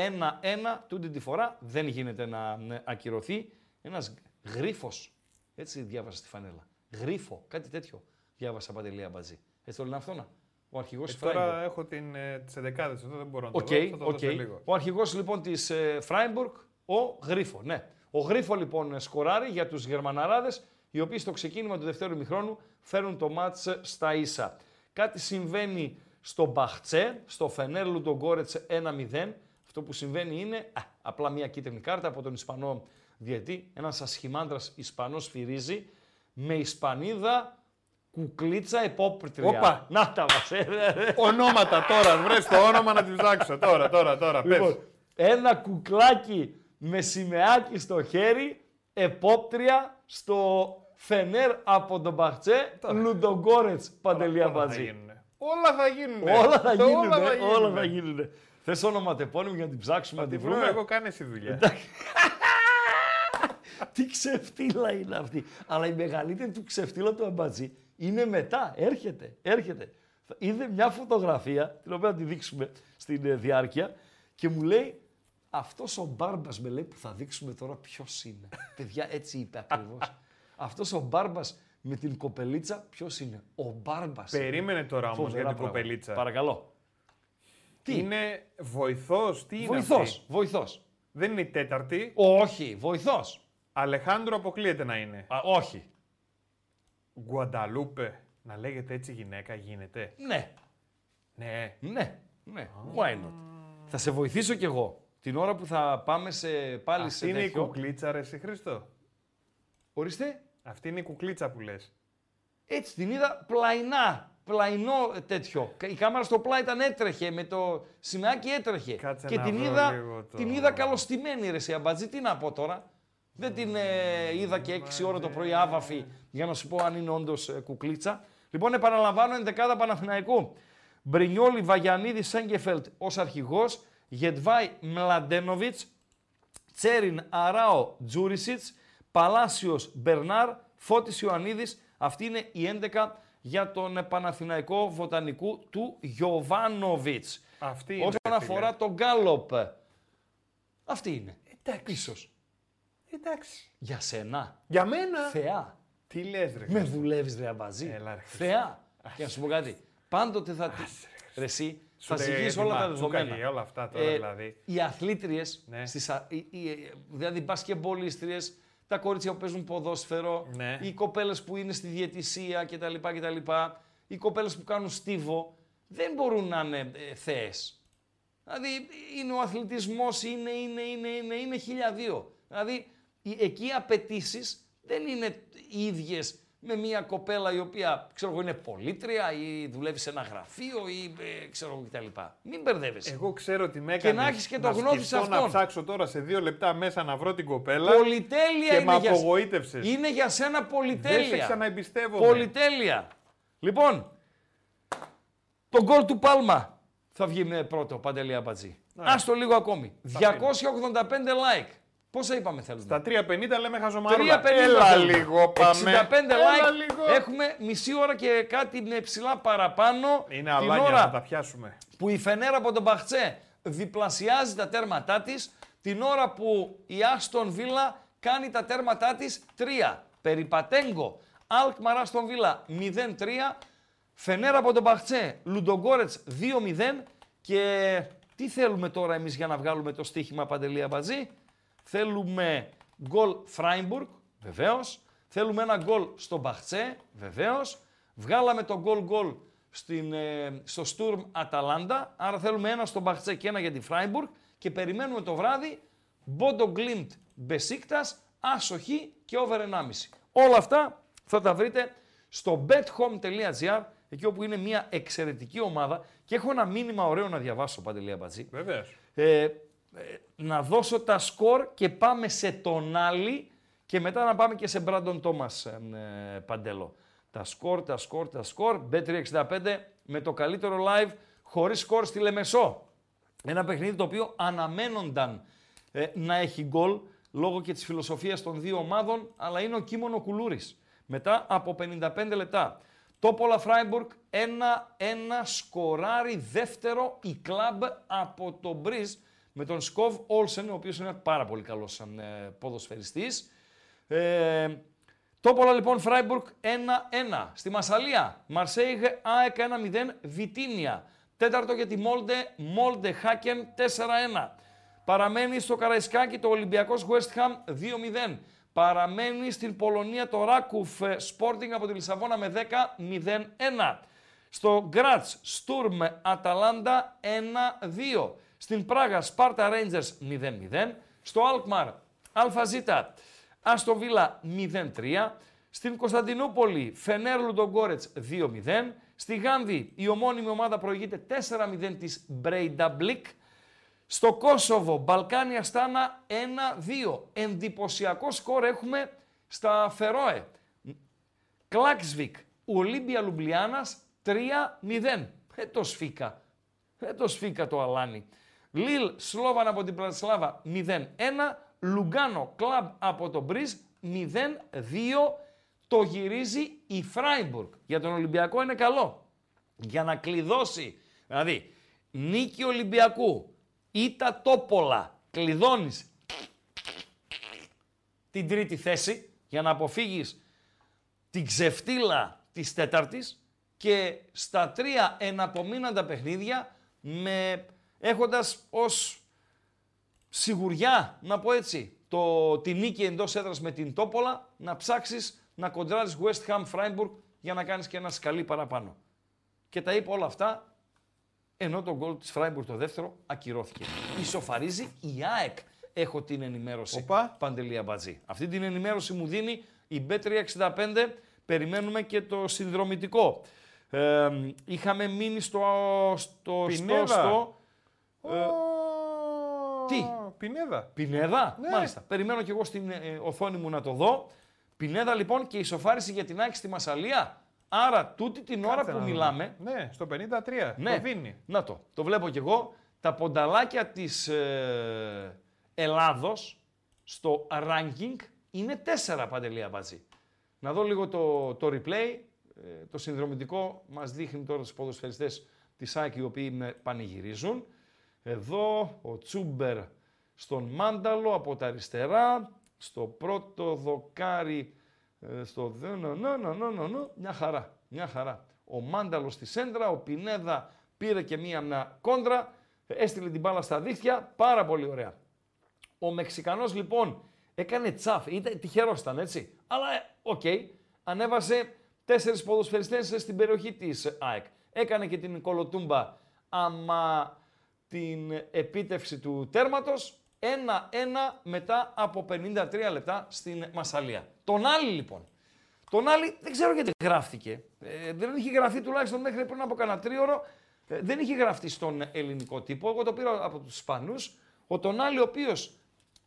τούτη τη φορά. Δεν γίνεται να ε, ακυρωθεί. Ένας γρίφος. Έτσι διάβασα στη φανέλα. Γρίφο, κάτι τέτοιο. Διάβασα Παντελή Αμπατζή. Έτσι το λένε αυτό να. Ο αρχηγός Ε, της Φράιμπουργκ. τώρα έχω την, ε, τις εντεκάδες εδώ, δεν μπορώ να το Οκ, δω. Θα το δω οκ. σε λίγο. Ο αρχηγός λοιπόν της ε, Φράιμπουργκ, ο Γρίφο. Ναι. Ο Γρίφο λοιπόν σκοράρει για τους Γερμαναράδες, οι οποίοι στο ξεκίνημα του δευτέρου μηχρόνου φέρουν το μάτς στα ίσα. Κάτι συμβαίνει στο Μπαχτσέ, στο Φενέρ Λουντογκόρετς 1-0. Αυτό που συμβαίνει είναι α, απλά μια κίτρινη κάρτα από τον Ισπανό διετή. Ένας ασχημάντρας Ισπανός φυρίζει με Ισπανίδα κουκλίτσα επόπτρια. Όπα. Να τα μας. ε, ε, ε. Ονόματα τώρα, βρες το όνομα να τη ψάξω. Τώρα, τώρα, τώρα. Πες. Λοιπόν, ένα κουκλάκι με σημαίακι στο χέρι, επόπτρια στο Φενέρ από τον Μπαχτσέ, Λουντογκόρετς Παντελή Όλα θα Αμπατζή. γίνουνε. Όλα θα γίνουν. Όλα θα γίνουν. Όλα θα Όλα γίνουνε. θα γίνουν. Θες όνομα τεπώνυμο για να την ψάξουμε, να Τη την βρούμε, βρούμε; εγώ κάνε εσύ δουλειά. Τι ξεφτύλα είναι αυτή. Αλλά η μεγαλύτερη του ξεφτύλα του Αμπατζή είναι μετά. Έρχεται, έρχεται. Είδε μια φωτογραφία, την οποία θα τη δείξουμε στην ε, διάρκεια, και μου λέει, αυτός ο Μπάρμπας με λέει που θα δείξουμε τώρα ποιος είναι. Παιδιά, έτσι είπε ακριβώς. αυτός ο Μπάρμπας με την κοπελίτσα, ποιος είναι. Ο Μπάρμπας. Περίμενε τώρα όμως Φοβερά για την πράγματα. κοπελίτσα. Παρακαλώ. Τι; Είναι βοηθός, τι είναι. Βοηθός, αυτή; βοηθός. Δεν είναι η τέταρτη. Όχι, βοηθός. Αλεχάνδρο αποκλείεται να είναι. Α, όχι. Γκουανταλούπε. Να λέγεται έτσι γυναίκα γίνεται. Ναι, Ναι. Ναι, ναι. Why not; Θα σε βοηθήσω κι εγώ. Την ώρα που θα πάμε σε, πάλι Αυτή σε είναι η τέτοιο. κουκλίτσα, ρε εσύ Χριστό. Ορίστε. Αυτή είναι η κουκλίτσα που λες. Έτσι την είδα πλαϊνά. Πλαϊνό ε, τέτοιο. Η κάμερα στο πλάι ήταν έτρεχε, με το σημαίακι έτρεχε. Κάτσε και να την βρω είδα, λίγο το- την είδα καλωστημένη ρε σε αμπατζή. Τι να πω τώρα; Δεν την ε, είδα και 6 ώρα το πρωί άβαφη για να σου πω αν είναι όντως κουκλίτσα. Λοιπόν, επαναλαμβάνω, ενδεκάδα Παναθηναϊκού. Μπρινιόλη Βαγιανίδη Σέγκεφελτ ως αρχηγός. Γετβάη Μλαντένοβιτς. Τσέριν Αράο Τζούρισιτς. Παλάσιος Μπερνάρ. Φώτης Ιωαννίδης. Αυτή είναι η 11 για τον ε, Παναθηναϊκό Βοτανικού του Γιωβάνοβιτς. Αυτή είναι. Όσον ρε φίλε. αφορά τον Γκάλοπ. Αυτή είναι. Εντάξει. Ίσως. Εντάξει. Για σένα. Για μένα. Θεά. Τι λες ρε. Με Χριστό. δουλεύει ρε αμπαζί. Έλα, ρε, Χριστέ. Θεά. Και να σου πω κάτι. Πάντοτε θα. Ρε εσύ, θα Σου ζυγείς λέει όλα τα έτοιμα, δεδομένα. τσούκακι, όλα αυτά τώρα δηλαδή. Οι αθλήτριες, Ναι. στις, α- οι- οι- δηλαδή μπασκεμπολίστριες, τα κορίτσια που παίζουν ποδόσφαιρο, Ναι. οι κοπέλες που είναι στη διαιτησία κτλ. κτλ οι κοπέλες που κάνουν στίβο, δεν μπορούν να είναι ε, θέες. Δηλαδή είναι ο αθλητισμός, είναι, είναι, είναι, είναι, είναι χιλιαδίο. Δηλαδή οι, εκεί οι απαιτήσεις δεν είναι οι ίδιες με μια κοπέλα η οποία ξέρω εγώ είναι πολίτρια ή δουλεύει σε ένα γραφείο ή ε, ξέρω εγώ κτλ. Μην μπερδεύεσαι. Εγώ ξέρω ότι με έκανες. να έχεις και το γνώθι σε Να αυτόν. ψάξω τώρα σε δύο λεπτά μέσα να βρω την κοπέλα. Πολυτέλεια και είναι με για... απογοήτευσες. είναι για σένα Δεν σε πολυτέλεια. ξαναεμπιστεύομαι. Πολυτέλεια. Λοιπόν, το γκολ του Πάλμα θα βγει με πρώτο, Παντελή Αμπατζή. Ας το λίγο ακόμη. 285 like. Πόσα είπαμε θέλουμε; Στα 3.50 λέμε 350 χαζομαρούλα. Έλα θέλουμε. λίγο πάμε. 65 Έλα like. λίγο. Έχουμε μισή ώρα και κάτι με ψηλά παραπάνω. Είναι την αλάνια, ώρα θα τα πιάσουμε. που η Φενέρα από τον Μπαχτσέ διπλασιάζει τα τέρματά της, την ώρα που η Άστον Βίλα κάνει τα τέρματά της 3. Περιπατέγκο, Αλκμαρ Άστον Βίλα 0-3, Φενέρα από τον Μπαχτσέ, Λουντογκόρετς 2-0 και τι θέλουμε τώρα εμείς για να βγάλουμε το στοίχημα Παντελή Αμπατζή; Θέλουμε γκολ Φράιμπουργκ, βεβαίως. Θέλουμε ένα γκολ στο Μπαχτσέ, βεβαίως. Βγάλαμε το γκολ γκολ στην, ε, στο Στουρμ Αταλάντα, άρα θέλουμε ένα στο Μπαχτσέ και ένα για τη Φράιμπουργκ και περιμένουμε το βράδυ Μπόντο Γκλίμπτ Μπεσίκτας, άσο χι και over 1,5. Όλα αυτά θα τα βρείτε στο bethome.gr, εκεί όπου είναι μια εξαιρετική ομάδα και έχω ένα μήνυμα ωραίο να διαβάσω, Παντελή Αμπατζή. Βεβαίως. Ε, ε, να δώσω τα σκορ και πάμε σε τον άλλη και μετά να πάμε και σε Μπράντον Τόμας ε, Παντέλο. Τα σκορ, τα σκορ, τα σκορ. Bet365 με το καλύτερο live χωρίς σκορ στη Λεμεσό. Ένα παιχνίδι το οποίο αναμένονταν ε, να έχει γκολ λόγω και της φιλοσοφίας των δύο ομάδων, αλλά είναι ο Κίμωνο Κουλούρης. Μετά από 55 λεπτά. Τόπολα Φράιμπουργκ, ένα-ένα σκοράρι δεύτερο η κλαμπ από το Μπριζ με τον Σκοβ Όλσεν, ο οποίος είναι πάρα πολύ καλός σαν ε, ποδοσφαιριστής. Ε, Τόπολα λοιπόν Φράιμπουργκ 1-1. Στη Μασαλία, Μαρσέιγ ΑΕΚ 1-0, Βιτίνια. Τέταρτο για τη Μόλντε, Μόλντε Χάκεν 4-1. Παραμένει στο Καραϊσκάκι το Ολυμπιακός West Ham 2-0. Παραμένει στην Πολωνία το Ράκοφ ε, Sporting από τη Λισαβόνα με 10-0-1. Στο Γκράτς Στουρμ Αταλάντα 1-2. Στην Πράγα Σπάρτα Ρέιντζερς 0-0. Στο Αλκμαρ Άλφα Ζήτα Άστον Βίλα 0-3. Στην Κωνσταντινούπολη, Φενέρ Λουντογκόρετς 2-0. Στη Γάνδη, η ομώνυμη ομάδα προηγείται 4-0 της Μπρέινταμπλικ. Στο Κόσοβο, Μπαλκάνι Αστάνα 1-2. Εντυπωσιακό σκορ έχουμε στα Φερόε. Κλάξβικ, Ολίμπια Λιουμπλιάνας 3-0. Ε, το σφίκα. Ε, το σφίκα το αλάνι. Λίλ Σλόβαν από την Μπρατισλάβα 0-1. Λουγκάνο Κλαμπ από το Μπριζ 0-2. Το γυρίζει η Φράιμπουργκ. Για τον Ολυμπιακό είναι καλό. Για να κλειδώσει. Δηλαδή, νίκη Ολυμπιακού, ήττα τόπολα, κλειδώνεις την τρίτη θέση για να αποφύγεις την ξεφτύλα της τέταρτης και στα τρία εναπομείναντα παιχνίδια με, έχοντας ως σιγουριά, να πω έτσι, το, τη νίκη εντός έδρας με την Τόπολα, να ψάξεις να κοντράρεις West Ham Freiburg για να κάνεις και ένα σκαλί παραπάνω. Και τα είπε όλα αυτά, ενώ το γκολ της Freiburg το δεύτερο ακυρώθηκε. Ισοφαρίζει η ΑΕΚ. Έχω την ενημέρωση. Οπα. Παντελή Αμπατζή. Αυτή την ενημέρωση μου δίνει η B365. Περιμένουμε και το συνδρομητικό. Ε, είχαμε μείνει στο, στο, στο, Πινέδα. στο ε, τι; Πινέδα. Πινέδα, Ναι. μάλιστα. Περιμένω και εγώ στην ε, οθόνη μου να το δω. Πινέδα λοιπόν και ισοφάριση για την Άκη στη Μασαλία. Άρα τούτη την ώρα Κάτσε που να μιλάμε, δούμε. Ναι, στο 53. ναι, Το δίνει. να το, το βλέπω κι εγώ, τα πονταλάκια της ε, Ελλάδος στο ranking είναι τέσσερα παντελή Αμπατζή. Να δω λίγο το, το replay, ε, το συνδρομητικό μας δείχνει τώρα τους ποδοσφαιριστές της ΑΕΚ οι οποίοι με πανηγυρίζουν. Εδώ ο Τσούμπερ στον Μάνταλο από τα αριστερά, στο πρώτο δοκάρι, ε, στο δε, no, no, no, no, no, no, μια χαρά, μια χαρά. Ο Μάνταλο στη σέντρα, ο Πινέδα πήρε και μία μια κόντρα, έστειλε την μπάλα στα δίχτυα, πάρα πολύ ωραία. Ο Μεξικανός λοιπόν έκανε τσαφ, ήταν, τυχερός ήταν έτσι, αλλά ε, οκ, ανέβασε τέσσερις ποδοσφαιριστές στην περιοχή της ΑΕΚ. Έκανε και την κολοτούμπα άμα την επίτευξη του τέρματος, 1-1 μετά από 53 λεπτά στην Μασαλία. Τον άλλη λοιπόν, τον άλλη δεν ξέρω γιατί γράφτηκε. Ε, δεν είχε γραφτεί τουλάχιστον μέχρι πριν από κανένα τρίωρο. Ε, δεν είχε γραφτεί στον ελληνικό τύπο. Εγώ το πήρα από τους Ισπανούς. Ο τον άλλη ο οποίος,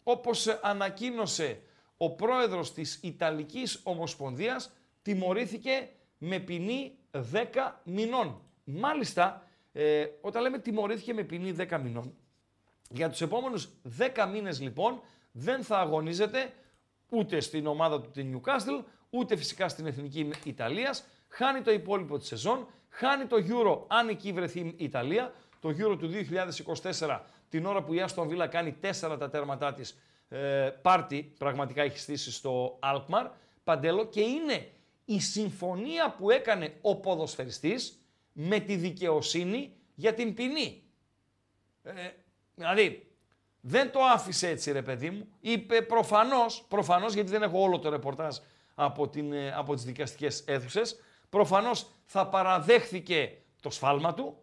όπως ανακοίνωσε ο πρόεδρος της Ιταλικής Ομοσπονδίας, τιμωρήθηκε με ποινή 10 μηνών. Μάλιστα, ε, όταν λέμε τιμωρήθηκε με ποινή 10 μηνών, για τους επόμενους 10 μήνες λοιπόν δεν θα αγωνίζεται ούτε στην ομάδα του την Newcastle, ούτε φυσικά στην Εθνική Ιταλίας. Χάνει το υπόλοιπο της σεζόν, χάνει το Euro αν εκεί βρεθεί η Ιταλία, το Euro του 2024 την ώρα που η Aston Villa κάνει 4 τα τέρματά της, ε, πάρτι πραγματικά έχει στήσει στο Alkmaar, Παντέλο, και είναι η συμφωνία που έκανε ο ποδοσφαιριστής με τη δικαιοσύνη για την ποινή. Ε, δηλαδή, δεν το άφησε έτσι ρε παιδί μου. Είπε προφανώς, προφανώς γιατί δεν έχω όλο το ρεπορτάζ από, την, ε, από τις δικαστικές αίθουσες, προφανώς θα παραδέχθηκε το σφάλμα του,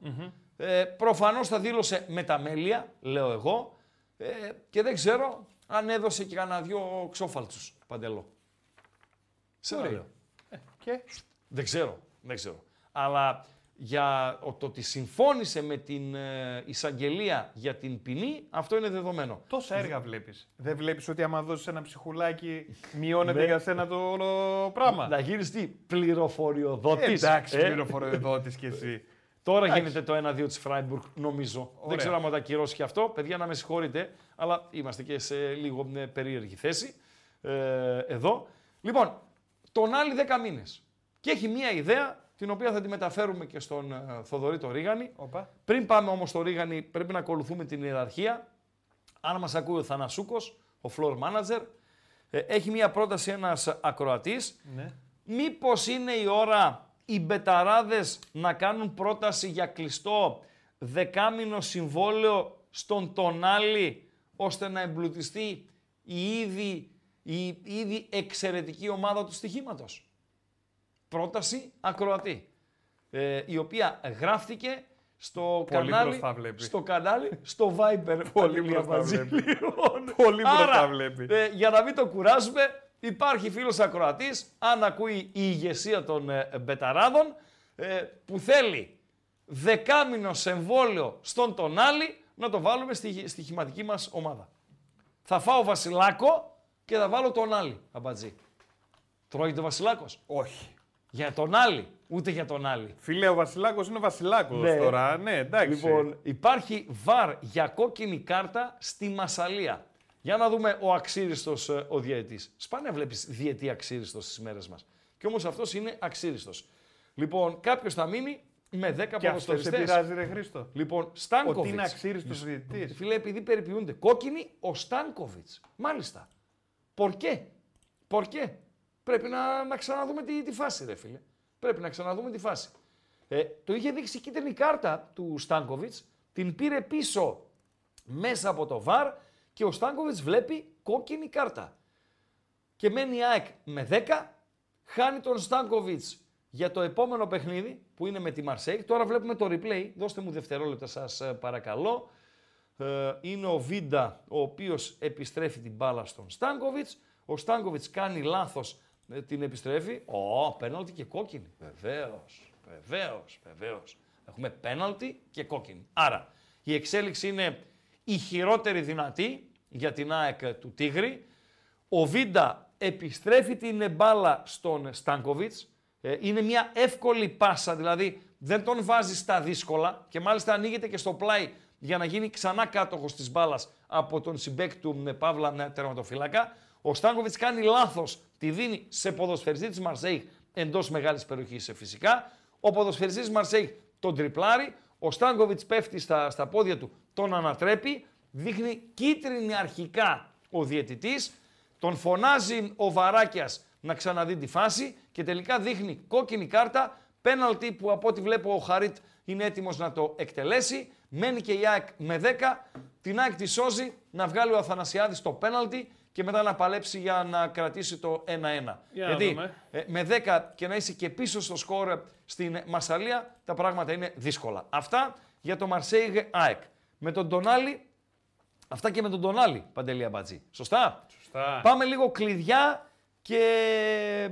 ε, προφανώς θα δήλωσε μεταμέλεια, λέω εγώ, ε, και δεν ξέρω αν έδωσε και κανένα δυο ξόφαλτσους, Παντελό. Σε Μπορεί. λέω. Και; Δεν ξέρω, δεν ξέρω. Αλλά για ο- το ότι συμφώνησε με την ε, εισαγγελία για την ποινή, αυτό είναι δεδομένο. τόσα έργα βλέπεις. Δεν βλέπεις ότι άμα δώσεις ένα ψυχουλάκι, μειώνεται Ναι. για σένα το όλο πράγμα; Να γίνεις τι, πληροφοριοδότης. Εντάξει, ε; πληροφοριοδότης κι εσύ. Τώρα Εντάξει. γίνεται το 1-2 της Φράιμπουργκ, νομίζω. Δεν Ωραία. ξέρω αν τα ακυρώσει και αυτό. Παιδιά, να με συγχωρείτε, αλλά είμαστε και σε λίγο μια περίεργη θέση ε, εδώ. Λοιπόν, τον άλλη 10 μήνες. Και έχει μια ιδέα, την οποία θα τη μεταφέρουμε και στον ε, Θοδωρή το Ρίγανη. Οπα. Πριν πάμε όμως στο Ρίγανη, πρέπει να ακολουθούμε την ιεραρχία. Αν μας ακούει ο Θανασούκος, ο floor manager, ε, έχει μια πρόταση ένας ακροατής. Ναι. Μήπως είναι η ώρα οι μπεταράδες να κάνουν πρόταση για κλειστό δεκάμινο συμβόλαιο στον Τονάλι, ώστε να εμπλουτιστεί η ήδη, η ήδη εξαιρετική ομάδα του στοιχήματος; Πρόταση ακροατή, ε, η οποία γράφτηκε στο Πολύ κανάλι, μπροστά βλέπει. στο κανάλι, στο Viber. Πολύ Παντελή μπροστά Αμπατζή. βλέπει. Λοιπόν, Πολύ μπροστά άρα, βλέπει. ε, για να μην το κουράζουμε, υπάρχει φίλος ακροατής, αν ακούει η ηγεσία των ε, μπεταράδων, ε, που θέλει δεκάμινο εμβόλιο στον τον άλλη, να το βάλουμε στη στοιχηματική μας ομάδα. Θα φάω Βασιλάκο και θα βάλω τον άλλη, αμπατζή. Τρώγεται ο Βασιλάκος; Όχι. Για τον άλλη, ούτε για τον άλλη. Φίλε, ο Βασιλάκος είναι Βασιλάκος Ναι. τώρα. Ναι, εντάξει. Λοιπόν, υπάρχει βαρ για κόκκινη κάρτα στη Μασαλία. Για να δούμε ο αξίριστος ε, ο διαιτής. Σπάνια βλέπεις διαιτή αξίριστος στις μέρες μας. Και όμως αυτός είναι αξίριστος. Λοιπόν, κάποιος θα μείνει με 10 και αυτός σε ποδοσφαιριστές. πειράζει, ρε Χρήστο. Λοιπόν, Ότι Στάνκοβιτς. είναι αξίριστος διαιτητή. Φίλε, επειδή περιποιούνται κόκκινη, ο Στάνκοβιτς. Μάλιστα. Πορκέ. Πορκέ. Πρέπει να, να ξαναδούμε τη, τη φάση, ρε φίλε. Πρέπει να ξαναδούμε τη φάση. Ε, το είχε δείξει η κίτρινη κάρτα του Στάνκοβιτς, την πήρε πίσω μέσα από το βαρ και ο Στάνκοβιτς βλέπει κόκκινη κάρτα. Και μένει η ΑΕΚ με 10, χάνει τον Στάνκοβιτς για το επόμενο παιχνίδι που είναι με τη Μαρσέικ. Τώρα βλέπουμε το replay, δώστε μου δευτερόλεπτα σας ε, παρακαλώ. Ε, είναι ο Βίντα ο οποίος επιστρέφει την μπάλα στον Στάνκοβιτς. Ο Στάνκοβιτς κάνει λάθος, ε, την επιστρέφει. Ω, πέναλτι και κόκκινη. Βεβαίως, βεβαίως, βεβαίως. Έχουμε πέναλτι και κόκκινη. Άρα, η εξέλιξη είναι η χειρότερη δυνατή για την ΑΕΚ του Τίγρη. Ο Βίντα επιστρέφει την μπάλα στον Στάνκοβιτς. Ε, είναι μια εύκολη πάσα, δηλαδή δεν τον βάζει στα δύσκολα και μάλιστα ανοίγεται και στο πλάι για να γίνει ξανά κάτοχος της μπάλας από τον συμπέκ του με Παύλα με τερματοφύλακα. Ο Στάνκοβιτς κάνει λάθος, τη δίνει σε ποδοσφαιριστή της Μαρσέη εντός μεγάλης περιοχής φυσικά. Ο ποδοσφαιριστής Μαρσέη τον τριπλάρει. Ο Στάνκοβιτς πέφτει στα, στα πόδια του, τον ανατρέπει. Δείχνει κίτρινη αρχικά ο διαιτητής. Τον φωνάζει ο Βαράκιας να ξαναδεί τη φάση και τελικά δείχνει κόκκινη κάρτα, πέναλτι που από ό,τι βλέπω ο Χαρίτ είναι έτοιμος να το εκτελέσει. Μένει και η ΑΕΚ με 10, την ΑΕΚ τη σώζει να βγάλει ο Αθανασιάδης το πέναλτι και μετά να παλέψει για να κρατήσει το 1-1. Για να Γιατί δούμε. ε, με 10 και να είσαι και πίσω στο σκορ στην Μασαλία, τα πράγματα είναι δύσκολα. Αυτά για το Μαρσέιγ ΑΕΚ. Με τον Τονάλι, αυτά και με τον Τονάλι, Παντελία Μπατζή. Σωστά; Σωστά. Πάμε λίγο κλειδιά και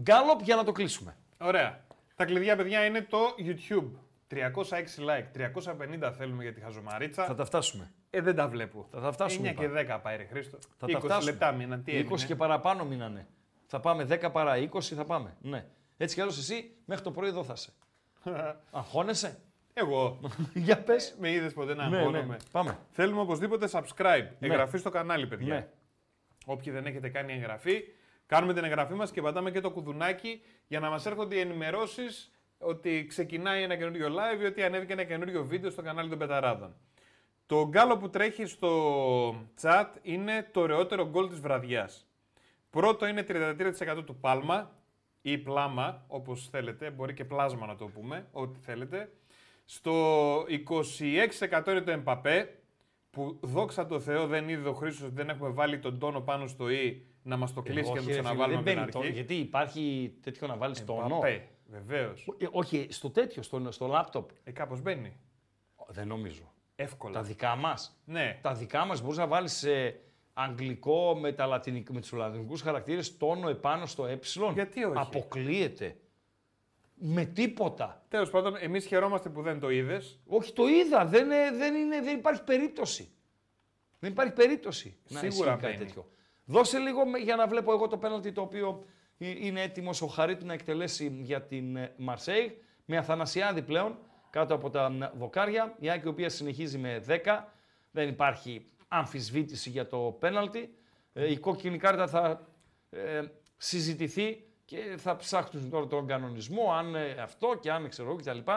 γκάλοπ για να το κλείσουμε. Ωραία. Τα κλειδιά, παιδιά, είναι το YouTube. 306 like, 350 θέλουμε για τη χαζομαρίτσα. Θα τα φτάσουμε. Ε, δεν τα βλέπω. Θα τα φτάσουμε, 9 είπα. και 10 πάει, ρε Χρήστο. Θα 20 τα φτάσουμε. λεπτά μείναν. Τι 20 έμεινε; και παραπάνω μείνανε. Θα πάμε 10 παρά 20 θα πάμε. Ναι. Έτσι κι άλλως εσύ μέχρι το πρωί εδώ θα είσαι. Αγχώνεσαι; Εγώ. για πες. Με είδες ποτέ να Ναι, αγχώνομαι. ναι. Πάμε. Θέλουμε οπωσδήποτε subscribe. Εγγραφή στο κανάλι, παιδιά. Ναι. Όποιοι δεν έχετε κάνει εγγραφή, κάνουμε την εγγραφή μας και πατάμε και το κουδουνάκι για να μας έρχονται οι ενημερώσεις ότι ξεκινάει ένα καινούριο live ή ότι ανέβηκε ένα καινούριο βίντεο στο κανάλι των Πεταράδων. Το γκάλο που τρέχει στο chat είναι το ωραιότερο γκολ της βραδιάς. Πρώτο είναι 33% του Πάλμα ή Πλάμα, όπως θέλετε, μπορεί και πλάσμα να το πούμε, ό,τι θέλετε. Στο 26% είναι το Εμπαπέ, που δόξα τω Θεώ δεν είδε ο Χρήστος ότι δεν έχουμε βάλει τον τόνο πάνω στο «η» να μας το κλείσει και να Όχι, το ρε φίλε, ξαναβάλουμε δεν από την μπαίνει τόνο, αρχή. Γιατί υπάρχει τέτοιο να βάλεις τόνο. Εμπαπέ, βεβαίως. Ε, όχι, στο τέτοιο, στο, στο λάπτοπ. Ε, κάπως μπαίνει. Δεν νομίζω. Εύκολα. Τα δικά μας. Ναι. Τα δικά μας μπορείς να βάλεις σε αγγλικό με, τα λατινικ, με τους λατινικούς χαρακτήρες τόνο επάνω στο ε. Γιατί όχι; Αποκλείεται. Με τίποτα. Τέλος πάντων, εμείς χαιρόμαστε που δεν το είδες. Όχι, το είδα. Δεν, ε, δεν, είναι, δεν υπάρχει περίπτωση. Δεν υπάρχει περίπτωση να Σίγουρα ισχύει κάτι μπαίνει. τέτοιο. Δώσε λίγο με- για να βλέπω εγώ το πέναλτι το οποίο ε, είναι έτοιμος ο Χαρίτ να εκτελέσει για την ε, Μαρσέη. Με Αθανασιάδη πλέον κάτω από τα μ, δοκάρια. Η Άκη η οποία συνεχίζει με 10. Δεν υπάρχει αμφισβήτηση για το πέναλτι. Ε, η κόκκινη κάρτα θα ε, συζητηθεί και θα ψάχνουν τώρα τον κανονισμό, αν ε, αυτό και αν ξέρω εγώ κτλ. 2-1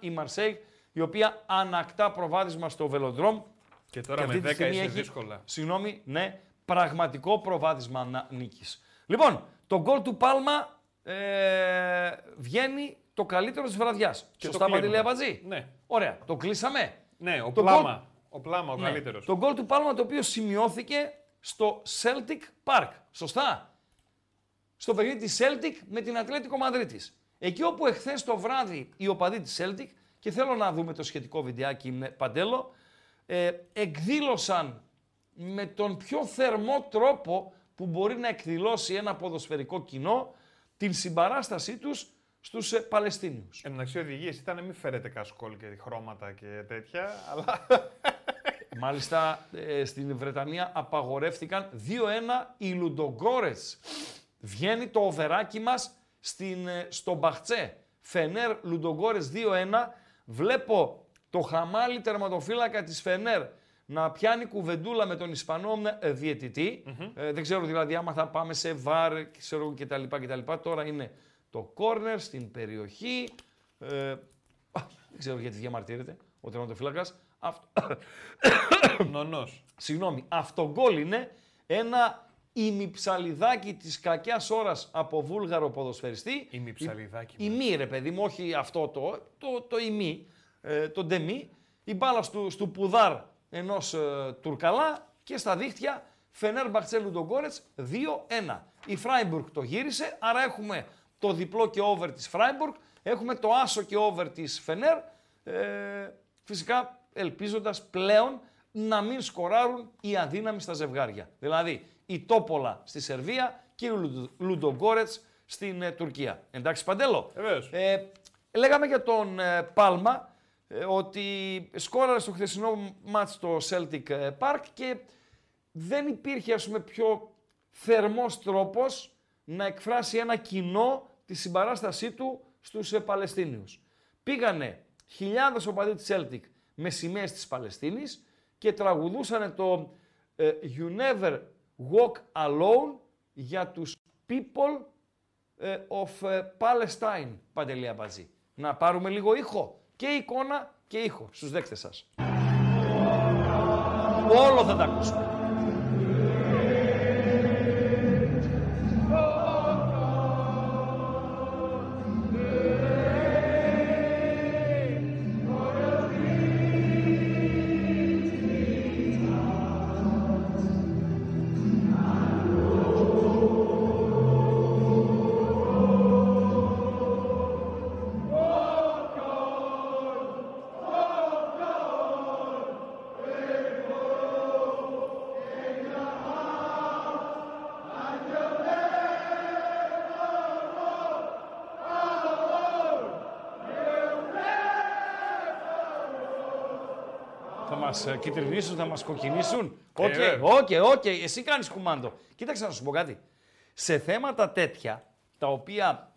η Μαρσέη, η οποία ανακτά προβάδισμα στο Βελοντρόμ. Και τώρα Και με αυτή 10 τη στιγμή είσαι έχει, δύσκολα. Συγγνώμη, ναι, πραγματικό προβάδισμα να νίκης. Λοιπόν, το γκολ του Πάλμα ε, βγαίνει το καλύτερο της βραδιάς. Και Σωστά, το κλείνουμε. Παντελή Αμπατζή. Ναι. Ωραία, το κλείσαμε. Ναι, ο Το Πλάμα. Ο Πλάμα, ο Ναι. καλύτερος. Το γκολ του Πάλμα το οποίο σημειώθηκε στο Celtic Park. Σωστά. Στο παιχνίδι της Celtic με την Ατλέτικο Μαδρίτης. Εκεί όπου εχθές το βράδυ οι οπαδοί της Celtic, και θέλω να δούμε το σχετικό βιντεάκι με Παντέλο, ε, εκδήλωσαν με τον πιο θερμό τρόπο που μπορεί να εκδηλώσει ένα ποδοσφαιρικό κοινό την συμπαράστασή τους στους ε, Παλαιστίνιους. Εν μεταξύ, οδηγίες ήταν να μην φέρετε κασκόλ και χρώματα και τέτοια, αλλά. Μάλιστα ε, στην Βρετανία απαγορεύτηκαν 2-1 οι Λουντογκόρετς. Βγαίνει το οβεράκι μας στην, ε, στο Μπαχτσέ. Φενέρ Λουντογκόρετς 2-1. Βλέπω το χαμάλι τερματοφύλακα της Φενέρ να πιάνει κουβεντούλα με τον Ισπανό ε, διαιτητη Ε, δεν ξέρω δηλαδή άμα θα πάμε σε βάρ ξέρω, κτλ, κτλ. Τώρα είναι το κόρνερ στην περιοχή. Ε, α, δεν ξέρω γιατί διαμαρτύρεται ο τερματοφύλακας. Αυτό, Νονός. Συγγνώμη, αυτό γκολ είναι ένα ημιψαλιδάκι της κακιάς ώρας από βούλγαρο ποδοσφαιριστή. Ημιψαλιδάκι, Η μη ρε παιδί μου, όχι αυτό το, το, το ημί, ε, το ντεμί. Η μπάλα στου, στου πουδάρ ενός ε, Τουρκαλά και στα δίχτυα Φενέρ Μπαχτσέλου Ντογκόρετς 2-1. Η Φράιμπουργκ το γύρισε, άρα έχουμε το διπλό και over της Φράιμπουργκ, έχουμε το άσο και over της Φενέρ. Ε, φυσικά ελπίζοντας πλέον να μην σκοράρουν οι αδύναμοι στα ζευγάρια. Δηλαδή η Τόπολα στη Σερβία και η Λουντογκόρετς στην ε, Τουρκία. Εντάξει Παντέλο; Βεβαίως. Ε, λέγαμε για τον ε, Πάλμα ε, ότι σκόραρε στο χθεσινό μάτς στο Celtic ε, Park και δεν υπήρχε ας πούμε πιο θερμός τρόπος να εκφράσει ένα κοινό τη συμπαράστασή του στους ε, Παλαιστίνιους. Πήγανε χιλιάδες οπαδοί της Celtic με σημαίες της Παλαιστίνης και τραγουδούσαν το ε, You Never Walk Alone για τους people ε, of ε, Palestine, Παντελή Αμπατζή. Να πάρουμε λίγο ήχο. Και εικόνα και ήχο στους δέκτες σας. Όλο θα τα ακούσουμε. Κιτρινίσουν, θα μας κοκκινήσουν. Οκ, βέβαια. OK, OK, εσύ κάνεις κουμάντο. Κοίταξε να σου πω κάτι. Σε θέματα τέτοια, τα οποία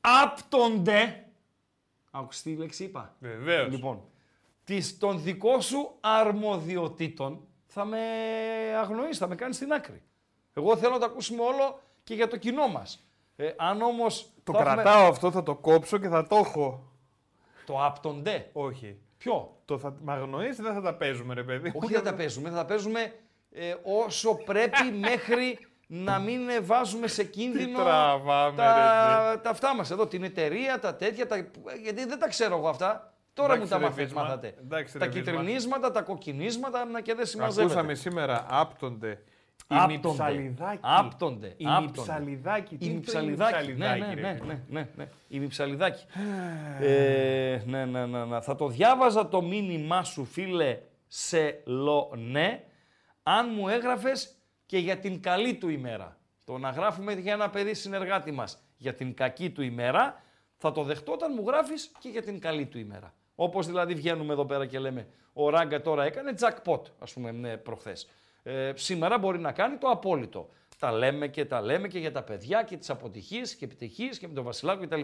άπτονται, άκουσες τι λέξη είπα. Βεβαίως. Λοιπόν, της, των δικών σου αρμοδιοτήτων θα με αγνοείς, θα με κάνεις στην άκρη. Εγώ θέλω να το ακούσουμε όλο και για το κοινό μας. Ε, αν όμως Το θα έχουμε- κρατάω αυτό, θα το κόψω και θα το έχω. Το άπτονται. Όχι. Ποιο; Το θα μ' αγνοείς ή δεν θα τα παίζουμε, ρε παιδί. Όχι δεν τα παίζουμε, θα τα παίζουμε ε, όσο πρέπει μέχρι να μην ε, βάζουμε σε κίνδυνο τραβάμε, τα, τα αυτά μας εδώ, την εταιρεία, τα τέτοια, τα, γιατί δεν τα ξέρω εγώ αυτά. Τώρα Εντάξει, μου τα ρε, μάθατε, Βίσμα. μάθατε. Εντάξει, τα ρε, Βίσμα. κυτρινίσματα, τα κοκκινίσματα να και δεν συμμαζεύεται. Ακούσαμε σήμερα άπτονται. Άπτονται. Ημιψαλιδάκι. Άπτονται. Ημιψαλιδάκι. Τι Η είναι το μυψαλιδάκι. Ναι, ναι, ημιψαλιδάκι, ρε ναι, φίλε; ναι, ναι, ναι. Η μυψαλιδάκι. ε, ναι, ναι, ναι, ναι. Θα το διάβαζα το μήνυμά σου, φίλε, σε λο ναι, αν μου έγραφες και για την καλή του ημέρα. Το να γράφουμε για ένα παιδί συνεργάτη μας για την κακή του ημέρα, θα το δεχτώ όταν μου γράφεις και για την καλή του ημέρα. Όπως δηλαδή βγαίνουμε εδώ πέρα και λέμε, ο Ράγκα τώρα έκανε jackpot, ας πούμε, ναι, προχθές. Ε, σήμερα μπορεί να κάνει το απόλυτο. Τα λέμε και τα λέμε και για τα παιδιά και τις αποτυχίες και επιτυχίες και με τον Βασιλάκο κτλ.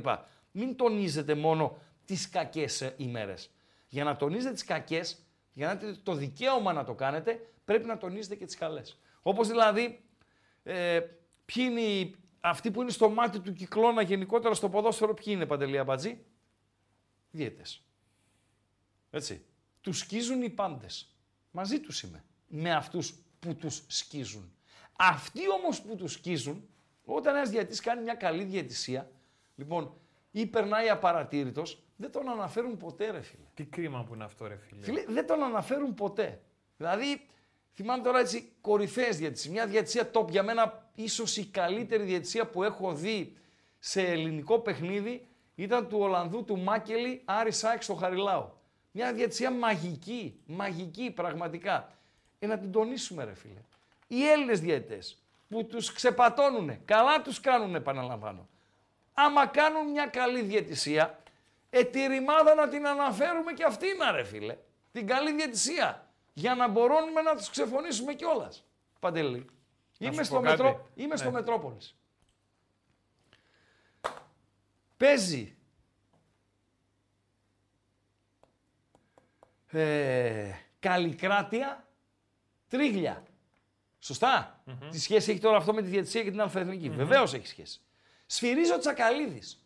Μην τονίζετε μόνο τις κακές ε, ημέρες. Για να τονίζετε τις κακές, για να έχετε το δικαίωμα να το κάνετε, πρέπει να τονίζετε και τις καλές. Όπως δηλαδή, ε, ποιοι είναι οι- αυτοί που είναι στο μάτι του κυκλώνα γενικότερα στο ποδόσφαιρο, ποιοι είναι Παντελή Αμπατζή; Διαίτες. Έτσι. Τους σκίζουν οι πάντες. Μαζί τους είμαι. Με αυτούς που τους σκίζουν. Αυτοί όμως που τους σκίζουν, όταν ένας διαιτής κάνει μια καλή διαιτησία, λοιπόν, ή περνάει απαρατήρητος, δεν τον αναφέρουν ποτέ ρε φίλε. Τι κρίμα που είναι αυτό, ρε φίλε. Φίλε, δεν τον αναφέρουν ποτέ. Δηλαδή, θυμάμαι τώρα έτσι κορυφαίες διαιτησίε. Μια διαιτησία top για μένα, ίσως η καλύτερη διαιτησία που έχω δει σε ελληνικό παιχνίδι ήταν του Ολλανδού του Μάκελη Άρη Σάιξ στο Χαριλάου. Μια διαιτησία μαγική, μαγική πραγματικά. Ε, να την τονίσουμε, ρε φίλε. οι Έλληνες διαιτητές που τους ξεπατώνουν, καλά τους κάνουν επαναλαμβάνω. Άμα κάνουν μια καλή διαιτησία, ε, τη ρημάδα να την αναφέρουμε και αυτήν, ρε φίλε. Την καλή διαιτησία. Για να μπορούμε να τους ξεφωνήσουμε κιόλας. Παντελή. Είμαι, σου στο, πω κάτι. μετρό, είμαι στο Ναι. Μετρόπολης. Παίζει ε, Καλλικράτεια Τρίγλια. Σωστά. Τι σχέση έχει τώρα αυτό με τη διαιτησία και την αλφαεθνική. Βεβαίως έχει σχέση. Σφυρίζει ο Τσακαλίδης,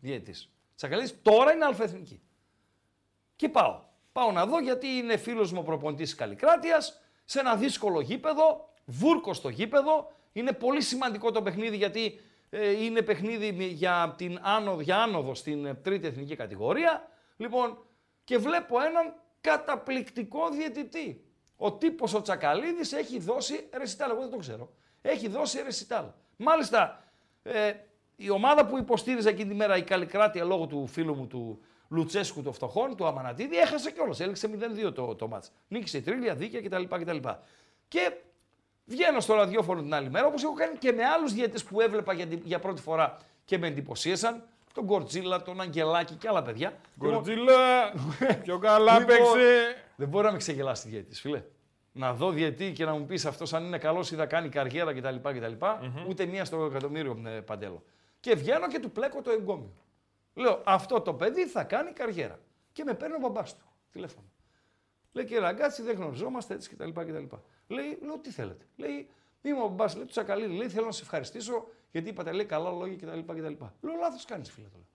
διαιτητής. Τσακαλίδης τώρα είναι αλφαεθνική. Και πάω. Πάω να δω γιατί είναι φίλος μου ο προπονητής της Καλλικράτειας, σε ένα δύσκολο γήπεδο, βούρκος στο γήπεδο. Είναι πολύ σημαντικό το παιχνίδι γιατί ε, είναι παιχνίδι μη- για, την άνοδο, για άνοδο στην ε, τρίτη εθνική κατηγορία. Λοιπόν, και βλέπω έναν καταπληκτικό διαιτητή. Ο τύπος ο Τσακαλίδης έχει δώσει ρεσιτάλ, εγώ δεν το ξέρω. Έχει δώσει ρεσιτάλ. Μάλιστα, ε, η ομάδα που υποστήριζε εκείνη τη μέρα η Καλλικράτεια λόγω του φίλου μου του Λουτσέσκου των φτωχών, του Αμανατίδη, έχασε κιόλας. Έλεξε 0-2 το, το μάτς. Νίκησε η τρίλια, δίκαια κτλ. κτλ. Και βγαίνω στο ραδιόφωνο την άλλη μέρα, όπως έχω κάνει και με άλλους διαιτητές που έβλεπα για, την- για πρώτη φορά και με εντυπωσίασαν. Τον Γκορτζίλα, τον Αγγελάκη και άλλα παιδιά. Λοιπόν, Γκορτζίλα, πιο καλά Λοιπόν, παίξε. Δεν μπορεί να με ξεγελάσει διαιτητή, φίλε. Να δω διαιτή και να μου πεις αυτός αν είναι καλός ή θα κάνει καριέρα κτλ. κτλ. Ούτε μία στο εκατομμύριο ε, παντέλο. Και βγαίνω και του πλέκω το εγκόμιο. Λέω αυτό το παιδί θα κάνει καριέρα. Και με παίρνει ο μπαμπάς του τηλέφωνο. Λέει κύριε Ραγκάτση, δεν γνωριζόμαστε έτσι κτλ. κτλ. Λέει, λέω τι θέλετε. Λέει, είμαι ο μπαμπάς, λέει του Τσακαλίδη. Λέει θέλω να σε ευχαριστήσω γιατί είπατε λέει καλά λόγια κτλ. κτλ. Λέω λάθος κάνεις φίλε. του λέω.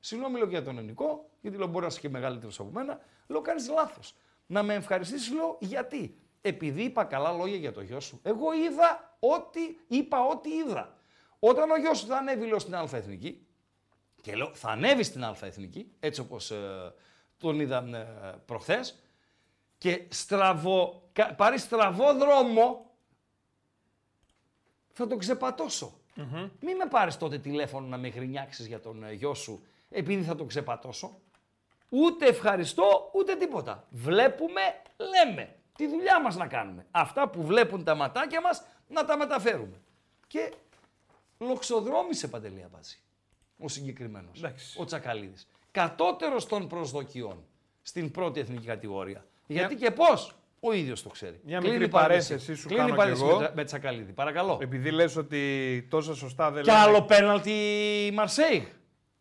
Συγγνώμη λέω για τον ελληνικό, γιατί λέω μπορείς να είσαι και μεγαλύτερος από μένα. Λέω κάνεις λάθος. Να με ευχαριστήσεις, λέω γιατί; Επειδή είπα καλά λόγια για το γιο σου. Εγώ είδα ό,τι είπα, ό,τι είδα. Όταν ο γιος σου θα ανέβει, λέω στην Α' και λέω θα ανέβει στην Α' έτσι όπως τον είδα ε, προχθές, και στραβο, κα- πάρει στραβό δρόμο, θα τον ξεπατωσω Μην με πάρεις τότε τηλέφωνο να με γρινιάξεις για τον ε, γιο σου επειδή θα τον ξεπατώσω. Ούτε ευχαριστώ, ούτε τίποτα. Βλέπουμε, λέμε. Τη δουλειά μας να κάνουμε. Αυτά που βλέπουν τα ματάκια μας, να τα μεταφέρουμε. Και λοξοδρόμησε Παντελή Αμπάτση, ο συγκεκριμένος, Εντάξει. ο Τσακαλίδης. Κατώτερος των προσδοκιών στην πρώτη εθνική κατηγορία. Γιατί και πώς, ο ίδιος το ξέρει. Μια Κλείνει μικρή η παρένθεση. παρένθεση σου Κλείνει η κάνω κι παρένθεση εγώ. με, με Τσακαλίδη. Παρακαλώ. Επειδή λες ότι τόσα σωστά δεν Και λένε- άλλο πέναλτι η Μαρσέη.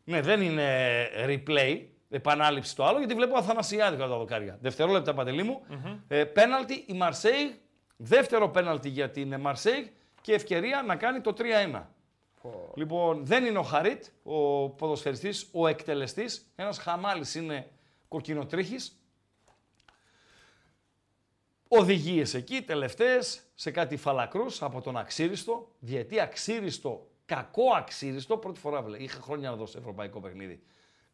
Ναι, δεν είναι replay, επανάληψη το άλλο, γιατί βλέπω Αθανασιάδη κατά τα δοκάρια. Δευτερόλεπτα, παντελή μου. Ε, πέναλτι η Μαρσέη, δεύτερο πέναλτι για την Μαρσέη και ευκαιρία να κάνει το 3-1. Λοιπόν, δεν είναι ο Χαρίτ, ο ποδοσφαιριστής, ο εκτελεστής. Ένας χαμάλης είναι κοκκινοτρίχης. Οδηγίες εκεί, τελευταίες, σε κάτι φαλακρούς από τον αξίριστο. Διετή αξίριστο, κακό αξίριστο. Πρώτη φορά βλέ. Είχα χρόνια να δω σε ευρωπαϊκό παιχνίδι.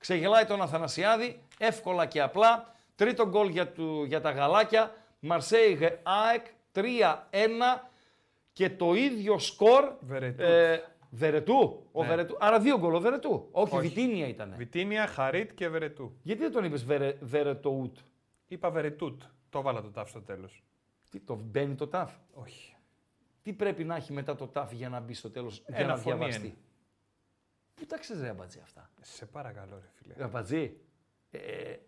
Ξεγελάει τον Αθανασιάδη, εύκολα και απλά. Τρίτο γκολ για, του, για τα γαλάκια. Μαρσέιγ ΑΕΚ 3-1 και το ίδιο σκορ. Βερετού. Ε, Βερετού. Ο Ναι. Βερετού. Άρα δύο γκολ ο Βερετού. Όχι, Όχι. Βιτίνια ήταν. Βιτίνια, Χαρίτ και Βερετού. Γιατί δεν τον είπες Βερε, Βερετοούτ. Είπα Βερετούτ. Το βάλα το τάφ στο τέλος. Τι, το μπαίνει το τάφ; Όχι. Τι πρέπει να έχει μετά το τάφ για να μπει στο τέλος, για Ένα να φωνή διαβαστεί; είναι. Πού τα ξέρει, ρε Αμπατζή αυτά. Σε παρακαλώ ρε φίλε. Ρε Αμπατζή, ε,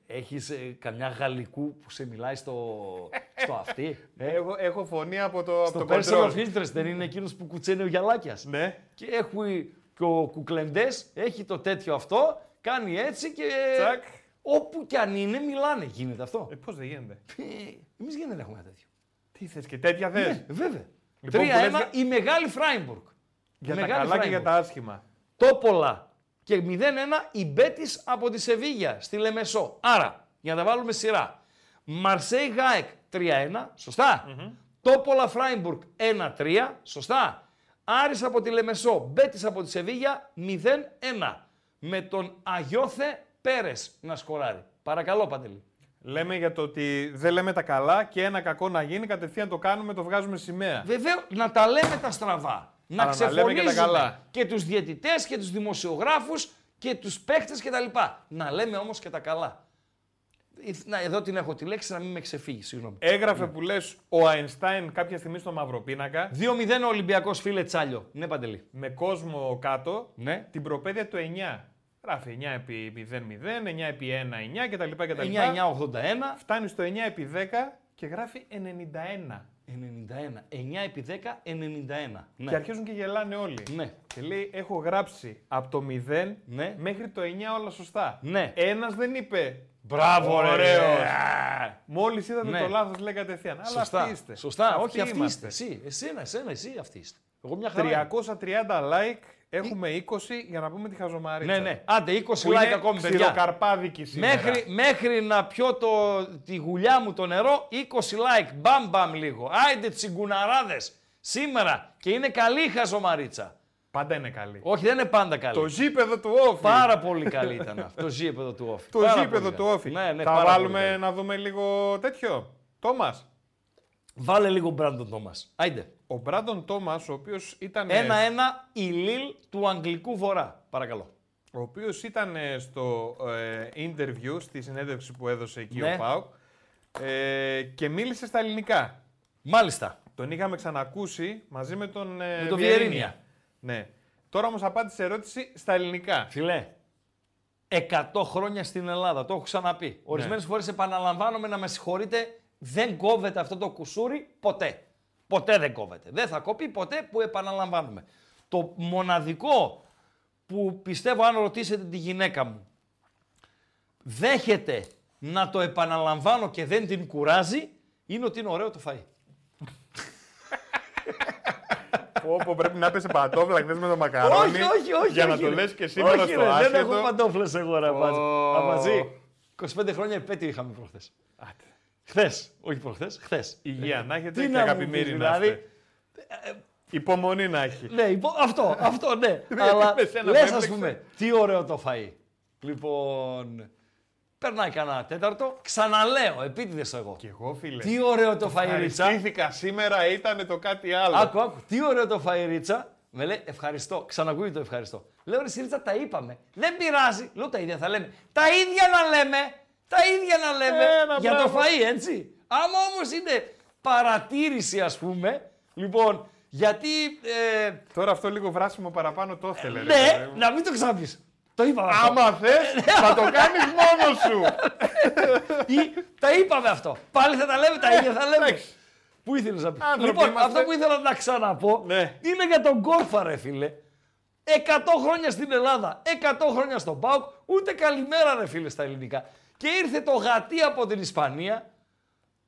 έχεις ε, καμιά γαλλικού που σε μιλάει στο, στο αυτί; ε; Έχω, έχω φωνή από το, από στο το personal control. interest δεν είναι εκείνος που κουτσένει ο Γιαλάκιας. Ναι. Και έχει και ο Κουκλεντές, έχει το τέτοιο αυτό, κάνει έτσι και Τσακ. όπου κι αν είναι μιλάνε. Γίνεται αυτό; Ε, πώς δεν γίνεται; Ε, εμείς γιατί δεν έχουμε ένα τέτοιο; Τι θες και τέτοια θες; Ναι, βέβαια. Λοιπόν, 3-1 που λες για- η μεγάλη Φράιμπουργκ. Για Η τα μεγάλη καλά και για Freiburg. τα άσχημα. Τόπολα και 0-1 η Μπέτης από τη Σεβίγια στη Λεμεσό. Άρα, για να τα βάλουμε σειρά. Μαρσέιγ ΑΕΚ 3-1, σωστά Τόπολα Φράιμπουργκ 1-3, σωστά. Άρης από τη Λεμεσό, Μπέτης από τη Σεβίγια 0-1. Με τον Αγιώθε Πέρες να σκοράρει. Παρακαλώ, Παντελή. Λέμε για το ότι δεν λέμε τα καλά και ένα κακό να γίνει, κατευθείαν το κάνουμε, το βγάζουμε σημαία. Βεβαίω, να τα λέμε τα στραβά. Να Αλλά να λέμε και τα ξεφωνίζουμε καλά. και τους διαιτητές και τους δημοσιογράφους και τους παίχτες κτλ. Να λέμε όμως και τα καλά. Να, εδώ την έχω τη λέξη να μην με ξεφύγει, συγγνώμη. Έγραφε που λες ο Αϊνστάιν κάποια στιγμή στο Μαυροπίνακα 2-0 ο Ολυμπιακός φίλε Τσάλιο. Ναι, παντελή. με κόσμο κάτω Ναι. την προπαίδεια του 9. Γράφει 9 επί 0, 0, 9 επί 1, 9 κτλ. κτλ. 9-9-81. Φτάνει στο 9 επί 10 και γράφει 91. 91. 9 επί 10, 91. Ναι. Και αρχίζουν και γελάνε όλοι. Ναι. Και λέει: Έχω γράψει από το 0 Ναι. μέχρι το 9 όλα σωστά. Ναι. Ένας δεν είπε. Μπράβο, ρε. Ωραίος. Α, Μόλις είδατε Ναι. το λάθος, λέει κατευθείαν. Αλλά Σωστά. αυτοί είστε. Σωστά. Όχι, αυτοί είμαστε. είστε. Εσύ, εσένα, εσένα, εσύ αυτοί είστε. Εγώ μια χαρά. είμαι. 330 like, έχουμε 20 για να πούμε τη χαζομαρίτσα. Ναι, ναι. Άντε, 20 Που like είναι ακόμη, παιδιά. ξηροκαρπάδικη σήμερα. Μέχρι, μέχρι να πιω το, τη γουλιά μου το νερό, 20 like, μπαμ μπαμ λίγο. Άιντε τσιγκουναράδες, σήμερα. Και είναι καλή η χαζομαρίτσα. Πάντα είναι καλή. Όχι, δεν είναι πάντα καλή. Το γήπεδο του όφη. Πάρα πολύ καλή ήταν αυτό. Το ζήπεδο του όφη. Το Πάρα γήπεδο πολύ του καλή. όφη. Ναι, ναι, Θα πάρα πολύ βάλουμε καλή. να δούμε λίγο τέτοιο. Τόμας. Βάλε λίγο Μπράντον Τόμας. Άιντε. Ο Μπράντον Τόμας, ο οποίος ήταν. Ένα-ένα η Λίλ του Αγγλικού Βορρά. Παρακαλώ. Ο οποίος ήταν ε, στο ε, interview, στη συνέντευξη που έδωσε εκεί Ναι. ο Πάουκ ε, και μίλησε στα ελληνικά. Μάλιστα. Τον είχαμε ξανακούσει μαζί με τον ε, Με τον Βιερίνια. Βιερίνια. Ναι. Τώρα όμως απάντησε ερώτηση στα ελληνικά. Φιλέ, 100 χρόνια στην Ελλάδα, το έχω ξαναπεί. Ορισμένες φορές επαναλαμβάνομαι να με συγχωρείτε, δεν κόβεται αυτό το κουσούρι ποτέ. Ποτέ δεν κόβεται. Δεν θα κοπεί ποτέ που επαναλαμβάνουμε. Το μοναδικό που πιστεύω αν ρωτήσετε τη γυναίκα μου, δέχεται να το επαναλαμβάνω και δεν την κουράζει, είναι ότι είναι ωραίο το φαΐ. Όπου πρέπει να πέσει πατόφλα χθες με το μακαρόνι. όχι, όχι, όχι. Για να όχι, το ρε. λες και σήμερα όχι, στο ρε, άσχετο. Δεν έχω παντόφλες εγώ, ρε, Αμπατζή. Ω. Αμπατζή, 25 χρόνια επέτειο είχαμε προχθές. Χθες, όχι προχθές, χθες. Υγεία να έχετε Τι και να μου αγαπημένοι πεις, να δηλαδή, είστε. Υπομονή να έχει. Ναι, υπο- αυτό, αυτό, ναι. Αλλά με σένα λες, με ας έπαιξε. πούμε, τι ωραίο το φαΐ. Λοιπόν, περνάει κανένα τέταρτο, ξαναλέω, επίτηδες εγώ. Κι εγώ φίλε. Τι ωραίο το φαΐ, Ρίτσα. Ευχαριστήθηκα σήμερα ήταν το κάτι άλλο. Άκου, άκου, τι ωραίο το φαΐ, Ρίτσα. Με λέει ευχαριστώ, ξανακούει το ευχαριστώ. Λέω ρε Σιρίτσα, τα είπαμε. Δεν πειράζει. Λέω τα ίδια θα λέμε. Τα ίδια να λέμε. Τα ίδια να λέμε. Ένα για το μπράβο. φαΐ, έτσι. Άμα όμως είναι παρατήρηση, ας πούμε, λοιπόν, γιατί. Ε, Τώρα αυτό λίγο βράσιμο παραπάνω το ήθελε. ρε, ναι, παιδί μου. να μην το ξάπεις. Το είπαμε αυτό. Άμα θες, θα το κάνεις μόνος σου. Ή, τα είπαμε αυτό. Πάλι θα τα λέμε, τα ίδια θα λέμε. Εντάξει. Πού ήθελες να πεις. Άνθρωποι Λοιπόν, είμαστε. αυτό που ήθελα να ξαναπώ Ναι. είναι για τον Κόρφα, ρε φίλε. 100 χρόνια στην Ελλάδα, 100 χρόνια στον ΠΑΟΚ, ούτε καλημέρα ρε φίλε στα ελληνικά. Και ήρθε το γατί από την Ισπανία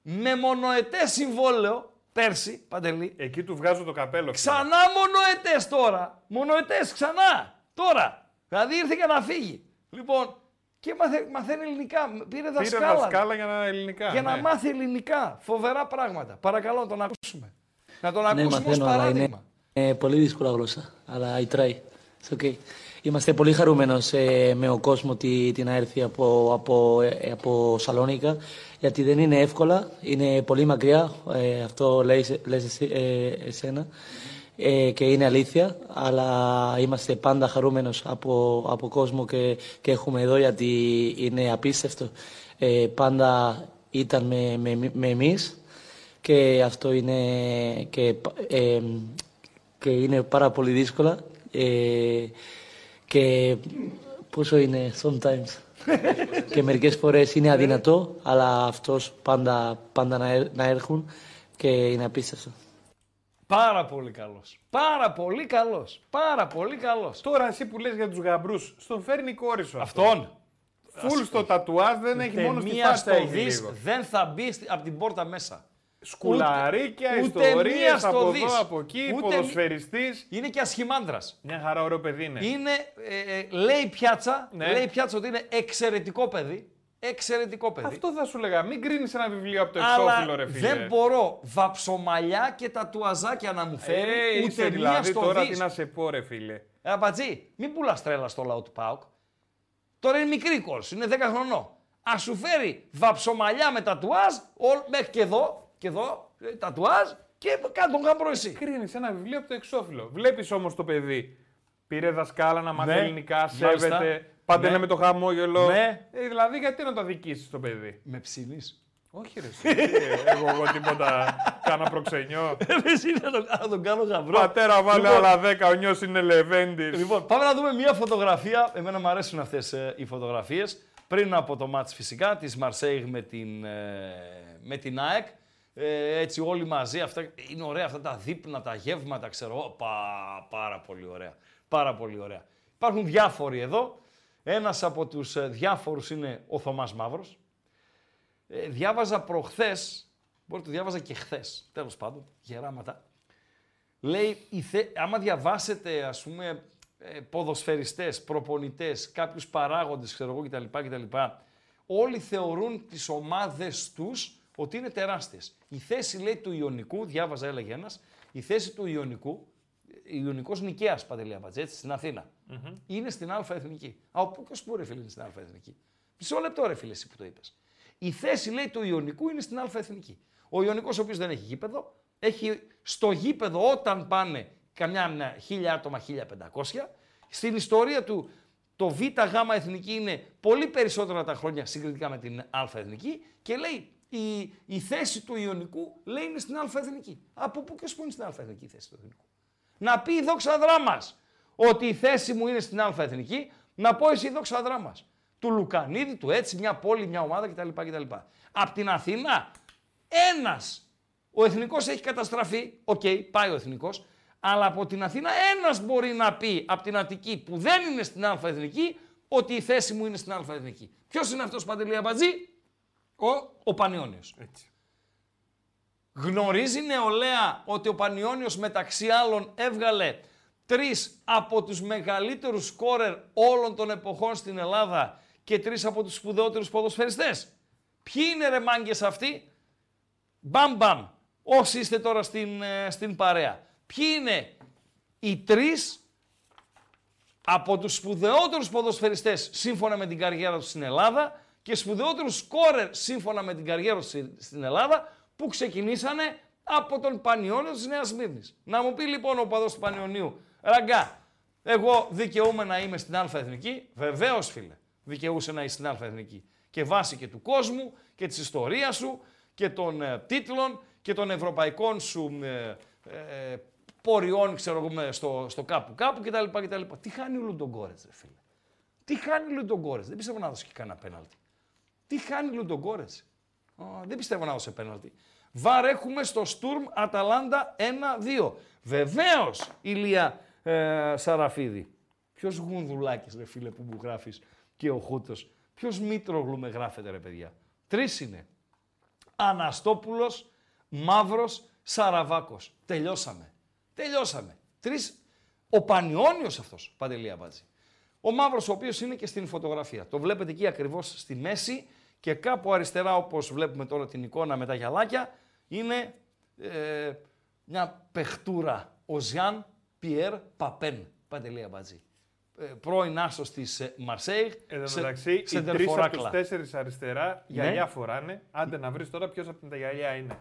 με μονοετέ συμβόλαιο πέρσι, Παντελή. Εκεί του βγάζω το καπέλο. φίλε. Ξανά μονοετές τώρα. Μονοετές ξανά. Τώρα. Δηλαδή ήρθε για να φύγει. Λοιπόν, και μαθε, μαθαίνει ελληνικά. Πήρε Πήρε δασκάλα. δασκάλα για να ελληνικά. Για να ναι. μάθει ελληνικά. Φοβερά πράγματα. Παρακαλώ να τον ακούσουμε. Να τον Ναι, ακούσουμε ως μαθαίνω, αλλά παράδειγμα. είναι ε, πολύ δύσκολα γλώσσα. Αλλά I try. It's okay. Είμαστε πολύ χαρούμενος ε, με ο κόσμο ότι την να έρθει από, από, ε, από Σαλόνικα γιατί δεν είναι εύκολα, είναι πολύ μακριά, ε, αυτό λέει, λες εσύ, ε, εσένα ε, και είναι αλήθεια, αλλά είμαστε πάντα χαρούμενος από, από κόσμο και, και έχουμε εδώ γιατί είναι απίστευτο. Ε, πάντα ήταν με, με, με εμείς και αυτό είναι και, ε, και είναι πάρα πολύ δύσκολα ε, και πόσο είναι sometimes και μερικές φορές είναι αδυνατό αλλά αυτός πάντα, πάντα να, έ- να έρχουν και είναι απίστευτο. Πάρα πολύ καλός. Πάρα πολύ καλός. Πάρα πολύ καλός. Τώρα εσύ που λες για τους γαμπρούς, στον φέρνει η κόρη σου. αυτό. Αυτόν. Φουλ στο τατουάζ δεν έχει Ούτε μόνο στη μία φάση το στο έχει δεις λίγο. δεν θα μπει στη- από την πόρτα μέσα. Σκουλαρίκια, Ούτε- ούτε μία ιστορίες στο από δεις. εδώ, από εκεί, Ούτε μη- ποδοσφαιριστής. Είναι και ασχημάντρας. Μια χαρά ωραίο παιδί είναι. Είναι, ε, ε, λέει πιάτσα, Ναι. λέει πιάτσα ότι είναι εξαιρετικό παιδί. Εξαιρετικό παιδί. Αυτό θα σου λέγα. Μην κρίνεις ένα βιβλίο από το Αλλά εξώφυλλο, ρε φίλε. δεν μπορώ βαψομαλιά και τα τουαζάκια να μου φέρει Ε, ούτε είσαι μία δηλαδή στο τώρα δις. τι να σε πω, ρε φίλε. Ε, Αμπατζή, μην πουλάς τρέλα στο λαό του Πάουκ. Τώρα είναι μικρή η κόρη σου, είναι 10 χρονών. Α σου φέρει βαψομαλιά με τατουάζ, όλ- μέχρι και εδώ, και εδώ, ε, τατουάζ και κάτω τον γαμπρό εσύ. Κρίνεις ένα βιβλίο από το εξώφυλλο. Βλέπεις όμως το παιδί. Πήρε δασκάλα να μάθει Ναι, ελληνικά, μάλιστα. σέβεται, Πάντα Ναι. με το χαμόγελο. Ναι. Ε, δηλαδή, γιατί να το αδικήσεις το παιδί; Με ψήνεις; Όχι, ρε. εσύ. Ε, εγώ, εγώ τίποτα. Κάνα προξενιό. Εσύ να τον, να τον κάνω γαμπρό. Πατέρα, βάλε Λοιπόν, άλλα 10, ο νιός είναι Λεβέντης. Λοιπόν, πάμε να δούμε μια φωτογραφία. Εμένα μου αρέσουν αυτές ε, οι φωτογραφίες. Πριν από το μάτς φυσικά της Μαρσέιγ με την, ε, με την ΑΕΚ. Ε, έτσι όλοι μαζί, αυτά, είναι ωραία αυτά τα δείπνα, τα γεύματα, ξέρω εγώ. Πα, πάρα πολύ ωραία. Πάρα πολύ ωραία. Υπάρχουν διάφοροι εδώ. Ένας από τους ε, διάφορους είναι ο Θωμάς Μαύρος. Ε, διάβαζα προχθές, μπορεί να το διάβαζα και χθες, τέλος πάντων, γεράματα. Λέει, η θε... άμα διαβάσετε, ας πούμε, ε, ποδοσφαιριστές, προπονητές, κάποιους παράγοντες, ξέρω εγώ κτλ, κτλ. Όλοι θεωρούν τις ομάδες τους ότι είναι τεράστιες. Η θέση, λέει, του Ιωνικού, διάβαζα, έλεγε ένας, η θέση του Ιωνικού, Ιωνικός Νικαίας, Παντελή Αμπατζή, έτσι, στην αθηνα είναι στην Α Εθνική. Α, ο ποιος που ρε φίλε είναι στην Α Εθνική; Μισό λεπτό ρε φίλε εσύ που το είπες. Η θέση, λέει, του Ιωνικού είναι στην Α Εθνική. Ο Ιωνικός, ο οποίος δεν έχει γήπεδο, έχει στο γήπεδο όταν πάνε καμιά χίλια άτομα, 1500, στην ιστορία του το Β Γ Εθνική είναι πολύ περισσότερα τα χρόνια συγκριτικά με την Α Εθνική και λέει η, η θέση του Ιωνικού λέει είναι στην Α Εθνική. Από πού και ως πού είναι στην Α Εθνική η θέση του Ιωνικού; Να πει η δόξα δράμας ότι η θέση μου είναι στην Α Εθνική, να πω εσύ η Δόξα Δράμας. Του Λουκανίδη, του έτσι, μια πόλη, μια ομάδα κτλ. κτλ. Απ' την Αθήνα, ένας ο εθνικός έχει καταστραφεί. Οκ, πάει ο εθνικός. Αλλά από την Αθήνα ένας μπορεί να πει από την Αττική που δεν είναι στην Α Εθνική ότι η θέση μου είναι στην Α Εθνική. Ποιος είναι αυτός Παντελή Αμπατζή; Ο, ο Πανιόνιος. Έτσι. Γνωρίζει νεολαία ότι ο Πανιόνιος μεταξύ άλλων έβγαλε τρεις από τους μεγαλύτερους σκόρερ όλων των εποχών στην Ελλάδα και τρεις από τους σπουδαιότερους ποδοσφαιριστές. Ποιοι είναι ρε μάγκες αυτοί; Μπαμ μπαμ. Όσοι είστε τώρα στην, ε, στην παρέα. Ποιοι είναι οι τρεις από τους σπουδαιότερους ποδοσφαιριστές σύμφωνα με την καριέρα τους στην Ελλάδα και σπουδαιότερους σκόρερ σύμφωνα με την καριέρα τους στη- στην Ελλάδα που ξεκινήσανε από τον Πανιόνιο της Νέας Μύρνης. Να μου πει λοιπόν ο παδός του Πανιωνίου, ραγκά, εγώ δικαιούμαι να είμαι στην Α Εθνική. Βεβαίως φίλε, δικαιούσε να είσαι στην Α Εθνική. Και βάσει και του κόσμου και της ιστορίας σου και των ε, τίτλων και των ευρωπαϊκών σου ε, ε, ποριών, ξέρω εγώ, με- στο, στο κάπου κάπου κτλ. κτλ. Τι χάνει ο Λουντογκόρετς, ρε φίλε; Τι χάνει ο Λουντογκόρετς. Δεν πιστεύω να δώσει και κανένα πέναλτι. Τι χάνει ο Λουντογκόρετς. Α, Δεν πιστεύω να δώσει πέναλτι. Βαρ έχουμε στο Στουρμ Αταλάντα 1-2. Βεβαίως, Ηλία ε, Σαραφίδη. Ποιος γουνδουλάκης, ρε φίλε, που μου γράφεις και ο Χούτος. Ποιος Μήτρογλου με γράφετε, ρε παιδιά. Τρεις είναι. Αναστόπουλος, Μαύρος, Σαραβάκος. Τελειώσαμε. Τελειώσαμε. Τρεις. Ο Πανιόνιος αυτός, Παντελή Αμπάτζη. Ο Μαύρος ο οποίος είναι και στην φωτογραφία. Το βλέπετε εκεί ακριβώς στη μέση και κάπου αριστερά όπως βλέπουμε τώρα την εικόνα με τα γυαλάκια είναι ε, μια παιχτούρα. Ο Ζιάν Πιέρ Παπέν. Παντελή Αμπατζή. Ε, πρώην άσος της ε, Μαρσέιγ. Εν τω σε- μεταξύ, οι τρεις από σεντερφοράκλα. τους τέσσερις αριστερά Ναι. γυαλιά φοράνε. Άντε να βρεις τώρα ποιος από τα γυαλιά είναι.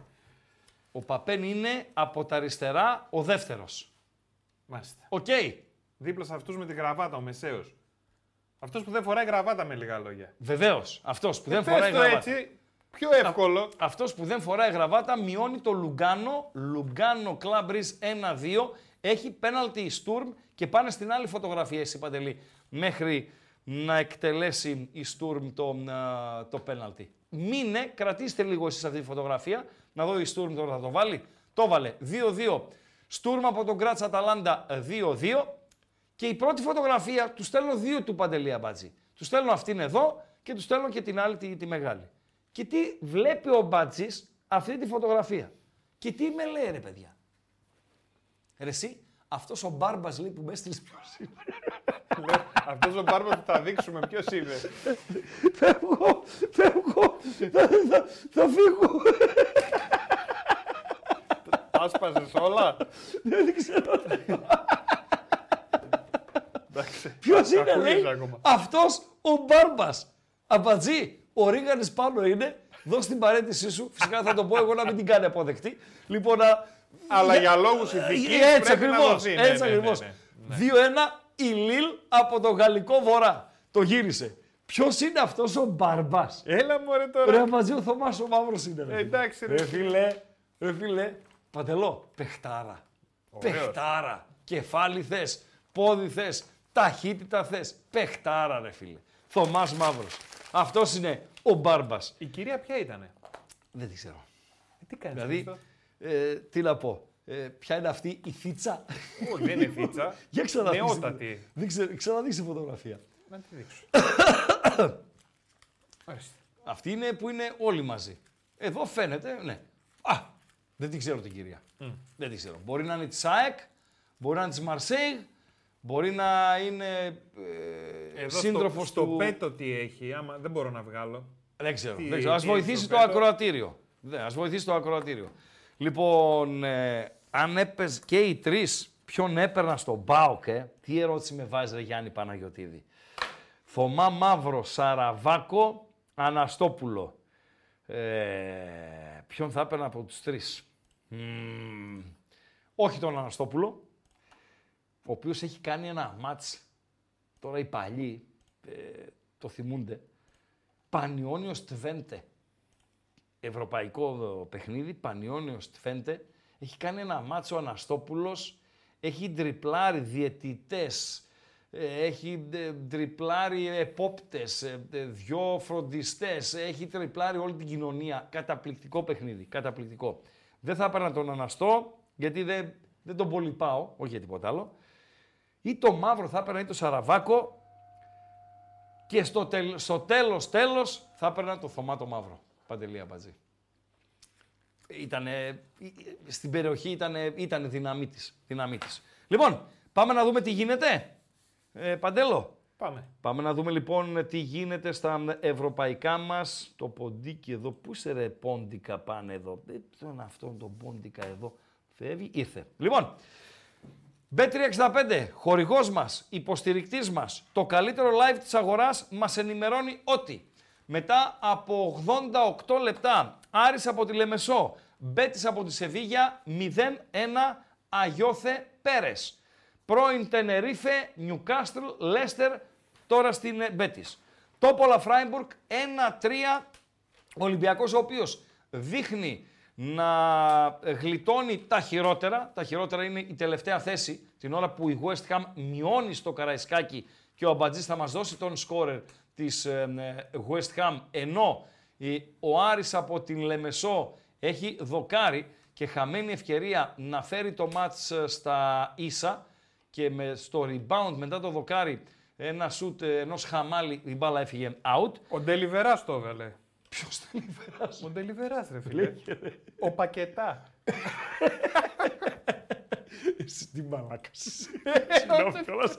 Ο Παπέν είναι από τα αριστερά ο δεύτερος. Μάλιστα. Οκ. Δίπλα σε αυτούς με τη γραβάτα, ο μεσαίος. Αυτός που δεν φοράει γραβάτα με λίγα λόγια. Βεβαίως. Αυτός που δεν Πες φοράει το γραβάτα. έτσι, πιο εύκολο. Αυτός που δεν φοράει γραβάτα μειώνει το Λουγκάνο. Λουγκάνο Club Breeze 1-2. Έχει πέναλτι η Στουρμ και πάνε στην άλλη φωτογραφία, εσύ Παντελή, μέχρι να εκτελέσει η Στουρμ το, α, το πέναλτι. Μείνε, κρατήστε λίγο εσείς αυτή τη φωτογραφία, να δω η Στουρμ τώρα θα το βάλει. Το βάλε 2-2. Στουρμ από τον Γκράτς Αταλάντα 2-2. Και η πρώτη φωτογραφία τους στέλνω δύο του Παντελή Αμπάτζη. Τους στέλνω αυτήν εδώ και τους στέλνω και την άλλη τη, τη μεγάλη. Και τι βλέπει ο Μπάτζης αυτή τη φωτογραφία. Και τι με λέει ρε παιδιά. Ρε εσύ, αυτός ο Μπάρμπας λέει που με έστειλες ποιος είναι. Αυτός ο μπάρμπας που θα δείξουμε ποιος είναι; Φεύγω, φεύγω, θα, θα, θα φύγω. Άσπασε όλα; Δεν ξέρω. Εντάξει. Ποιος είναι Κακούλης λέει, ακόμα. αυτός ο Μπάρμπας. Αμπατζή, ο Ρίγανης πάνω είναι. Δώσ' την παρέτησή σου. Φυσικά θα το πω εγώ να μην την κάνει αποδεκτή. Λοιπόν, να... Αλλά για λόγους ηθικής έτσι πρέπει να ακριβώς, δοθεί. Ναι, έτσι ναι, ναι, ακριβώς. ναι, ναι. 2-1 η Λίλ από το γαλλικό βορρά. Το γύρισε. Ποιος είναι αυτός ο μπαρμπά. Έλα μου ρε τώρα. Ρε μαζί ο Θωμάς ο μαύρος είναι. Ρε. Ε, εντάξει, ρε. ρε φίλε, ρε φίλε. Παντελό, παιχτάρα. Ωραίος. Παιχτάρα. Κεφάλι θες, πόδι θες, ταχύτητα θες. Παιχτάρα, ρε φίλε. Θωμάς μαύρος. Αυτός είναι ο μπάρμπας. Η κυρία ποια ήτανε; Δεν τη ξέρω. Ε, τι κάνεις. Δηλαδή, ε, τι να πω. Ε, ποια είναι αυτή η θίτσα. Όχι, δεν είναι φίτσα. Για ξαναδείς. Νεότατη. Δεν ξέρω, ξαναδείς τη φωτογραφία. Να τη δείξω. Ορίστε. Αυτή είναι που είναι όλοι μαζί. Εδώ φαίνεται, ναι. Α, δεν την ξέρω την κυρία. Δεν την ξέρω. Μπορεί να είναι της ΣΑΕΚ, μπορεί να είναι της Μαρσέιγ, μπορεί να είναι ε, Εδώ σύντροφος στο, του... στο πέτο τι έχει, άμα δεν μπορώ να βγάλω. Δεν ξέρω. Τι- δεν ξέρω. Ας τι έχει βοηθήσει στο το πέτο. ακροατήριο. Ναι, ας βοηθήσει το ακροατήριο. Λοιπόν, ε, αν έπαιζε και οι τρεις, ποιον έπαιρνα στον ΠΑΟΚ, ε; τι ερώτηση με βάζεις ρε Γιάννη Παναγιωτήδη. Θωμά Μαύρο, Σαραβάκο, Αναστόπουλο. Ε, ποιον θα έπαιρνα από τους τρεις; Μμμ, όχι τον Αναστόπουλο, ο οποίος έχει κάνει ένα μάτς, τώρα οι παλιοί ε, το θυμούνται, Πανιόνιος Τβέντε. Ευρωπαϊκό ε, παιχνίδι, Πανιόνιος Τβέντε. Έχει κάνει ένα μάτσο ο Αναστόπουλος, έχει τριπλάρει διαιτητές, ε, έχει ε, τριπλάρει επόπτες, ε, ε, δυο φροντιστές, έχει τριπλάρει όλη την κοινωνία. Καταπληκτικό παιχνίδι, καταπληκτικό. Δεν θα έπαιρνα τον Αναστό, γιατί δεν, δεν τον πολύ πάω, όχι για τίποτα άλλο. Ή το μαύρο θα έπαιρνα ή το Σαραβάκο, και στο, τελ, στο τέλος, τέλος, θα έπαιρνα το Θωμά το Μαύρο. Παντελή Αμπατζή. Ήτανε, στην περιοχή ήταν ήτανε δυναμίτης, δυναμίτης. Λοιπόν, πάμε να δούμε τι γίνεται. Ε, Παντέλο, Πάμε. πάμε να δούμε λοιπόν τι γίνεται στα ευρωπαϊκά μας. Το ποντίκι εδώ, πού είσαι ρε πόντικα πάνε εδώ. Δεν τον αυτόν τον πόντικα εδώ. Φεύγει, ήρθε. Λοιπόν, Bet365, χορηγός μας, υποστηρικτής μας, το καλύτερο live της αγοράς μας ενημερώνει ότι μετά από 88 λεπτά, Άρης από τη Λεμεσό, Μπέτης από τη Σεβίγια, 0-1 Αγιώθε Πέρες. Πρώην Τενερίφε, Νιουκάστρλ, Λέστερ, τώρα στην ε, Μπέτης. Τόπολα Φράιμπουργκ, 1-3 ο Ολυμπιακός ο οποίος δείχνει να γλιτώνει τα χειρότερα. Τα χειρότερα είναι η τελευταία θέση, την ώρα που η West Ham μειώνει στο Καραϊσκάκι και ο Αμπατζής θα μας δώσει τον σκόρερ της ε, ε, West Ham, ενώ ε, ο Άρης από την Λεμεσό έχει δοκάρει και χαμένη ευκαιρία να φέρει το μάτς ε, στα ίσα και με, στο rebound μετά το δοκάρι ένα σουτ ε, ενός χαμάλι η μπάλα έφυγε out. Ο Ντελιβερά το έβαλε. Ποιος δεν υπεράσει. Ο Ντελιβεράς, ρε φίλε. Ο Πακετά. Εσύ τι μαλάκας. Συγγνώμη κιόλας.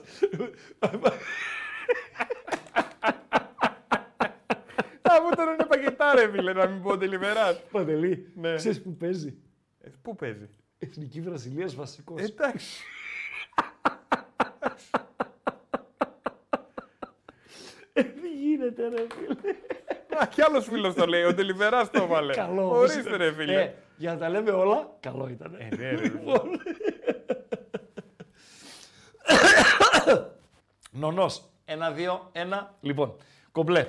Α, μου τώρα είναι Πακετά, ρε φίλε, να μην πω Ντελιβεράς. Παντελή, Ναι. ξέρεις που παίζει; Πού παίζει; Εθνική Βραζιλίας βασικός. Εντάξει. Ε, Τι γίνεται ρε φίλε. Α, κι άλλος φίλος το λέει. Ο Ντελιβεράς το έβαλε. Καλό όμως Ορίστε, ήταν. ρε φίλε. Ε, για να τα λέμε όλα, καλό ήταν. Ε, ναι, ρε, φίλε. Νονός. Ένα, δύο, ένα. Λοιπόν, κομπλέ.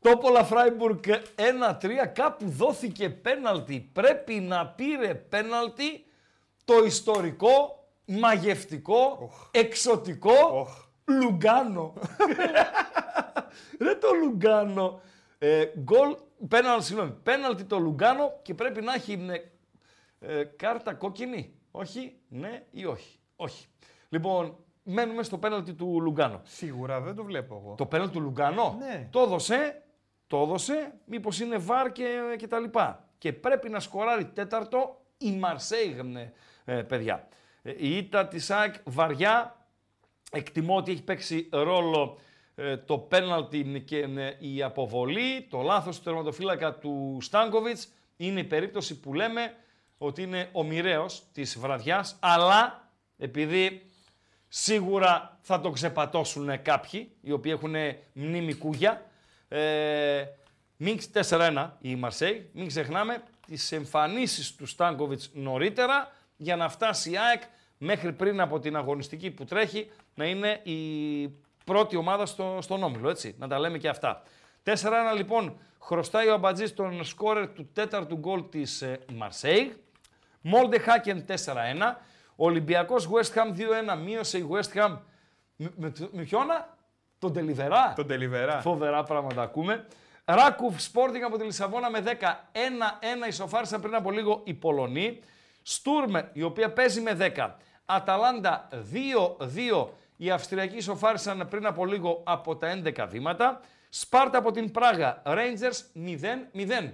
Τόπολα Φράιμπουργκ 1-3. Κάπου δόθηκε πέναλτι. Πρέπει να πήρε πέναλτι το ιστορικό, μαγευτικό, εξωτικό Οχ. Λουγκάνο. Ρε το Λουγκάνο. Ε, γκολ, πέναλτι, συγγνώμη, πέναλτι το Λουγκάνο και πρέπει να έχει ε, ε, κάρτα κόκκινη. Όχι, ναι ή όχι. Όχι. Λοιπόν, μένουμε στο πέναλτι του Λουγκάνο. Σίγουρα δεν το βλέπω εγώ. Το πέναλτι του Λουγκάνο; Ναι. το έδωσε, το έδωσε, μήπως είναι βάρ και, και τα λοιπά. Και πρέπει να σκοράρει τέταρτο η Μαρσέιγ, ναι, ε, παιδιά. Ε, η ήττα της ΑΕΚ βαριά, εκτιμώ ότι έχει παίξει ρόλο ε, το πέναλτι και ε, η αποβολή, το λάθος του τερματοφύλακα του Στάνκοβιτς. Είναι η περίπτωση που λέμε ότι είναι ο μοιραίος της βραδιάς, αλλά επειδή σίγουρα θα το ξεπατώσουν κάποιοι, οι οποίοι έχουν μνήμη κούγια. Ε, μην, 4-1 η Μαρσέη, μην ξεχνάμε τις εμφανίσεις του Στάνκοβιτς νωρίτερα για να φτάσει η ΑΕΚ μέχρι πριν από την αγωνιστική που τρέχει να είναι η πρώτη ομάδα στο, στον Όμιλο, έτσι, να τα λέμε και αυτά. 4-1 λοιπόν χρωστάει ο Αμπατζής τον σκόρερ του τέταρτου γκολ της ε, Μαρσέιγ. Μόλντε Χάκεν 4-1. Ολυμπιακός West Ham 2-1. Μείωσε η West Ham με, με, με ποιόνα; Τον Τελιβερά. Τον Τελιβερά. Φοβερά πράγματα ακούμε. Ράκουφ Sporting από τη Λισαβόνα με 10. 1-1 ισοφάρισαν πριν από λίγο οι Πολωνοί. Στούρμε η οποία παίζει με 10. Αταλάντα 2-2. Οι Αυστριακοί ισοφάρισαν πριν από λίγο από τα 11 βήματα. Σπάρτα από την Πράγα. Rangers 0-0.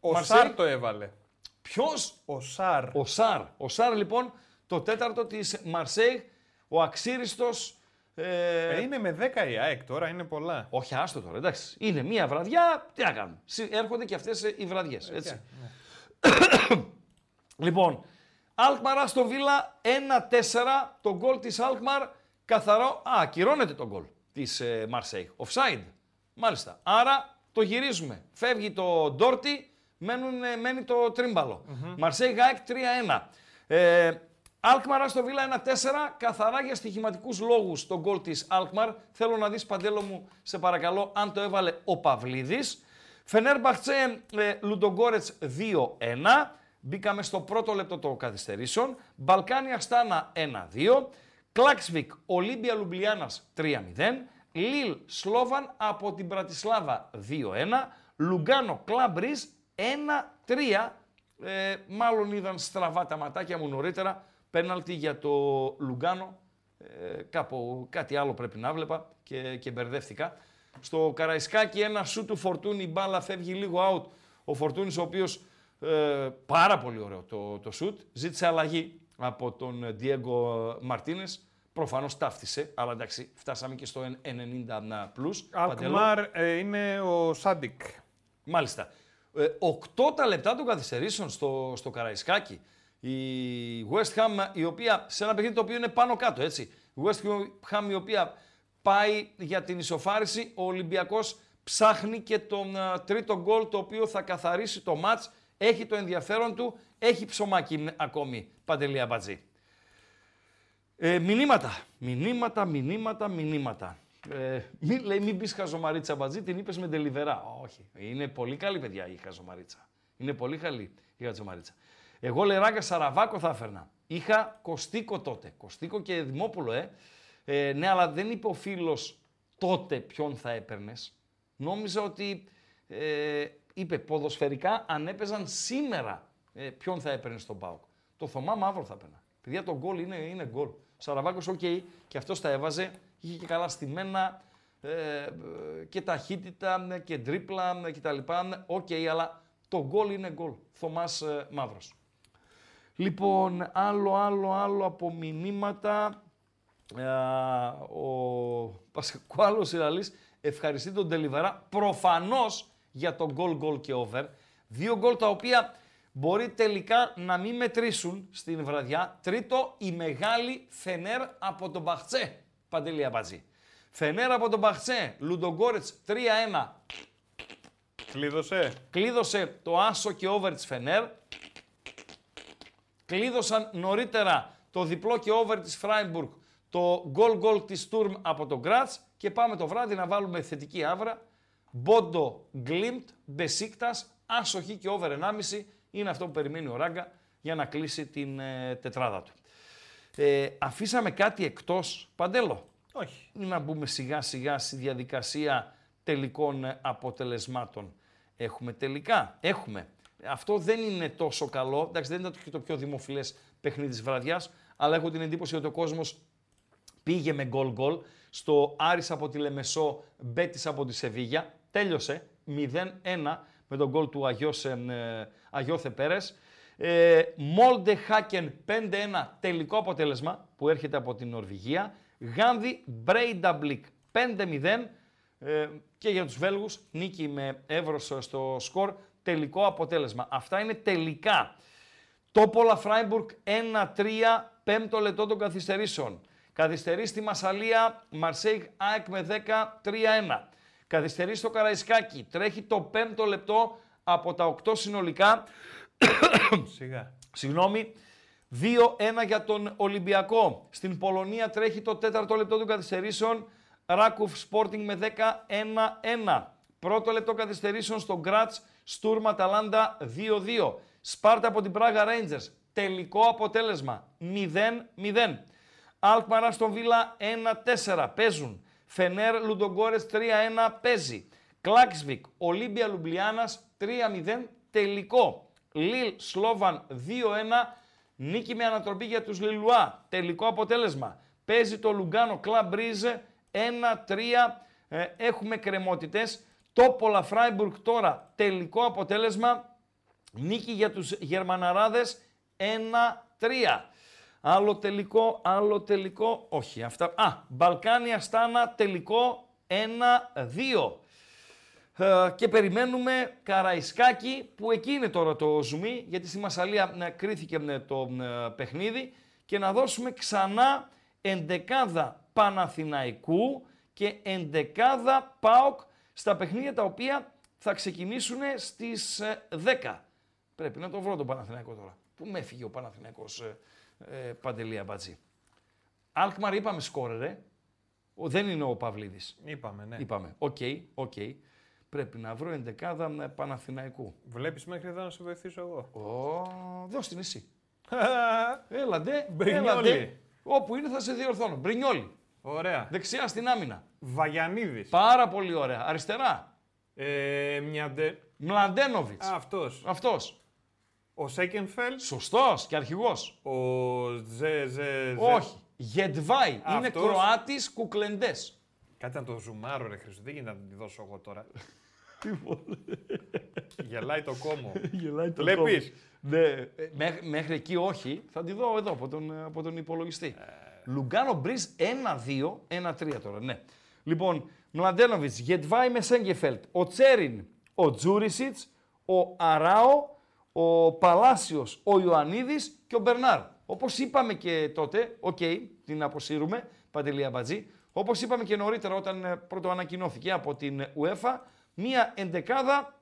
Ο Μαρσέη. Σάρ το έβαλε. Ποιος; Ο Σάρ. Ο Σάρ. Ο Σάρ λοιπόν το τέταρτο της Μαρσέιγ. Ο αξίριστος. Ε, Ε, είναι με 10 η ΑΕΚ τώρα, είναι πολλά. Όχι, άστο τώρα, εντάξει. Είναι μία βραδιά, τι να κάνουμε. Συ- Έρχονται και αυτές ε, οι βραδιές, έτσι. λοιπόν, Αλκμαρ στο Βίλα 1-4, το γκολ της Αλκμαρ καθαρό. Α, ακυρώνεται το γκολ της ε, Μαρσέιγ. Offside. Μάλιστα. Άρα το γυρίζουμε. Φεύγει το Ντόρτι, μένουν, ε, μένει το τριμπαλο Μαρσέιγ ΑΕΚ 3-1. Ε, Αλκμαρ στο Βίλα 1-4, καθαρά για στοιχηματικούς λόγους το γκολ της Αλκμαρ. Θέλω να δεις παντέλο μου, σε παρακαλώ, αν το έβαλε ο Παυλίδης. Φενέρ Μπαχτσέ ε, Λουντογκόρετς 2-1. Μπήκαμε στο πρώτο λεπτό των καθυστερήσεων. Μπαλκάνια Αστάνα 1-2. Κλάξβικ Ολύμπια Λουμπλιάνας 3-0. Λίλ Σλόβαν από την Πρατισλάβα 2-1. Λουγκάνο Κλάμπριζ 1-3. Ε, μάλλον είδαν στραβά τα ματάκια μου νωρίτερα. Πέναλτι για το Λουγκάνο. Ε, κάπου κάτι άλλο πρέπει να βλέπα και, και μπερδεύτηκα. Στο Καραϊσκάκι ένα σου του Φορτούνη η μπάλα φεύγει λίγο out. Ο Φορτούνης ο οποίος ε, πάρα πολύ ωραίο το, το σουτ. Ζήτησε αλλαγή από τον Διέγκο Μαρτίνες. Προφανώς ταύτισε, αλλά εντάξει, φτάσαμε και στο 90 plus. Παντελό. Αλκμάρ ε, είναι ο Σάντικ. Μάλιστα. Ε, 8 τα λεπτά των καθυστερήσεων στο, στο Καραϊσκάκι. Η West Ham, η οποία σε ένα παιχνίδι το οποίο είναι πάνω κάτω, έτσι. Η West Ham, η οποία πάει για την ισοφάριση, ο Ολυμπιακός ψάχνει και τον α, τρίτο γκολ το οποίο θα καθαρίσει το μάτς. Έχει το ενδιαφέρον του, έχει ψωμάκι ακόμη, Παντελή Αμπατζή. Ε, μηνύματα. Μηνύματα, μηνύματα, μηνύματα. Ε, μην, λέει, μην πεις χαζομαρίτσα μπατζή, την είπες με τελιβερά. Όχι. Είναι πολύ καλή παιδιά η χαζομαρίτσα. Είναι πολύ καλή η χαζομαρίτσα. Εγώ λεράγκα Σαραβάκο θα έφερνα. Είχα Κωστίκο τότε. Κωστίκο και Δημόπουλο, ε. ε ναι, αλλά δεν είπε ο φίλος τότε ποιον θα έπαιρνες. Νόμιζα ότι ε, είπε ποδοσφαιρικά αν έπαιζαν σήμερα ε, ποιον θα έπαιρνε στον Πάοκ. Το Θωμά Μαύρο θα έπαιρνα. Παιδιά, το γκολ είναι, είναι γκολ. Ο Σαραβάκος, οκ, και αυτός τα έβαζε. Είχε και καλά στημένα ε, ε, και ταχύτητα ε, και τρίπλα ε, κτλ. Οκ, αλλά το γκολ είναι γκολ. Θωμάς ε, Μαύρος. Λοιπόν, άλλο, άλλο, άλλο από μηνύματα. Ε, ο Πασκουάλος Ιραλής ευχαριστεί τον Τελιβερά προφανώς για το γκολ γκολ και over. Δύο γκολ τα οποία μπορεί τελικά να μην μετρήσουν στην βραδιά. Τρίτο, η μεγάλη Φενέρ από τον Μπαχτσέ. Παντελή Αμπατζή. Φενέρ από τον Μπαχτσέ. Λουντογκόρετς 3-1. Κλείδωσε. Κλείδωσε το άσο και over της Φενέρ. Κλείδωσαν νωρίτερα το διπλό και over της Φράιμπουργκ, το goal goal της Στουρμ από τον Γκράτς και πάμε το βράδυ να βάλουμε θετική άβρα. Μπόντο Γκλιμτ, Μπεσίκτας, άσο χι και over 1,5 είναι αυτό που περιμένει ο Ράγκα για να κλείσει την ε, τετράδα του. Ε, αφήσαμε κάτι εκτός, Παντέλο, Όχι. να μπούμε σιγά σιγά στη διαδικασία τελικών ε, αποτελεσμάτων. Έχουμε τελικά, έχουμε. Αυτό δεν είναι τόσο καλό, εντάξει δεν ήταν και το πιο δημοφιλές παιχνίδι της βραδιάς, αλλά έχω την εντύπωση ότι ο κόσμος πήγε με γκολ γκολ στο Άρης από τη Λεμεσό, Μπέτης από τη Σεβίγια, τέλειωσε 0-1 με τον γκολ του Αγιώσε, ε, Αγιώθε Πέρες. Ε, Μόλντε Χάκεν 5-1 τελικό αποτέλεσμα που έρχεται από την Νορβηγία. Γάνδη Μπρέινταμπλικ 5-0 ε, και για τους Βέλγους νίκη με εύρος στο σκορ τελικό αποτέλεσμα. Αυτά είναι τελικά. Τόπολα Φράιμπουργκ 1-3 πέμπτο λεπτό των καθυστερήσεων. Καθυστερεί στη Μασαλία Μαρσέιγ ΑΕΚ με 10 3-1. Καθυστερεί στο Καραϊσκάκι. Τρέχει το πέμπτο λεπτό από τα 8 συνολικά. Σιγά. Συγγνώμη. 2-1 για τον Ολυμπιακό. Στην Πολωνία τρέχει το τέταρτο λεπτό των καθυστερήσεων. Ράκουφ Sporting με 10-1-1. Πρώτο λεπτό καθυστερήσεων στο Γκράτς, Στουρμ Αταλάντα 2-2. Σπάρτα από την Πράγα Rangers. Τελικό αποτέλεσμα 0-0. Αλκμαρά στον Βίλα 1-4 παίζουν. Φενέρ Λουντογκόρες 3-1 παίζει. Κλάξβικ Ολύμπια Λουμπλιάνας 3-0 τελικό. Λιλ Σλόβαν 2-1 νίκη με ανατροπή για τους Λιλουά. Τελικό αποτέλεσμα. Παίζει το Λουγκάνο Κλαμπ Ρίζε 1-3. Ε, έχουμε κρεμότητες. Τόπολα Φράιμπουργκ τώρα τελικό αποτέλεσμα. Νίκη για τους Γερμαναράδες 1-3. Άλλο τελικό, άλλο τελικό, όχι αυτά. Α, Μπαλκάνια Στάνα τελικό 1-2. Ε, και περιμένουμε Καραϊσκάκι που εκεί είναι τώρα το ζουμί γιατί στη Μασαλία ε, κρίθηκε ε, το ε, παιχνίδι και να δώσουμε ξανά εντεκάδα Παναθηναϊκού και εντεκάδα ΠΑΟΚ στα παιχνίδια τα οποία θα ξεκινήσουν στις 10. Πρέπει να το βρω τον Παναθηναϊκό τώρα. Πού με έφυγε ο Παναθηναϊκός ε, ε, Παντελή Αμπατζή. Αλκμαρ είπαμε σκόρερ. Ο, δεν είναι ο Παυλίδης. Είπαμε, ναι. Είπαμε. OK, OK. Πρέπει να βρω εντεκάδα με Παναθηναϊκού. Βλέπεις μέχρι εδώ να σε βοηθήσω εγώ. Ω, δώσ' την εσύ. Έλαντε, Μπρινιόλι. έλαντε. Όπου είναι θα σε διορθώνω. Μπρινιόλι. Ωραία. Δεξιά στην άμυνα. Βαγιανίδης. Πάρα πολύ ωραία. Αριστερά. Ε, μια ντε... Μλαντένοβιτς. Αυτός. Αυτός. Ο Σέκενφελ. Σωστός και αρχηγός. Ο Ζε, Ζε, Ζε. Όχι. Γετβάη. Είναι Αυτός. Κροάτης κουκλεντές. Κάτι να το ζουμάρω, ρε Χρήστο. Δεν γίνεται να τη δώσω εγώ τώρα. Γελάει το κόμμο. Γελάει το Βλέπεις; Ναι, ε, μέχρι, μέχρι εκεί όχι. Θα τη δω εδώ από τον, από τον υπολογιστή. Λουγκάνο Μπριζ 1-2, 1-3 τώρα, ναι. Λοιπόν, Μλαντένοβιτς, Γεντβάι με Σένκεφελντ, ο Τσέριν, ο Τζούρισιτς, ο Αράο, ο Παλάσιος, ο Ιωαννίδης και ο Μπερνάρ. Όπως είπαμε και τότε, οκ, την αποσύρουμε, Παντελή Αμπατζή. Όπως είπαμε και νωρίτερα όταν ε, πρώτο ανακοινώθηκε από την UEFA, μία εντεκάδα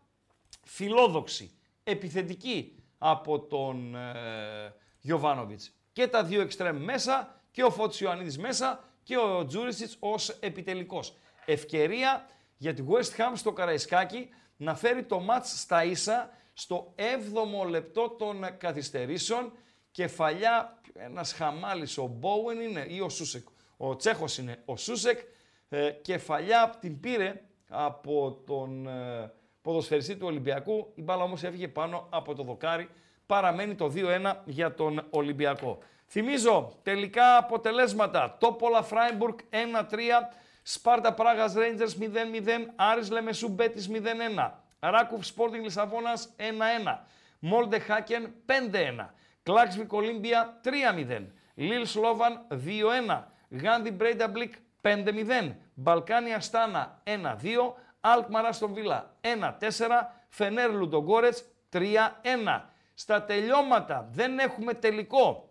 φιλόδοξη, επιθετική από τον ε, Γιωβάνοβιτς. Και τα δύο εξτρέμ μέσα και ο Φώτης Ιωαννίδης μέσα και ο Τζούρισιτς ως επιτελικός. Ευκαιρία για τη West Ham στο Καραϊσκάκι να φέρει το μάτς στα ίσα στο 7ο λεπτό των καθυστερήσεων. Κεφαλιά ένας χαμάλης, ο Μπόουεν είναι ή ο Σούσεκ. Ο Τσέχος είναι ο Σούσεκ. Ε, κεφαλιά την πήρε από τον ε, ποδοσφαιριστή του Ολυμπιακού. Η μπάλα όμως έφυγε πάνω από το δοκάρι. Παραμένει το 2-1 για τον Ολυμπιακό. Θυμίζω τελικά αποτελέσματα. Τόπολα Φράιμπουργκ 1-3. Σπάρτα Πράγας Rangers 0-0. Άρης Λεμεσού Μπέτης 0-1. Ράκουφ Sporting Λισαβόνας 1-1. Μόλντε Χάκεν 5-1. Κλάξβικ Ολύμπια 3-0. Λίλ Σλόβαν 2-1. Γάντι Μπρέιντα Μπλικ 5-0. Μπαλκάνια Στάνα 1-2. Αλκμαρά στον Βίλα 1-4. Φενέρ Λουντογκόρετς 3-1. Στα τελειώματα δεν έχουμε τελικό.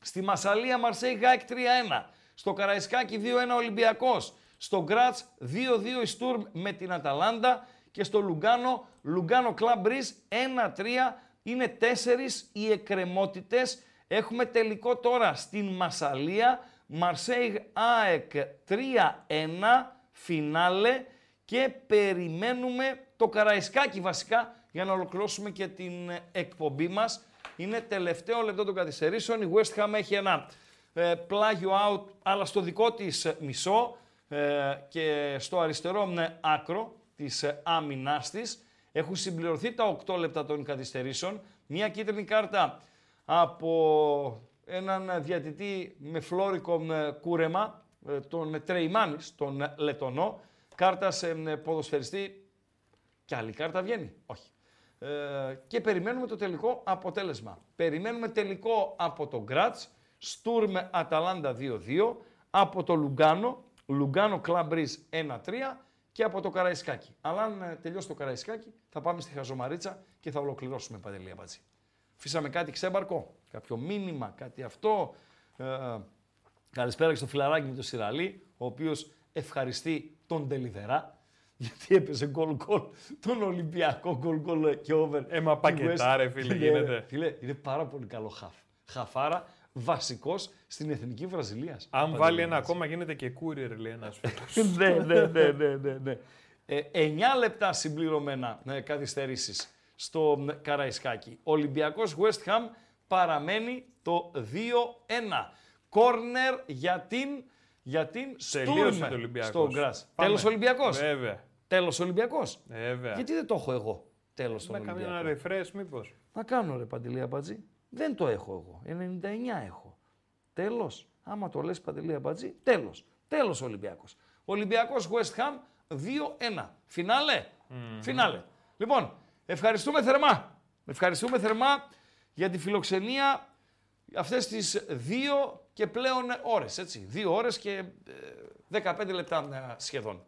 Στη Μασαλία Μαρσέη Γκάικ 3-1. Στο Καραϊσκάκι 2-1 Ολυμπιακός. Στο Γκράτς 2-2 η Στουρμ με την Αταλάντα. Και στο Λουγκάνο, Λουγκάνο Club Breeze 1-3. Είναι τέσσερις οι εκκρεμότητες. Έχουμε τελικό τώρα στην Μασαλία. Μαρσέιγ ΑΕΚ 3-1 φινάλε και περιμένουμε το Καραϊσκάκι βασικά για να ολοκληρώσουμε και την ε, εκπομπή μας. Είναι τελευταίο λεπτό των καθυστερήσεων. Η West Ham έχει ένα ε, πλάγιο out, αλλά στο δικό της ε, μισό ε, και στο αριστερό ε, άκρο της ε, άμυνάς της. Έχουν συμπληρωθεί τα 8 λεπτά των καθυστερήσεων. Μια κίτρινη κάρτα από έναν διατητή με φλόρικο ε, κούρεμα, ε, τον Τρεϊμάνης, τον ε, Λετονό. Κάρτα σε ε, ποδοσφαιριστή και άλλη κάρτα βγαίνει. Όχι. Ε, και περιμένουμε το τελικό αποτέλεσμα. Περιμένουμε τελικό από το Γκράτς, Στουρμ Αταλάντα 2-2, από το Λουγκάνο, Λουγκάνο Κλαμπρίζ 1-3 και από το Καραϊσκάκι. Αλλά αν ε, τελειώσει το Καραϊσκάκι θα πάμε στη Χαζομαρίτσα και θα ολοκληρώσουμε παντελή αμπατζή. Φύσαμε κάτι ξέμπαρκο, κάποιο μήνυμα, κάτι αυτό. Ε, καλησπέρα και στο φιλαράκι με τον Σιραλή, ο οποίος ευχαριστεί τον Τελιδερά, γιατί έπαιζε γκολ γκολ τον Ολυμπιακό γκολ γκολ και over. Ε, μα του πακετά, West. ρε, φίλε, Ναι, γίνεται. Φίλε, είναι πάρα πολύ καλό χαφ. Χαφάρα, βασικός στην εθνική Βραζιλίας. Αν βάλει ένα ακόμα γίνεται και courier, λέει ένας φίλος. ναι, ναι, ναι, ναι, ναι, ναι. Ε, 9 λεπτά συμπληρωμένα ε, καθυστερήσεις στο μ, Καραϊσκάκι. Ολυμπιακός West Ham παραμένει το 2-1. Κόρνερ για την, για την Τελείωσε Στουρμ το Ολυμπιακός. στο Γκρας. Πάμε. Τέλος Ολυμπιακός. Βέβαια. Τέλος Ολυμπιακός. Βέβαια. Γιατί δεν το έχω εγώ τέλος τον Να κάνει Ολυμπιακό. ένα refresh, μήπως. Να κάνω ρε Παντελή Αμπατζή. Δεν το έχω εγώ. 99 έχω. Τέλος. Άμα το λες Παντελή Αμπατζή, τέλος. Τέλος Ολυμπιακός. Ολυμπιακός West Ham 2-1. Φινάλε; Φινάλε. Λοιπόν, ευχαριστούμε θερμά. Ευχαριστούμε θερμά για τη φιλοξενία αυτές τις δύο και πλέον ώρες, έτσι. Δύο ώρες και ε, 15 λεπτά ε, σχεδόν.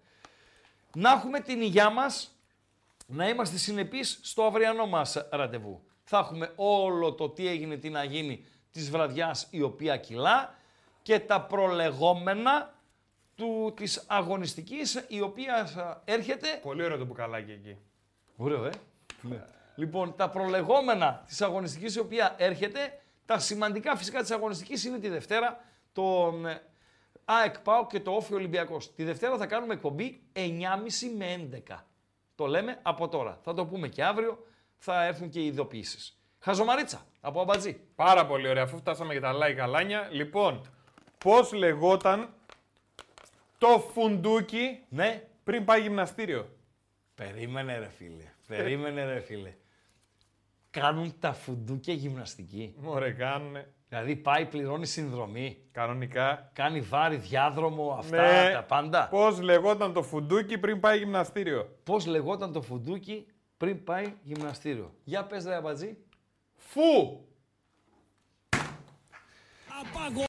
Να έχουμε την υγειά μας, να είμαστε συνεπείς στο αυριανό μας ραντεβού. Θα έχουμε όλο το τι έγινε, τι να γίνει της βραδιάς η οποία κυλά και τα προλεγόμενα του, της αγωνιστικής η οποία ε, έρχεται Πολύ ωραίο το μπουκαλάκι εκεί. Ωραίο, ε. Λοιπόν, τα προλεγόμενα της αγωνιστικής η οποία έρχεται, τα σημαντικά φυσικά της αγωνιστικής είναι τη Δευτέρα, το ε, ΑΕΚ ΠΑΟ και το Όφι Ολυμπιακός. Τη Δευτέρα θα κάνουμε εκπομπή 9.30 με 11. Το λέμε από τώρα. Θα το πούμε και αύριο, θα έρθουν και οι ειδοποιήσεις. Χαζομαρίτσα, από Αμπατζή. Πάρα πολύ ωραία, αφού φτάσαμε για τα like καλάνια. Λοιπόν, πώς λεγόταν το φουντούκι Ναι, πριν πάει γυμναστήριο; περίμενε ρε φίλε, περίμενε ρε φίλε. Κάνουν τα φουντούκια γυμναστική. Μωρέ, κάνουνε. Δηλαδή πάει, πληρώνει συνδρομή. Κανονικά. Κάνει βάρη, διάδρομο, αυτά Ναι. τα πάντα. Πώς λεγόταν το φουντούκι πριν πάει γυμναστήριο; Πώς λεγόταν το φουντούκι πριν πάει γυμναστήριο. Για πες ρε Αμπατζή. Φου! Απαγο